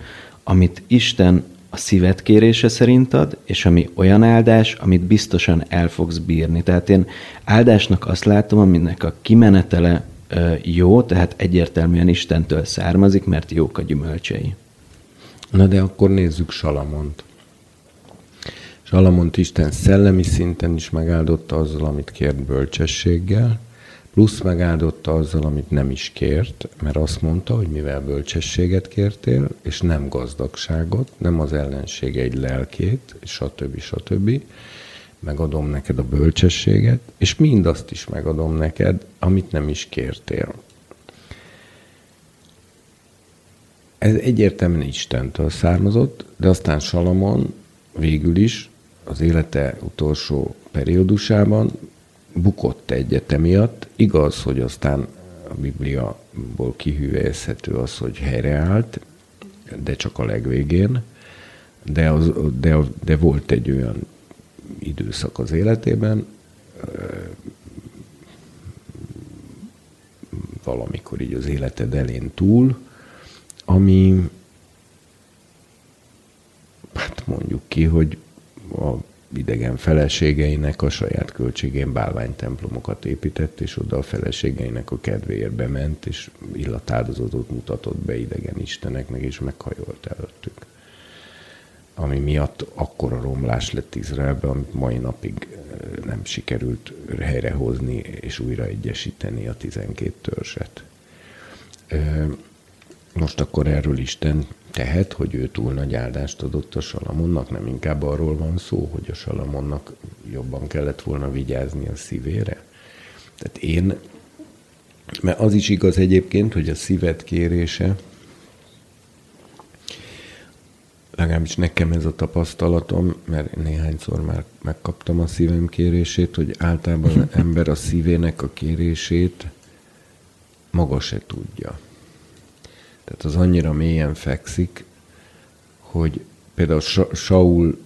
amit Isten a szívet kérése szerint ad, és ami olyan áldás, amit biztosan el fogsz bírni. Tehát én áldásnak azt látom, aminek a kimenetele jó, tehát egyértelműen Istentől származik, mert jók a gyümölcsei. Na de akkor nézzük Salamont. Salamont Isten szellemi szinten is megáldotta azzal, amit kért bölcsességgel, plusz megáldotta azzal, amit nem is kért, mert azt mondta, hogy mivel bölcsességet kértél, és nem gazdagságot, nem az ellenség egy lelkét, stb. stb., megadom neked a bölcsességet, és mindazt is megadom neked, amit nem is kértél. Ez egyértelműen Istentől származott, de aztán Salamon végül is az élete utolsó periódusában bukott egyet emiatt. Igaz, hogy aztán a Bibliaból kihűvezhető az, hogy helyreállt, de csak a legvégén. De, az, de, de volt egy olyan időszak az életében, valamikor így az életed elén túl, ami hát mondjuk ki, hogy a idegen feleségeinek a saját költségén bálványtemplomokat épített, és oda a feleségeinek a kedvéért bement, és illatáldozatot mutatott be idegen isteneknek, és meghajolt előttük. Ami miatt akkora romlás lett Izraelben, amit mai napig nem sikerült helyrehozni és újra egyesíteni a 12 törzset. Most akkor erről Isten tehet, hogy ő túl nagy áldást adott a Salamonnak, nem inkább arról van szó, hogy a Salamonnak jobban kellett volna vigyázni a szívére? Tehát én, mert az is igaz egyébként, hogy a szívet kérése, legalábbis nekem ez a tapasztalatom, mert néhányszor már megkaptam a szívem kérését, hogy általában ember a szívének a kérését maga se tudja. Tehát az annyira mélyen fekszik, hogy például Saul,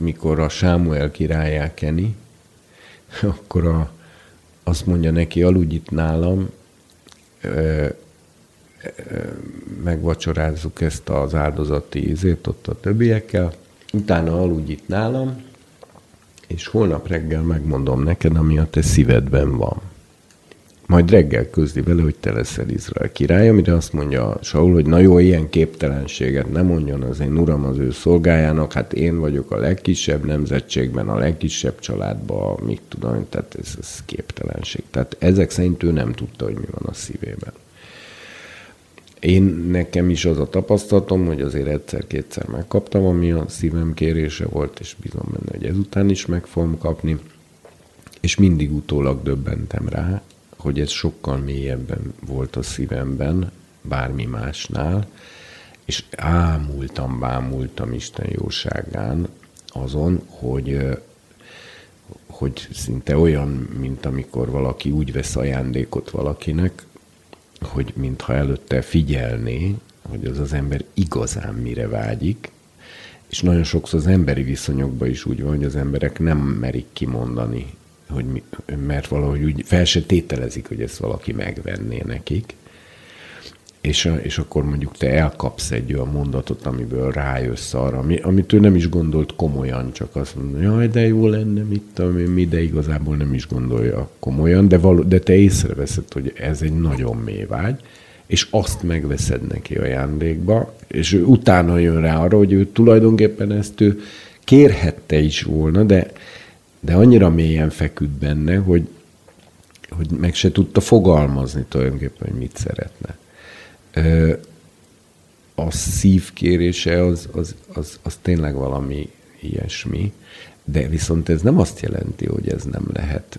mikor a Sámuel királyá keni, akkor a, azt mondja neki, aludj itt nálam, megvacsorázzuk ezt az áldozati ízét ott a többiekkel, utána aludj itt nálam, és holnap reggel megmondom neked, ami a te szívedben van majd reggel közli vele, hogy te leszel Izrael király, amire azt mondja Saul, hogy na jó, ilyen képtelenséget nem mondjon az én uram az ő szolgájának, hát én vagyok a legkisebb nemzetségben, a legkisebb családban, mit tudom, tehát ez, ez képtelenség. Tehát ezek szerint ő nem tudta, hogy mi van a szívében. Én nekem is az a tapasztalatom, hogy azért egyszer-kétszer megkaptam, ami a szívem kérése volt, és bízom benne, hogy ezután is meg fogom kapni, és mindig utólag döbbentem rá, hogy ez sokkal mélyebben volt a szívemben, bármi másnál, és ámultam, bámultam Isten jóságán azon, hogy, hogy szinte olyan, mint amikor valaki úgy vesz ajándékot valakinek, hogy mintha előtte figyelné, hogy az az ember igazán mire vágyik, és nagyon sokszor az emberi viszonyokban is úgy van, hogy az emberek nem merik kimondani hogy mi, mert valahogy úgy fel se tételezik, hogy ezt valaki megvenné nekik. És, és akkor mondjuk te elkapsz egy olyan mondatot, amiből rájössz arra, ami, amit ő nem is gondolt komolyan, csak azt mondja, jaj, de jó lenne, mit tudom én, mi, de igazából nem is gondolja komolyan, de, való, de te észreveszed, hogy ez egy nagyon mély vágy, és azt megveszed neki ajándékba, és ő utána jön rá arra, hogy ő tulajdonképpen ezt ő kérhette is volna, de de annyira mélyen feküdt benne, hogy, hogy meg se tudta fogalmazni tulajdonképpen, hogy mit szeretne. A szívkérése az, az, az, az tényleg valami ilyesmi, de viszont ez nem azt jelenti, hogy ez nem lehet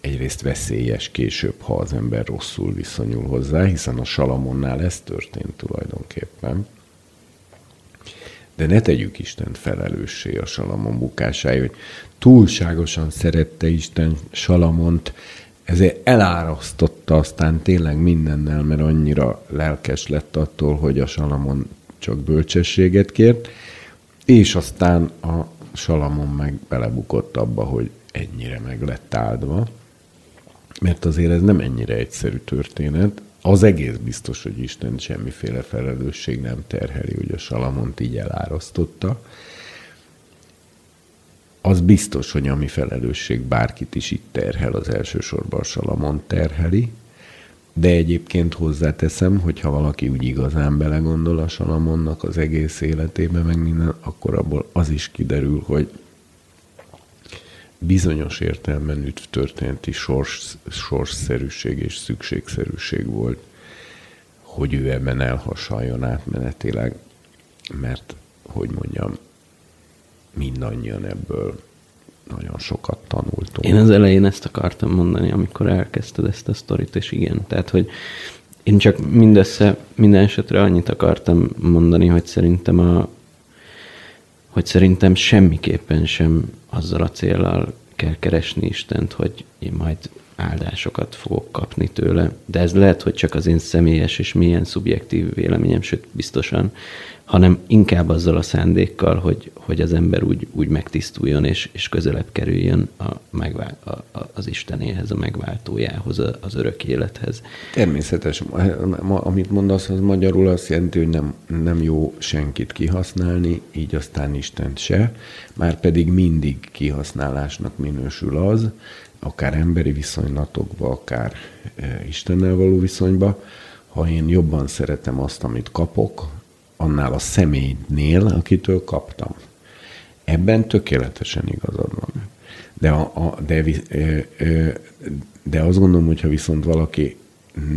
egyrészt veszélyes később, ha az ember rosszul viszonyul hozzá, hiszen a Salamonnál ez történt tulajdonképpen. De ne tegyük Isten felelőssé a Salamon bukásáért, hogy túlságosan szerette Isten Salamont, ezért elárasztotta aztán tényleg mindennel, mert annyira lelkes lett attól, hogy a Salamon csak bölcsességet kért, és aztán a Salamon meg belebukott abba, hogy ennyire meg lett áldva mert azért ez nem ennyire egyszerű történet. Az egész biztos, hogy Isten semmiféle felelősség nem terheli, hogy a Salamont így elárasztotta. Az biztos, hogy ami felelősség bárkit is itt terhel, az elsősorban a Salamont terheli, de egyébként hozzáteszem, hogy ha valaki úgy igazán belegondol a Salamonnak az egész életébe, meg minden, akkor abból az is kiderül, hogy bizonyos értelemben üdv történeti sors, sorsszerűség és szükségszerűség volt, hogy ő ebben elhasaljon átmenetileg, mert, hogy mondjam, mindannyian ebből nagyon sokat tanultunk. Én az elején ezt akartam mondani, amikor elkezdted ezt a sztorit, és igen, tehát, hogy én csak mindössze, minden esetre annyit akartam mondani, hogy szerintem a, hogy szerintem semmiképpen sem azzal a célral kell keresni Istent, hogy én majd áldásokat fogok kapni tőle. De ez lehet, hogy csak az én személyes és milyen szubjektív véleményem, sőt biztosan, hanem inkább azzal a szándékkal, hogy, hogy az ember úgy, úgy megtisztuljon és, és közelebb kerüljön a, megvál, a, a, az Istenéhez, a megváltójához, a, az örök élethez. Természetes. Amit mondasz, az magyarul azt jelenti, hogy nem, nem jó senkit kihasználni, így aztán Isten se, már pedig mindig kihasználásnak minősül az, akár emberi viszonylatokba, akár e, Istennel való viszonyba, ha én jobban szeretem azt, amit kapok, annál a személynél, akitől kaptam. Ebben tökéletesen igazad van. De, a, a, de, de azt gondolom, hogyha viszont valaki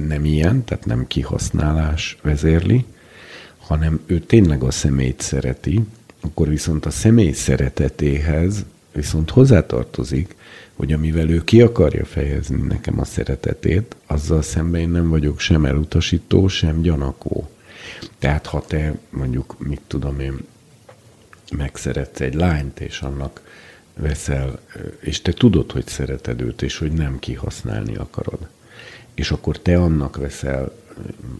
nem ilyen, tehát nem kihasználás vezérli, hanem ő tényleg a személyt szereti, akkor viszont a személy szeretetéhez viszont hozzátartozik, hogy amivel ő ki akarja fejezni nekem a szeretetét, azzal szemben én nem vagyok sem elutasító, sem gyanakó. Tehát ha te mondjuk, mit tudom én, megszeretsz egy lányt, és annak veszel, és te tudod, hogy szereted őt, és hogy nem kihasználni akarod, és akkor te annak veszel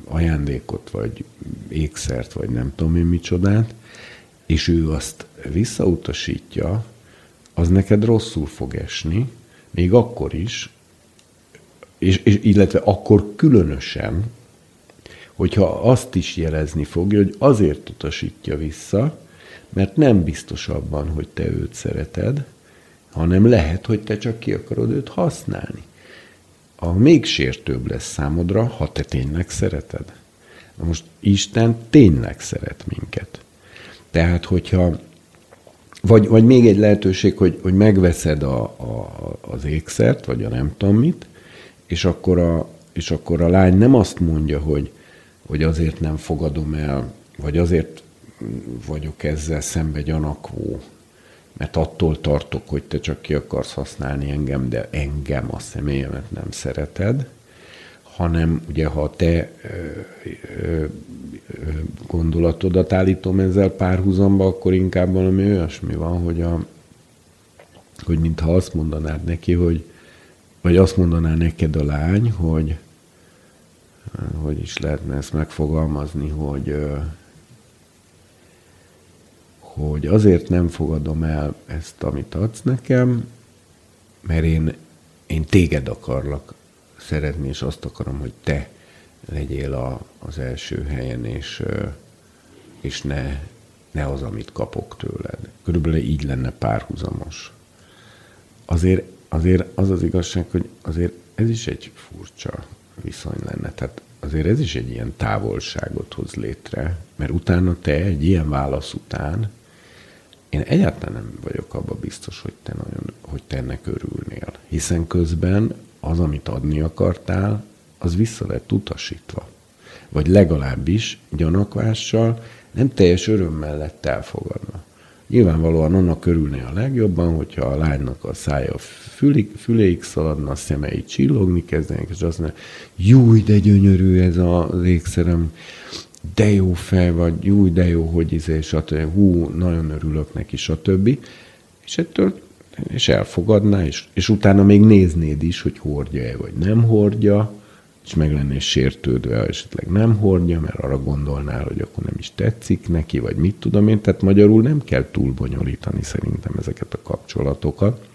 ajándékot, vagy ékszert, vagy nem tudom én micsodát, és ő azt visszautasítja, az neked rosszul fog esni, még akkor is, és, és illetve akkor különösen, hogyha azt is jelezni fogja, hogy azért utasítja vissza, mert nem biztos abban, hogy te őt szereted, hanem lehet, hogy te csak ki akarod őt használni. A még sértőbb lesz számodra, ha te tényleg szereted. Na most Isten tényleg szeret minket. Tehát, hogyha vagy, vagy még egy lehetőség, hogy, hogy megveszed a, a, az ékszert, vagy a nem tudom mit, és akkor, a, és akkor a lány nem azt mondja, hogy hogy azért nem fogadom el, vagy azért vagyok ezzel szembe gyanakvó, mert attól tartok, hogy te csak ki akarsz használni engem, de engem, a személyemet nem szereted, hanem ugye ha te ö, ö, gondolatodat állítom ezzel párhuzamba, akkor inkább valami olyasmi van, hogy, a, hogy mintha azt mondanád neki, hogy, vagy azt mondaná neked a lány, hogy hogy is lehetne ezt megfogalmazni, hogy hogy azért nem fogadom el ezt, amit adsz nekem, mert én, én téged akarlak szeretni, és azt akarom, hogy te legyél a, az első helyen, és, és ne, ne az, amit kapok tőled. Körülbelül így lenne párhuzamos. Azért, azért az az igazság, hogy azért ez is egy furcsa viszony lenne. Tehát azért ez is egy ilyen távolságot hoz létre, mert utána te egy ilyen válasz után én egyáltalán nem vagyok abban biztos, hogy te, nagyon, hogy te ennek örülnél. Hiszen közben az, amit adni akartál, az vissza lett utasítva. Vagy legalábbis gyanakvással nem teljes örömmel lett elfogadva. Nyilvánvalóan annak örülné a legjobban, hogyha a lánynak a szája fülig, füléig szaladna, a szemei csillogni kezdenek, és azt mondja, júj, de gyönyörű ez az ékszerem, de jó fej vagy, júj, de jó, hogy izé, stb. Hú, nagyon örülök neki, stb. És ettől és elfogadná, és, és utána még néznéd is, hogy hordja-e, vagy nem hordja, és meg lennél sértődve, ha esetleg nem hordja, mert arra gondolnál, hogy akkor nem is tetszik neki, vagy mit tudom én. Tehát magyarul nem kell túl bonyolítani szerintem ezeket a kapcsolatokat.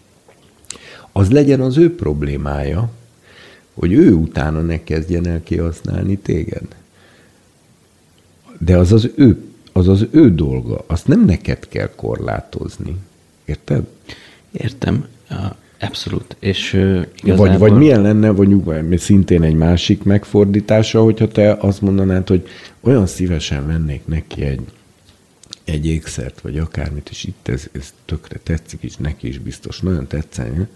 Az legyen az ő problémája, hogy ő utána ne kezdjen el kihasználni téged. De az az ő, az az ő dolga, azt nem neked kell korlátozni. Érted? Értem. Abszolút. És uh, igazából... vagy, vagy milyen lenne, vagy szintén egy másik megfordítása, hogyha te azt mondanád, hogy olyan szívesen vennék neki egy, egy ékszert, vagy akármit, és itt ez, ez tökre tetszik, és neki is biztos nagyon tetszene,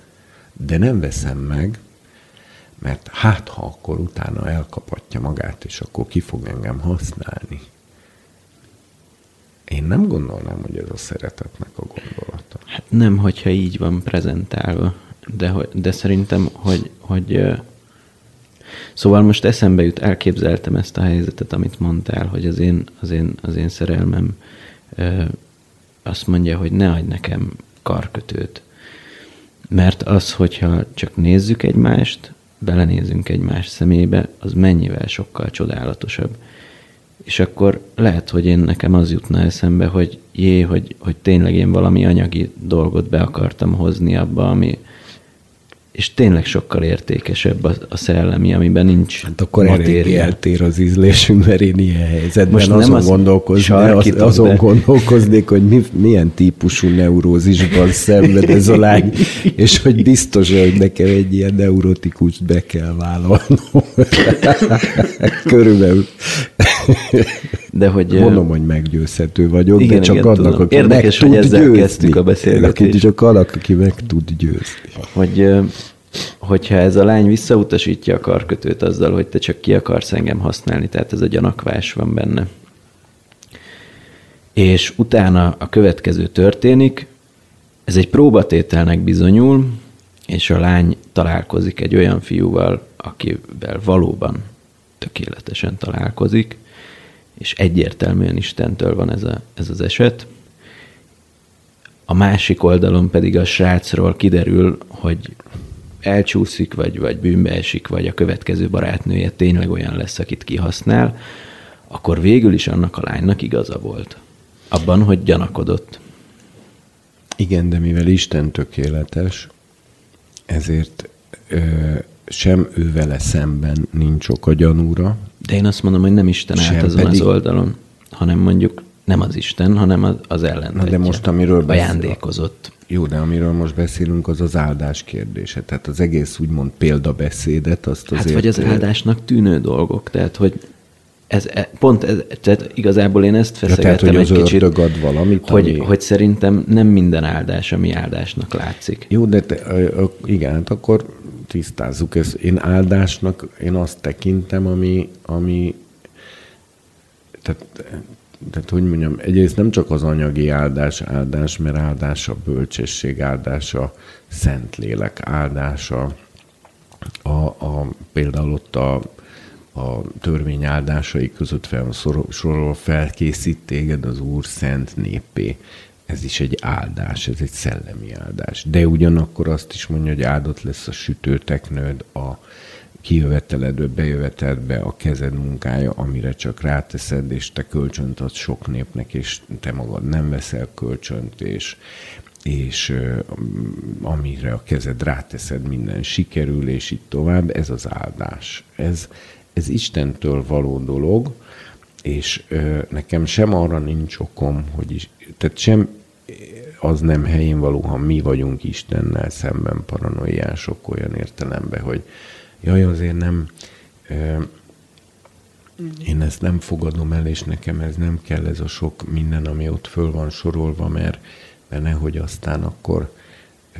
de nem veszem meg, mert hát ha akkor utána elkapatja magát, és akkor ki fog engem használni. Én nem gondolnám, hogy ez a szeretetnek a gondolata. Hát nem, hogyha így van prezentálva, de, de szerintem, hogy, hogy Szóval most eszembe jut, elképzeltem ezt a helyzetet, amit mondtál, hogy az én, az én, az én szerelmem azt mondja, hogy ne adj nekem karkötőt. Mert az, hogyha csak nézzük egymást, belenézünk egymás szemébe, az mennyivel sokkal csodálatosabb. És akkor lehet, hogy én nekem az jutna eszembe, hogy jé, hogy, hogy tényleg én valami anyagi dolgot be akartam hozni abba, ami, és tényleg sokkal értékesebb a, a szellemi, amiben nincs Hát akkor elég eltér az ízlésünk, mert én ilyen helyzetben Most azon, nem az gondolkozni, az, azon de... gondolkoznék, hogy mi, milyen típusú neurózisban szenved ez a lány, és hogy biztos, hogy nekem egy ilyen neurotikust be kell vállalnom. Körülbelül. De hogy... Mondom, hogy meggyőzhető vagyok, igen, de csak igen, annak, aki Érdekes, meg tud hogy ezzel győzni. kezdtük a beszélgetést. Csak annak, aki meg tud győzni. Hogy hogyha ez a lány visszautasítja a karkötőt azzal, hogy te csak ki akarsz engem használni, tehát ez a gyanakvás van benne. És utána a következő történik, ez egy próbatételnek bizonyul, és a lány találkozik egy olyan fiúval, akivel valóban tökéletesen találkozik, és egyértelműen Istentől van ez, a, ez az eset. A másik oldalon pedig a srácról kiderül, hogy elcsúszik, vagy, vagy bűnbe esik, vagy a következő barátnője tényleg olyan lesz, akit kihasznál, akkor végül is annak a lánynak igaza volt. Abban, hogy gyanakodott. Igen, de mivel Isten tökéletes, ezért ö, sem ő vele szemben nincs ok a gyanúra. De én azt mondom, hogy nem Isten állt azon pedig... az oldalon, hanem mondjuk nem az Isten, hanem az, ellentetje. De most amiről ajándékozott. Jó, de amiről most beszélünk, az az áldás kérdése. Tehát az egész úgymond példabeszédet, azt hát azért... Hát vagy az áldásnak tűnő dolgok, tehát hogy ez, e, pont ez, tehát igazából én ezt feszegettem ja, tehát, hogy egy kicsit, ad valamit, hogy, ami... hogy szerintem nem minden áldás, ami áldásnak látszik. Jó, de te, igen, hát akkor tisztázzuk ezt. Én áldásnak, én azt tekintem, ami, ami tehát tehát hogy mondjam, egyrészt nem csak az anyagi áldás áldás, mert áldás a bölcsesség áldása, Szentlélek áldása, a, a, például ott a, a törvény áldásai között fel, sorol felkészít téged az Úr szent népé. Ez is egy áldás, ez egy szellemi áldás. De ugyanakkor azt is mondja, hogy áldott lesz a sütőteknőd, a, kijöveteledbe, bejöveteledbe a kezed munkája, amire csak ráteszed, és te kölcsönt adsz sok népnek, és te magad nem veszel kölcsönt, és, és amire a kezed ráteszed, minden sikerül, és így tovább, ez az áldás. Ez, ez Istentől való dolog, és ö, nekem sem arra nincs okom, hogy is, tehát sem az nem helyén való, ha mi vagyunk Istennel szemben paranoiások olyan értelemben, hogy jaj, azért nem, én ezt nem fogadom el, és nekem ez nem kell, ez a sok minden, ami ott föl van sorolva, mert, nehogy aztán akkor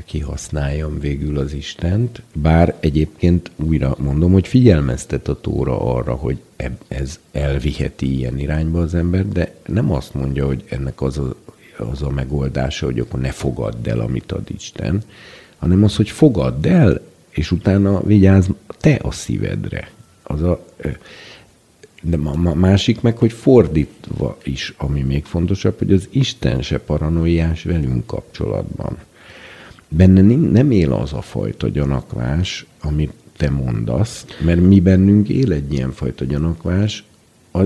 kihasználjam végül az Istent, bár egyébként újra mondom, hogy figyelmeztet a Tóra arra, hogy ez elviheti ilyen irányba az ember, de nem azt mondja, hogy ennek az a, az a megoldása, hogy akkor ne fogadd el, amit ad Isten, hanem az, hogy fogadd el, és utána vigyázz te a szívedre. Az a, de a másik meg, hogy fordítva is, ami még fontosabb, hogy az Isten se paranoiás velünk kapcsolatban. Benne nem él az a fajta gyanakvás, amit te mondasz, mert mi bennünk él egy ilyen fajta gyanakvás,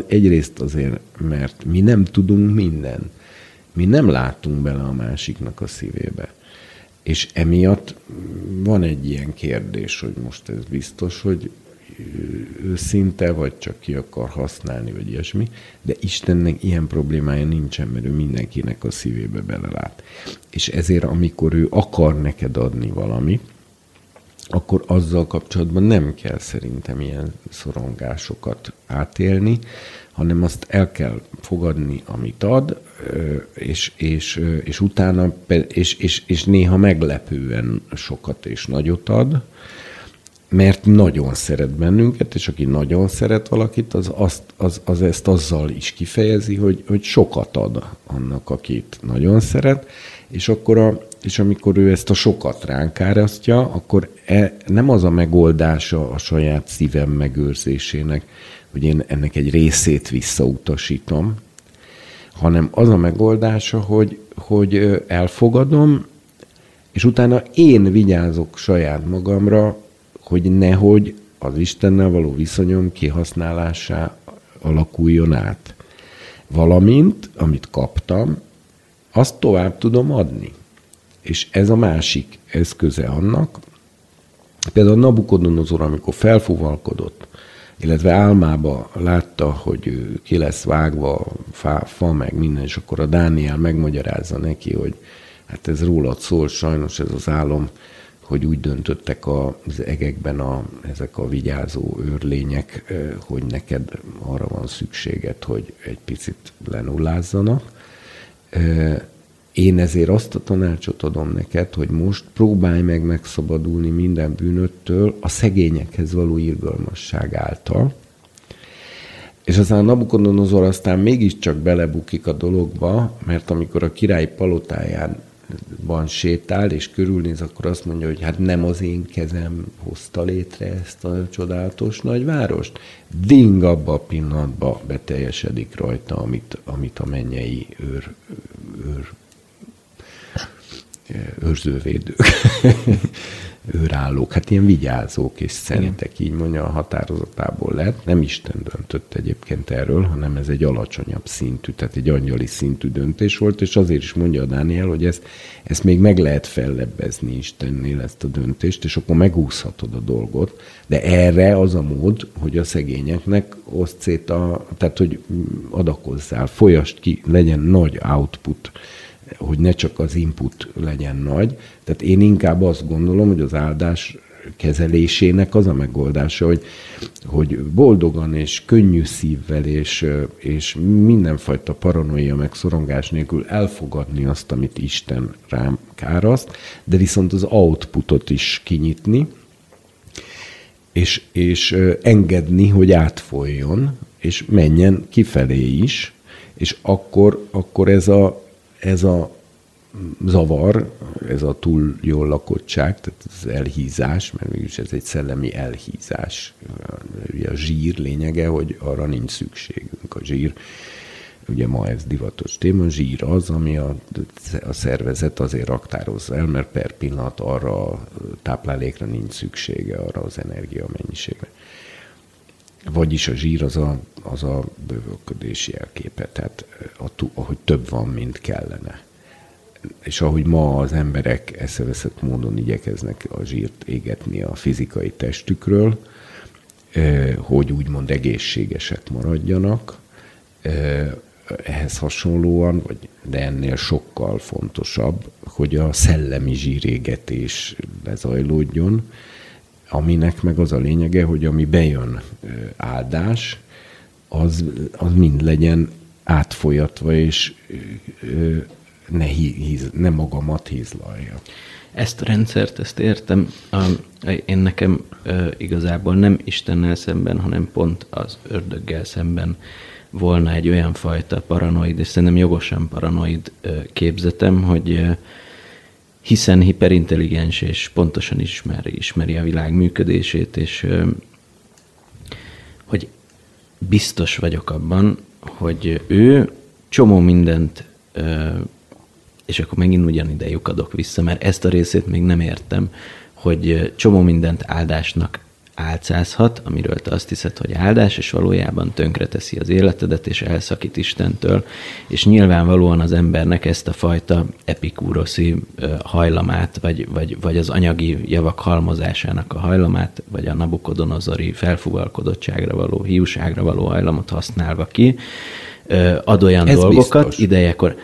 egyrészt azért, mert mi nem tudunk minden. Mi nem látunk bele a másiknak a szívébe. És emiatt van egy ilyen kérdés, hogy most ez biztos, hogy őszinte, vagy csak ki akar használni, vagy ilyesmi, de Istennek ilyen problémája nincsen, mert ő mindenkinek a szívébe belelát. És ezért, amikor ő akar neked adni valamit, akkor azzal kapcsolatban nem kell szerintem ilyen szorongásokat átélni, hanem azt el kell fogadni, amit ad, és, és, és utána, és, és, és néha meglepően sokat és nagyot ad, mert nagyon szeret bennünket, és aki nagyon szeret valakit, az, azt, az, az ezt azzal is kifejezi, hogy, hogy sokat ad annak, akit nagyon szeret, és akkor a, és amikor ő ezt a sokat ránk árasztja, akkor e, nem az a megoldása a saját szívem megőrzésének, hogy én ennek egy részét visszautasítom, hanem az a megoldása, hogy, hogy elfogadom, és utána én vigyázok saját magamra, hogy nehogy az Istennel való viszonyom kihasználásá alakuljon át. Valamint, amit kaptam, azt tovább tudom adni. És ez a másik eszköze annak, például Nabukodonozor, amikor felfúvalkodott, illetve álmába látta, hogy ki lesz vágva fa, fa, meg minden, és akkor a Dániel megmagyarázza neki, hogy hát ez rólad szól, sajnos ez az álom, hogy úgy döntöttek az egekben a, ezek a vigyázó őrlények, hogy neked arra van szükséged, hogy egy picit lenullázzanak. Én ezért azt a tanácsot adom neked, hogy most próbálj meg megszabadulni minden bűnöttől a szegényekhez való irgalmasság által. És aztán Nabukodonozor aztán mégiscsak belebukik a dologba, mert amikor a király palotáján van sétál, és körülnéz, akkor azt mondja, hogy hát nem az én kezem hozta létre ezt a csodálatos nagyvárost. Ding abba a pillanatban beteljesedik rajta, amit, amit a mennyei őr, őr őrzővédők, őrállók, hát ilyen vigyázók és szentek, így mondja a határozatából lett. Nem Isten döntött egyébként erről, hanem ez egy alacsonyabb szintű, tehát egy angyali szintű döntés volt, és azért is mondja a Dániel, hogy ezt, ezt még meg lehet fellebbezni Istennél ezt a döntést, és akkor megúszhatod a dolgot, de erre az a mód, hogy a szegényeknek oszd szét a, tehát hogy adakozzál, folyast ki, legyen nagy output hogy ne csak az input legyen nagy. Tehát én inkább azt gondolom, hogy az áldás kezelésének az a megoldása, hogy, hogy boldogan és könnyű szívvel és, és mindenfajta paranoia meg szorongás nélkül elfogadni azt, amit Isten rám káraszt, de viszont az outputot is kinyitni, és, és engedni, hogy átfoljon, és menjen kifelé is, és akkor, akkor ez a, ez a zavar, ez a túl jól lakottság, tehát az elhízás, mert mégis ez egy szellemi elhízás. Ugye a zsír lényege, hogy arra nincs szükségünk. A zsír, ugye ma ez divatos téma, zsír az, ami a, a szervezet azért raktározza el, mert per pillanat arra táplálékra nincs szüksége, arra az energia mennyiségre. Vagyis a zsír az a, az a bővölködési elképe, tehát a, ahogy több van, mint kellene. És ahogy ma az emberek eszeveszett módon igyekeznek a zsírt égetni a fizikai testükről, hogy úgymond egészségesek maradjanak, ehhez hasonlóan, vagy de ennél sokkal fontosabb, hogy a szellemi zsírégetés lezajlódjon, aminek meg az a lényege, hogy ami bejön áldás, az, az mind legyen átfolyatva és ne, híz, ne magamat hízlalja. Ezt a rendszert, ezt értem. Én nekem igazából nem Istennel szemben, hanem pont az ördöggel szemben volna egy olyan fajta paranoid, és szerintem jogosan paranoid képzetem, hogy hiszen hiperintelligens és pontosan ismeri, ismeri a világ működését, és hogy biztos vagyok abban, hogy ő csomó mindent, és akkor megint ugyanide lyukadok vissza, mert ezt a részét még nem értem, hogy csomó mindent áldásnak álcázhat, amiről te azt hiszed, hogy áldás, és valójában tönkreteszi az életedet, és elszakít Istentől, és nyilvánvalóan az embernek ezt a fajta epikúroszi hajlamát, vagy, vagy, vagy az anyagi javak halmozásának a hajlamát, vagy a nabukodonozori felfugalkodottságra való, hiúságra való hajlamot használva ki, ad olyan ez dolgokat biztos. idejekor.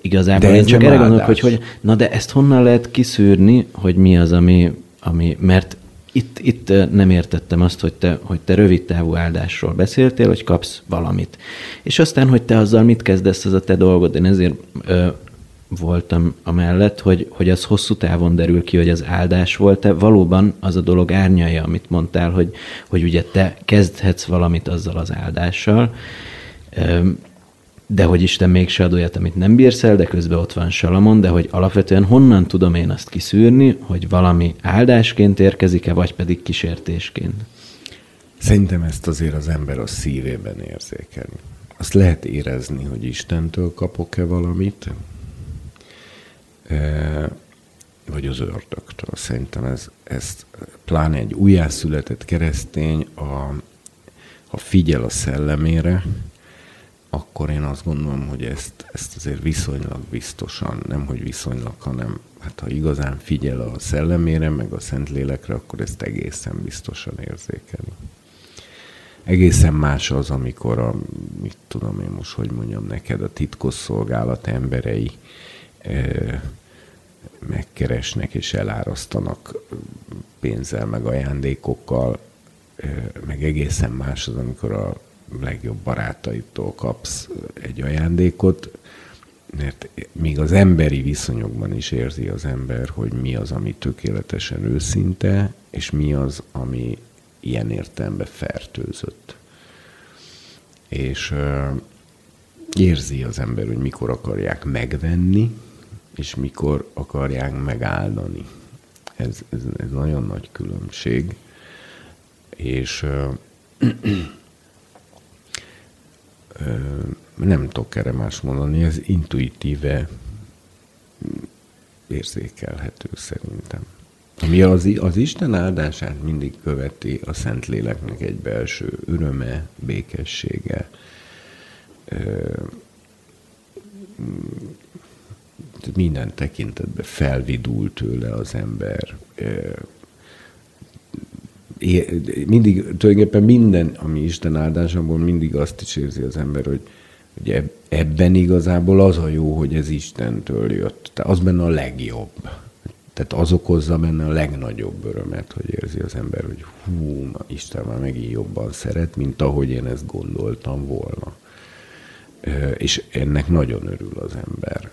Igazából de én csak erre gondolok, hogy, hogy na de ezt honnan lehet kiszűrni, hogy mi az, ami, ami mert itt, itt nem értettem azt, hogy te, hogy te rövid távú áldásról beszéltél, hogy kapsz valamit. És aztán, hogy te azzal mit kezdesz, az a te dolgod. Én ezért ö, voltam amellett, hogy, hogy az hosszú távon derül ki, hogy az áldás volt-e. Valóban az a dolog árnyalja, amit mondtál, hogy, hogy ugye te kezdhetsz valamit azzal az áldással, ö, de hogy Isten mégse ad olyat, amit nem bírsz el, de közben ott van Salamon, de hogy alapvetően honnan tudom én azt kiszűrni, hogy valami áldásként érkezik-e, vagy pedig kísértésként? Szerintem ezt azért az ember a szívében érzékeli. Azt lehet érezni, hogy Istentől kapok-e valamit, e, vagy az ördögtől. Szerintem ez, ez pláne egy újjászületett keresztény, a, ha figyel a szellemére, akkor én azt gondolom, hogy ezt, ezt azért viszonylag biztosan, nem hogy viszonylag, hanem hát ha igazán figyel a szellemére, meg a Szentlélekre, akkor ezt egészen biztosan érzékeli. Egészen más az, amikor a, mit tudom én most, hogy mondjam neked, a titkosszolgálat emberei e, megkeresnek és elárasztanak pénzzel, meg ajándékokkal, e, meg egészen más az, amikor a legjobb barátaitól kapsz egy ajándékot, mert még az emberi viszonyokban is érzi az ember, hogy mi az, ami tökéletesen őszinte, és mi az, ami ilyen értelemben fertőzött. És uh, érzi az ember, hogy mikor akarják megvenni, és mikor akarják megáldani. Ez, ez, ez nagyon nagy különbség. És uh, nem tudok erre más mondani, ez intuitíve érzékelhető szerintem. Ami az, az Isten áldását mindig követi a Szentléleknek egy belső öröme, békessége, minden tekintetben felvidul tőle az ember, mindig, tulajdonképpen minden, ami Isten áldásából, mindig azt is érzi az ember, hogy, hogy ebben igazából az a jó, hogy ez Istentől jött. Tehát az benne a legjobb. Tehát az okozza benne a legnagyobb örömet, hogy érzi az ember, hogy hú, Isten már megint jobban szeret, mint ahogy én ezt gondoltam volna. És ennek nagyon örül az ember.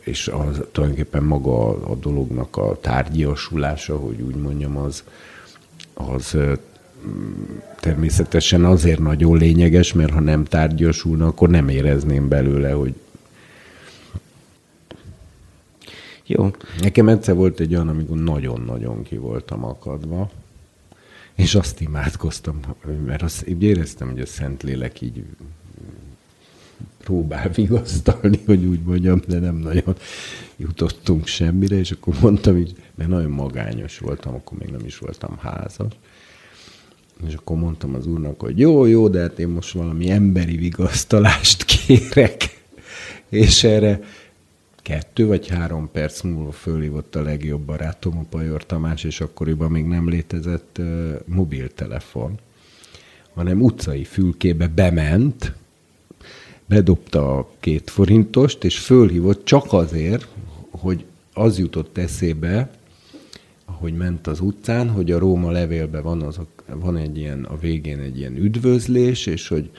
És az, tulajdonképpen maga a dolognak a tárgyiasulása, hogy úgy mondjam, az, az természetesen azért nagyon lényeges, mert ha nem tárgyasulna, akkor nem érezném belőle, hogy jó. Nekem egyszer volt egy olyan, amikor nagyon-nagyon ki voltam akadva, és azt imádkoztam, mert azt éreztem, hogy a Szentlélek így próbál vigasztalni, hogy úgy mondjam, de nem nagyon jutottunk semmire, és akkor mondtam így, mert nagyon magányos voltam, akkor még nem is voltam házas, és akkor mondtam az úrnak, hogy jó, jó, de hát én most valami emberi vigasztalást kérek. És erre kettő vagy három perc múlva fölhívott a legjobb barátom, a Pajor Tamás, és akkoriban még nem létezett uh, mobiltelefon, hanem utcai fülkébe bement, bedobta a két forintost, és fölhívott csak azért, hogy az jutott eszébe, ahogy ment az utcán, hogy a Róma levélben van, az, van egy ilyen, a végén egy ilyen üdvözlés, és hogy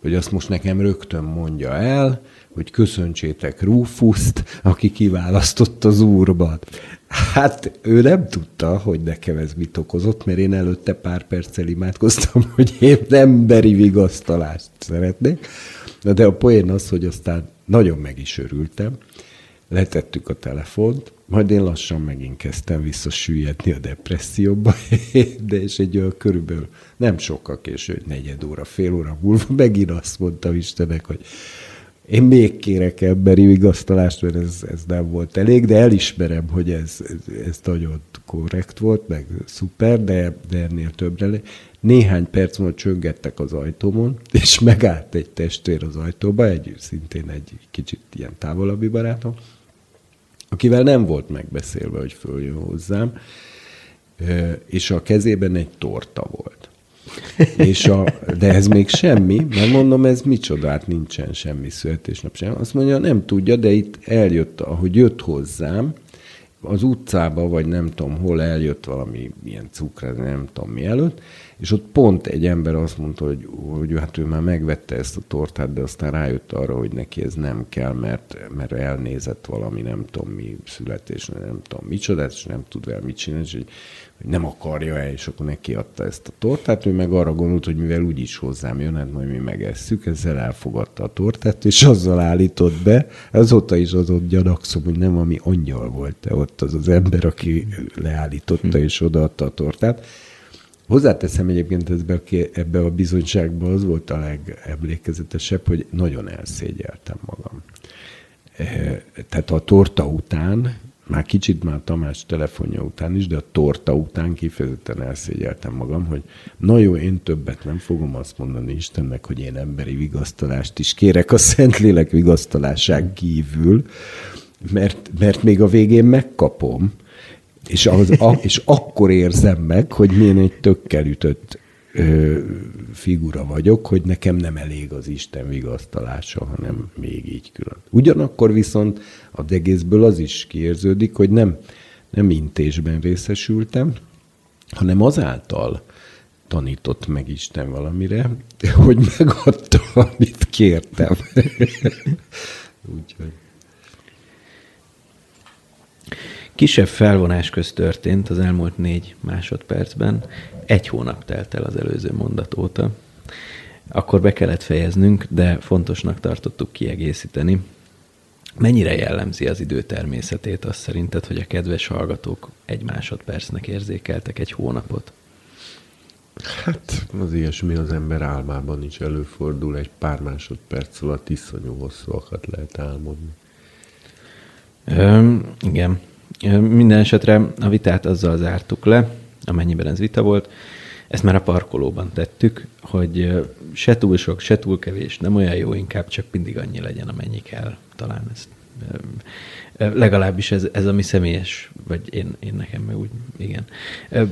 hogy azt most nekem rögtön mondja el, hogy köszöntsétek Rufuszt, aki kiválasztott az úrban. Hát ő nem tudta, hogy nekem ez mit okozott, mert én előtte pár perccel imádkoztam, hogy én emberi vigasztalást szeretnék. Na de a poén az, hogy aztán nagyon meg is örültem, letettük a telefont, majd én lassan megint kezdtem visszasüllyedni a depresszióba, de és egy olyan körülbelül nem sokkal késő, negyed óra, fél óra múlva megint azt mondtam Istenek, hogy én még kérek emberi vigasztalást, mert ez, ez nem volt elég, de elismerem, hogy ez, ez, ez nagyon korrekt volt, meg szuper, de, de ennél többre. Néhány perc múlva csöngettek az ajtómon, és megállt egy testvér az ajtóba, egy, szintén egy kicsit ilyen távolabbi barátom, akivel nem volt megbeszélve, hogy följön hozzám, és a kezében egy torta volt. És a, de ez még semmi, mert mondom, ez micsoda, hát nincsen semmi születésnap sem. Azt mondja, nem tudja, de itt eljött, ahogy jött hozzám, az utcába, vagy nem tudom hol eljött valami ilyen cukra, nem tudom mi előtt, és ott pont egy ember azt mondta, hogy, hogy hát ő már megvette ezt a tortát, de aztán rájött arra, hogy neki ez nem kell, mert, mert elnézett valami, nem tudom mi születés, nem tudom micsoda, és nem tud vele mit csinálni, és hogy, hogy nem akarja el, és akkor neki adta ezt a tortát, ő meg arra gondolt, hogy mivel úgyis hozzám jön, hát majd mi megesszük, ezzel elfogadta a tortát, és azzal állított be, azóta is azon gyanakszom, hogy nem ami angyal volt -e ott az az ember, aki leállította és odaadta a tortát, Hozzáteszem egyébként ebbe, ebbe a bizonyságban az volt a legemlékezetesebb, hogy nagyon elszégyeltem magam. E, tehát a torta után, már kicsit már Tamás telefonja után is, de a torta után kifejezetten elszégyeltem magam, hogy na jó, én többet nem fogom azt mondani Istennek, hogy én emberi vigasztalást is kérek a Szentlélek vigasztalásán kívül, mert, mert még a végén megkapom, és, az, a, és akkor érzem meg, hogy milyen egy tökkel ütött ö, figura vagyok, hogy nekem nem elég az Isten vigasztalása, hanem még így külön. Ugyanakkor viszont az egészből az is kiérződik, hogy nem, nem intésben részesültem, hanem azáltal tanított meg Isten valamire, hogy megadta, amit kértem. Úgyhogy. Kisebb felvonás közt történt az elmúlt négy másodpercben. Egy hónap telt el az előző mondat óta. Akkor be kellett fejeznünk, de fontosnak tartottuk kiegészíteni. Mennyire jellemzi az idő természetét azt szerinted, hogy a kedves hallgatók egy másodpercnek érzékeltek egy hónapot? Hát az ilyesmi az ember álmában is előfordul, egy pár másodperc alatt iszonyú hosszúakat lehet álmodni. Öm, igen. Minden esetre a vitát azzal zártuk le, amennyiben ez vita volt. Ezt már a parkolóban tettük, hogy se túl sok, se túl kevés, nem olyan jó, inkább csak mindig annyi legyen, amennyi kell. Talán ezt legalábbis ez, ez a mi személyes, vagy én, én nekem meg úgy, igen.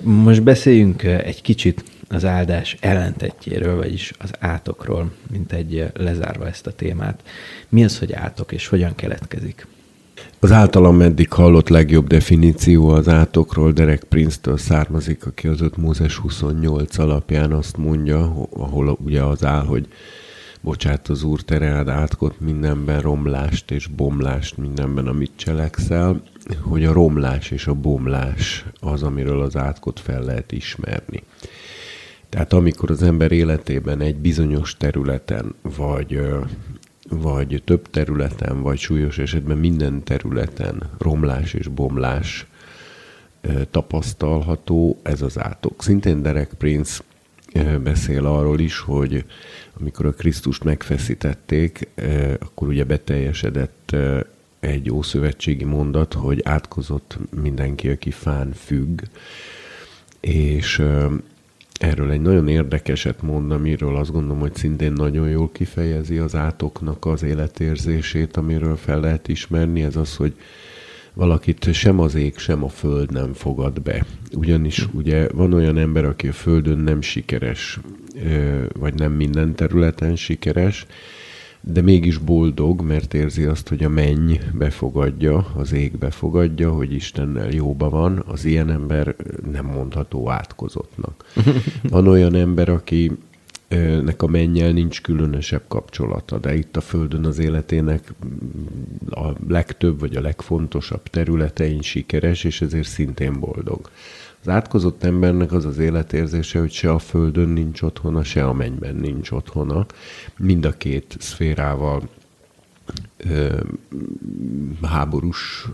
Most beszéljünk egy kicsit az áldás ellentetjéről, vagyis az átokról, mint egy lezárva ezt a témát. Mi az, hogy átok, és hogyan keletkezik? Az általam eddig hallott legjobb definíció az átokról Derek Prince-től származik, aki az 5 Mózes 28 alapján azt mondja, ahol ugye az áll, hogy bocsát az Úr tereád átkot mindenben romlást és bomlást mindenben, amit cselekszel, hogy a romlás és a bomlás az, amiről az átkot fel lehet ismerni. Tehát amikor az ember életében egy bizonyos területen, vagy vagy több területen, vagy súlyos esetben minden területen romlás és bomlás tapasztalható, ez az átok. Szintén Derek Prince beszél arról is, hogy amikor a Krisztust megfeszítették, akkor ugye beteljesedett egy ószövetségi mondat, hogy átkozott mindenki, aki fán függ, és erről egy nagyon érdekeset mond, amiről azt gondolom, hogy szintén nagyon jól kifejezi az átoknak az életérzését, amiről fel lehet ismerni, ez az, hogy valakit sem az ég, sem a föld nem fogad be. Ugyanis ugye van olyan ember, aki a földön nem sikeres, vagy nem minden területen sikeres, de mégis boldog, mert érzi azt, hogy a menny befogadja, az ég befogadja, hogy Istennel jóba van, az ilyen ember nem mondható átkozottnak. Van olyan ember, aki nek a mennyel nincs különösebb kapcsolata, de itt a Földön az életének a legtöbb vagy a legfontosabb területein sikeres, és ezért szintén boldog. Az átkozott embernek az az életérzése, hogy se a Földön nincs otthona, se a mennyben nincs otthona. Mind a két szférával ö, háborús,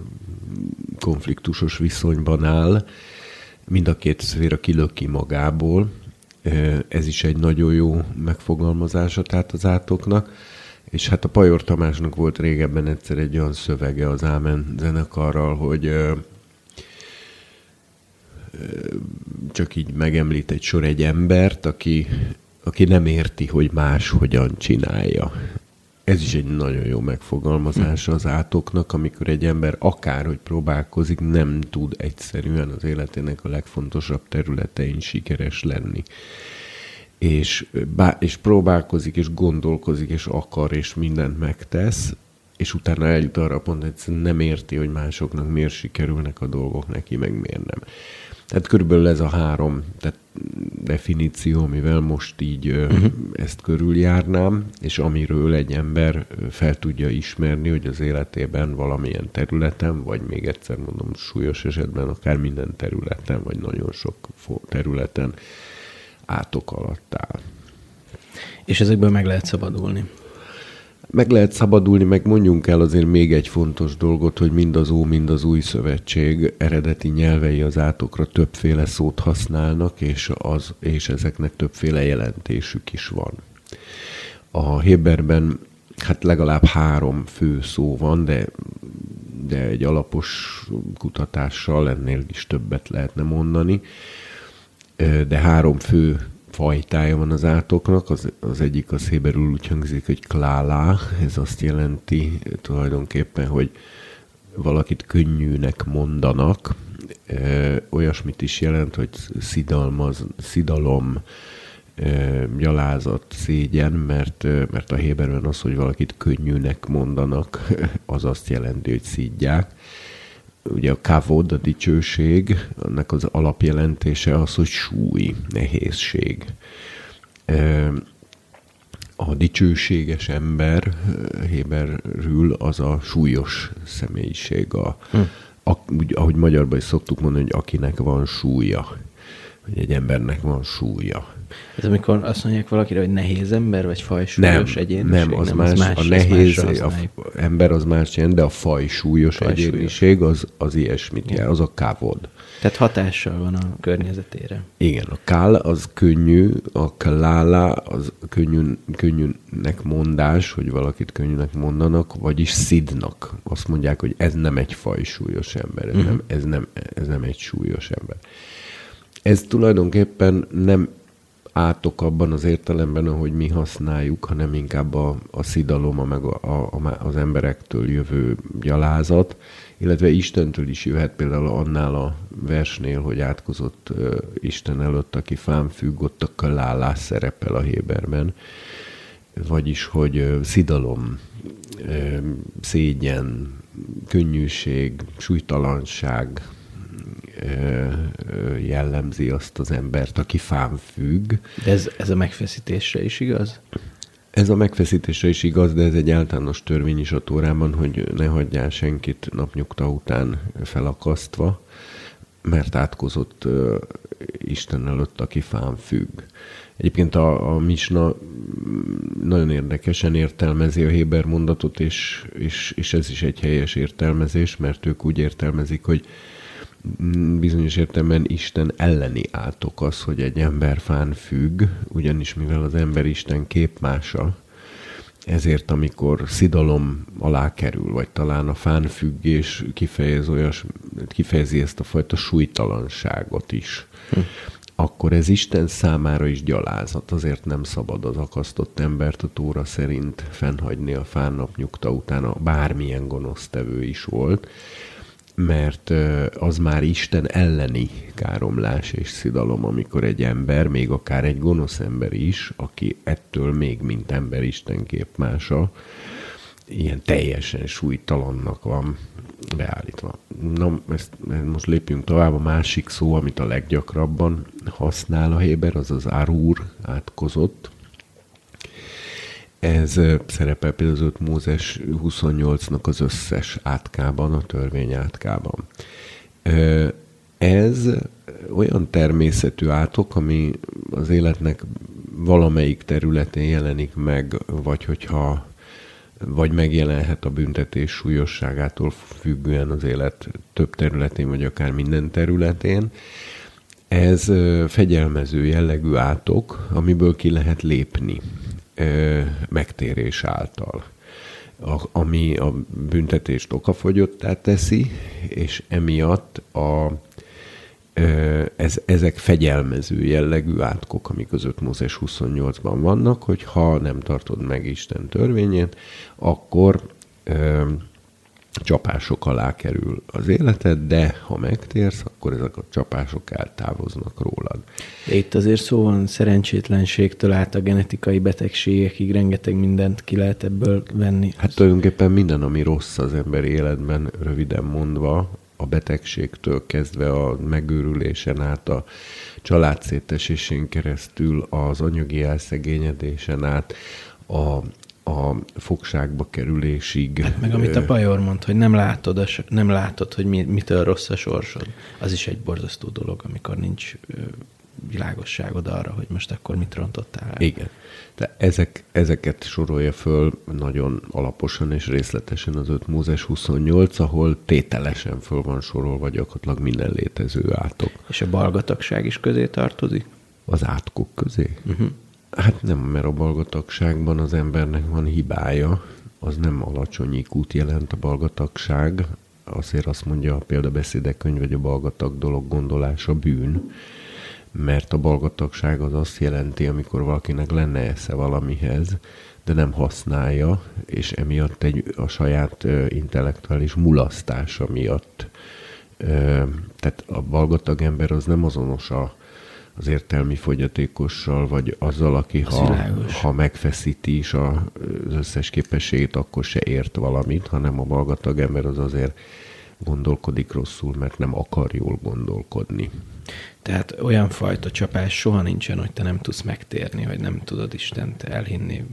konfliktusos viszonyban áll, mind a két szféra kilöki magából, ez is egy nagyon jó megfogalmazása tehát az átoknak. És hát a Pajor Tamásnak volt régebben egyszer egy olyan szövege az Ámen zenekarral, hogy csak így megemlít egy sor egy embert, aki, aki nem érti, hogy más hogyan csinálja. Ez is egy nagyon jó megfogalmazása az átoknak, amikor egy ember akárhogy próbálkozik, nem tud egyszerűen az életének a legfontosabb területein sikeres lenni. És, és próbálkozik, és gondolkozik, és akar, és mindent megtesz, és utána eljut arra a pontra, hogy nem érti, hogy másoknak miért sikerülnek a dolgok, neki meg miért nem. Tehát körülbelül ez a három tehát definíció, amivel most így uh-huh. ezt körüljárnám, és amiről egy ember fel tudja ismerni, hogy az életében valamilyen területen, vagy még egyszer mondom, súlyos esetben akár minden területen, vagy nagyon sok területen átok alatt áll. És ezekből meg lehet szabadulni meg lehet szabadulni, meg mondjunk el azért még egy fontos dolgot, hogy mind az Ó, mind az Új Szövetség eredeti nyelvei az átokra többféle szót használnak, és, az, és ezeknek többféle jelentésük is van. A Héberben hát legalább három fő szó van, de, de egy alapos kutatással ennél is többet lehetne mondani. De három fő fajtája van az átoknak, az, az egyik az héberül úgy hangzik, hogy klálá, ez azt jelenti tulajdonképpen, hogy valakit könnyűnek mondanak, olyasmit is jelent, hogy szidalmaz, szidalom, gyalázat, szégyen, mert, mert a héberben az, hogy valakit könnyűnek mondanak, az azt jelenti, hogy szídják ugye a kavod, a dicsőség, annak az alapjelentése az, hogy súly, nehézség. A dicsőséges ember Héberül az a súlyos személyiség, a, hm. a, úgy, ahogy magyarban is szoktuk mondani, hogy akinek van súlya, hogy egy embernek van súlya. Ez amikor azt mondják valakire, hogy nehéz ember, vagy fajsúlyos nem, egyéniség? Nem, az, nem, más, az más. A nehéz más a ember az más jelent, de a fajsúlyos, fajsúlyos. egyéniség az, az ilyesmit jel, az a kávod. Tehát hatással van a környezetére. Igen, a kál az könnyű, a klála az könnyű, könnyűnek mondás, hogy valakit könnyűnek mondanak, vagyis szidnak. Azt mondják, hogy ez nem egy fajsúlyos ember, ez, uh-huh. nem, ez, nem, ez nem egy súlyos ember. Ez tulajdonképpen nem átok abban az értelemben, hogy mi használjuk, hanem inkább a, a szidalom, a, meg a, a, az emberektől jövő gyalázat, illetve Istentől is jöhet például annál a versnél, hogy átkozott uh, Isten előtt, aki fán ott a kalálás szerepel a Héberben, vagyis, hogy uh, szidalom, uh, szégyen, könnyűség, súlytalanság, jellemzi azt az embert, aki fán függ. De ez, ez a megfeszítésre is igaz? Ez a megfeszítésre is igaz, de ez egy általános törvény is a Tórában, hogy ne hagyjál senkit napnyugta után felakasztva, mert átkozott uh, Isten előtt, aki fán függ. Egyébként a, a Misna nagyon érdekesen értelmezi a Héber mondatot, és, és, és ez is egy helyes értelmezés, mert ők úgy értelmezik, hogy bizonyos értelemben Isten elleni átok az, hogy egy ember fán függ, ugyanis mivel az ember Isten képmása, ezért amikor szidalom alá kerül, vagy talán a fán függés kifejez olyas, kifejezi ezt a fajta súlytalanságot is, hm. akkor ez Isten számára is gyalázat. Azért nem szabad az akasztott embert a tóra szerint fennhagyni a fán nap nyugta utána, bármilyen gonosztevő is volt, mert az már Isten elleni káromlás és szidalom, amikor egy ember, még akár egy gonosz ember is, aki ettől még mint ember Isten képmása, ilyen teljesen súlytalannak van beállítva. Na, ezt, most lépjünk tovább. A másik szó, amit a leggyakrabban használ a Héber, az az árúr, átkozott. Ez szerepel például az 5 Mózes 28-nak az összes átkában, a törvény átkában. Ez olyan természetű átok, ami az életnek valamelyik területén jelenik meg, vagy hogyha vagy megjelenhet a büntetés súlyosságától függően az élet több területén, vagy akár minden területén. Ez fegyelmező jellegű átok, amiből ki lehet lépni megtérés által. Ami a büntetést okafogyottá teszi, és emiatt a, ez, ezek fegyelmező jellegű átkok, amik között Mózes 28-ban vannak, hogy ha nem tartod meg Isten törvényét, akkor csapások alá kerül az életed, de ha megtérsz, akkor ezek a csapások eltávoznak rólad. De itt azért szó van szerencsétlenségtől át a genetikai betegségekig rengeteg mindent ki lehet ebből venni. Hát tulajdonképpen minden, ami rossz az emberi életben, röviden mondva, a betegségtől kezdve a megőrülésen át, a családszétesésén keresztül, az anyagi elszegényedésen át, a a fogságba kerülésig. Hát meg amit a Bajor mond, hogy nem látod, a, nem látod hogy mi, mitől rossz a sorsod, az is egy borzasztó dolog, amikor nincs világosságod arra, hogy most akkor mit rontottál el. Igen. De ezek, ezeket sorolja föl nagyon alaposan és részletesen az 5 Mózes 28, ahol tételesen föl van sorolva gyakorlatilag minden létező átok. És a balgatagság is közé tartozik? Az átkok közé? Uh-huh. Hát nem, mert a balgatagságban az embernek van hibája, az nem alacsony ikút jelent a balgatagság, azért azt mondja a példabeszédek könyv, hogy a balgatag dolog gondolása bűn, mert a balgatagság az azt jelenti, amikor valakinek lenne esze valamihez, de nem használja, és emiatt egy, a saját ö, intellektuális mulasztása miatt. Ö, tehát a balgatag ember az nem azonos a az értelmi fogyatékossal, vagy azzal, aki ha, ha megfeszíti is az összes képességét, akkor se ért valamit, hanem a magatag ember az azért gondolkodik rosszul, mert nem akar jól gondolkodni. Tehát olyan fajta csapás soha nincsen, hogy te nem tudsz megtérni, vagy nem tudod Istent elhinni.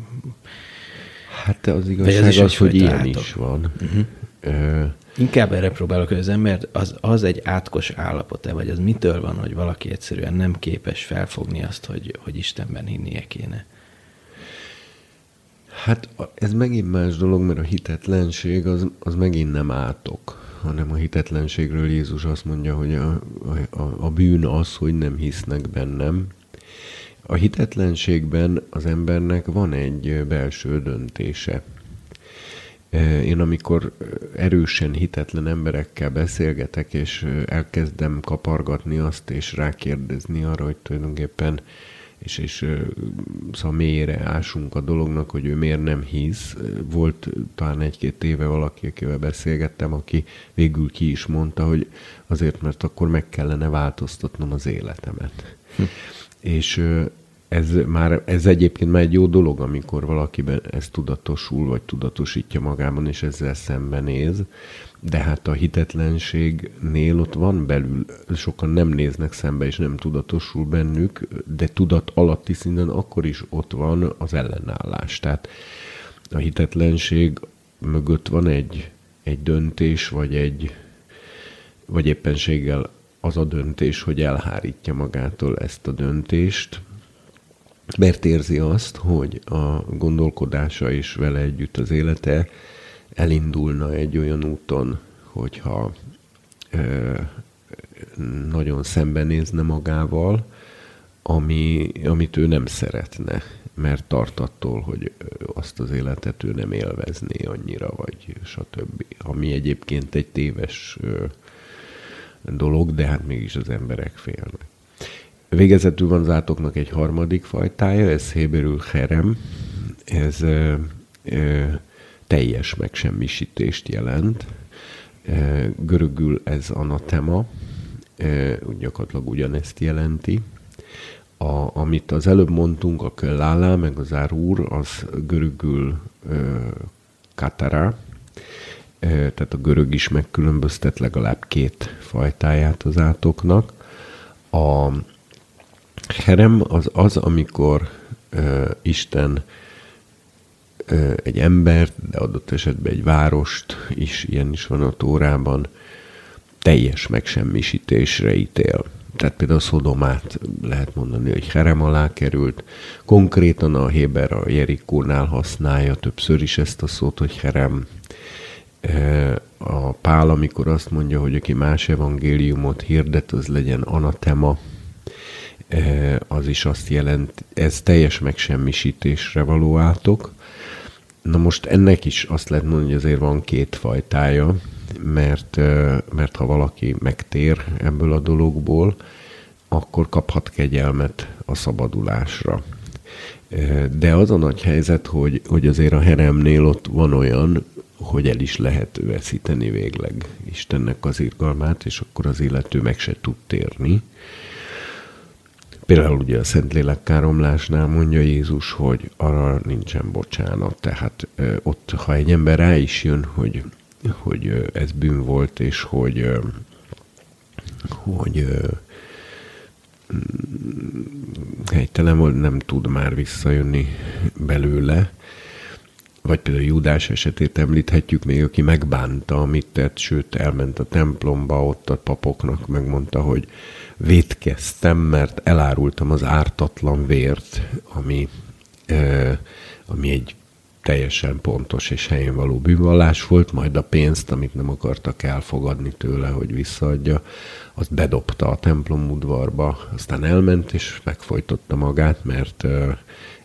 Hát az igazság az, az hogy ilyen is van. Uh-huh. Ö, Inkább erre próbálok, az ember az, az egy átkos állapot-e, vagy az mitől van, hogy valaki egyszerűen nem képes felfogni azt, hogy, hogy Istenben hinnie kéne? Hát ez megint más dolog, mert a hitetlenség az, az megint nem átok, hanem a hitetlenségről Jézus azt mondja, hogy a, a, a bűn az, hogy nem hisznek bennem. A hitetlenségben az embernek van egy belső döntése. Én amikor erősen hitetlen emberekkel beszélgetek, és elkezdem kapargatni azt, és rákérdezni arra, hogy tulajdonképpen és, és szóval mélyre ásunk a dolognak, hogy ő miért nem hisz. Volt talán egy-két éve valaki, akivel beszélgettem, aki végül ki is mondta, hogy azért, mert akkor meg kellene változtatnom az életemet. Hm. És ez már, ez egyébként már egy jó dolog, amikor valakiben ez tudatosul, vagy tudatosítja magában, és ezzel szembenéz, de hát a hitetlenségnél ott van belül, sokan nem néznek szembe, és nem tudatosul bennük, de tudat alatti szinten akkor is ott van az ellenállás. Tehát a hitetlenség mögött van egy, egy döntés, vagy egy, vagy éppenséggel az a döntés, hogy elhárítja magától ezt a döntést, mert érzi azt, hogy a gondolkodása és vele együtt az élete elindulna egy olyan úton, hogyha ö, nagyon szembenézne magával, ami, amit ő nem szeretne, mert tart attól, hogy azt az életet ő nem élvezné annyira, vagy stb. Ami egyébként egy téves ö, dolog, de hát mégis az emberek félnek. Végezetül van az átoknak egy harmadik fajtája, ez héberül herem, ez ö, ö, teljes megsemmisítést jelent. Ö, görögül ez anatema, ö, gyakorlatilag ugyanezt jelenti. A, amit az előbb mondtunk, a köllálá, meg az árúr, az görögül ö, katara, tehát a görög is megkülönböztet legalább két fajtáját az átoknak. A Herem az az, amikor uh, Isten egy embert, de adott esetben egy várost is, ilyen is van a Tórában, teljes megsemmisítésre ítél. Tehát például Szodomát lehet mondani, hogy herem alá került. Konkrétan a Héber a Jerikónál használja többször is ezt a szót, hogy herem. A Pál, amikor azt mondja, hogy aki más evangéliumot hirdet, az legyen anatema, az is azt jelent, ez teljes megsemmisítésre való átok. Na most ennek is azt lehet mondani, hogy azért van két fajtája, mert, mert ha valaki megtér ebből a dologból, akkor kaphat kegyelmet a szabadulásra. De az a nagy helyzet, hogy, hogy azért a heremnél ott van olyan, hogy el is lehet veszíteni végleg Istennek az irgalmát, és akkor az illető meg se tud térni. Például ugye a Szentlélek káromlásnál mondja Jézus, hogy arra nincsen bocsánat. Tehát ott, ha egy ember rá is jön, hogy, hogy ez bűn volt, és hogy, hogy helytelen volt, nem tud már visszajönni belőle, vagy például Júdás esetét említhetjük még, aki megbánta, amit tett, sőt elment a templomba, ott a papoknak megmondta, hogy vétkeztem, mert elárultam az ártatlan vért, ami, ami egy teljesen pontos és helyén való bűnvallás volt, majd a pénzt, amit nem akartak elfogadni tőle, hogy visszaadja, azt bedobta a templom udvarba, aztán elment és megfojtotta magát, mert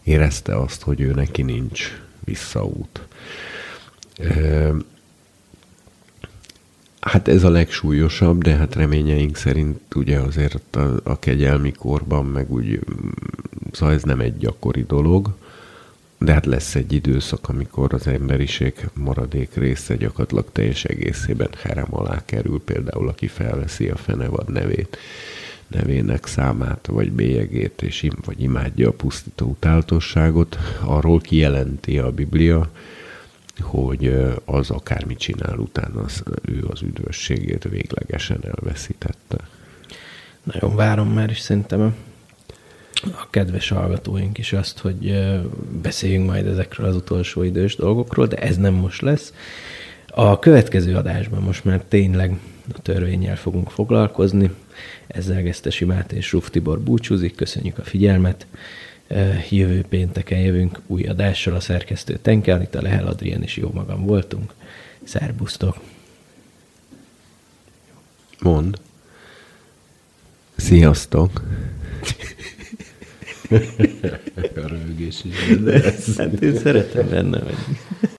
érezte azt, hogy ő neki nincs visszaút. Hát ez a legsúlyosabb, de hát reményeink szerint ugye azért a, a kegyelmi korban meg úgy, szóval ez nem egy gyakori dolog, de hát lesz egy időszak, amikor az emberiség maradék része gyakorlatilag teljes egészében herem alá kerül, például aki felveszi a fenevad nevét, nevének számát, vagy bélyegét, és im, vagy imádja a pusztító utáltosságot, arról kijelenti a Biblia, hogy az akármit csinál utána, az, ő az üdvösségét véglegesen elveszítette. Nagyon várom már, és szerintem a kedves hallgatóink is azt, hogy beszéljünk majd ezekről az utolsó idős dolgokról, de ez nem most lesz. A következő adásban most már tényleg a törvényel fogunk foglalkozni. Ezzel Gesztesi Máté és Ruf Tibor búcsúzik. Köszönjük a figyelmet. Jövő pénteken jövünk új adással. A szerkesztő Tenke Anita, Lehel Adrien és jó magam voltunk. Szerbusztok! Mond. Sziasztok! a rögés is. De, hát én szeretem benne, hogy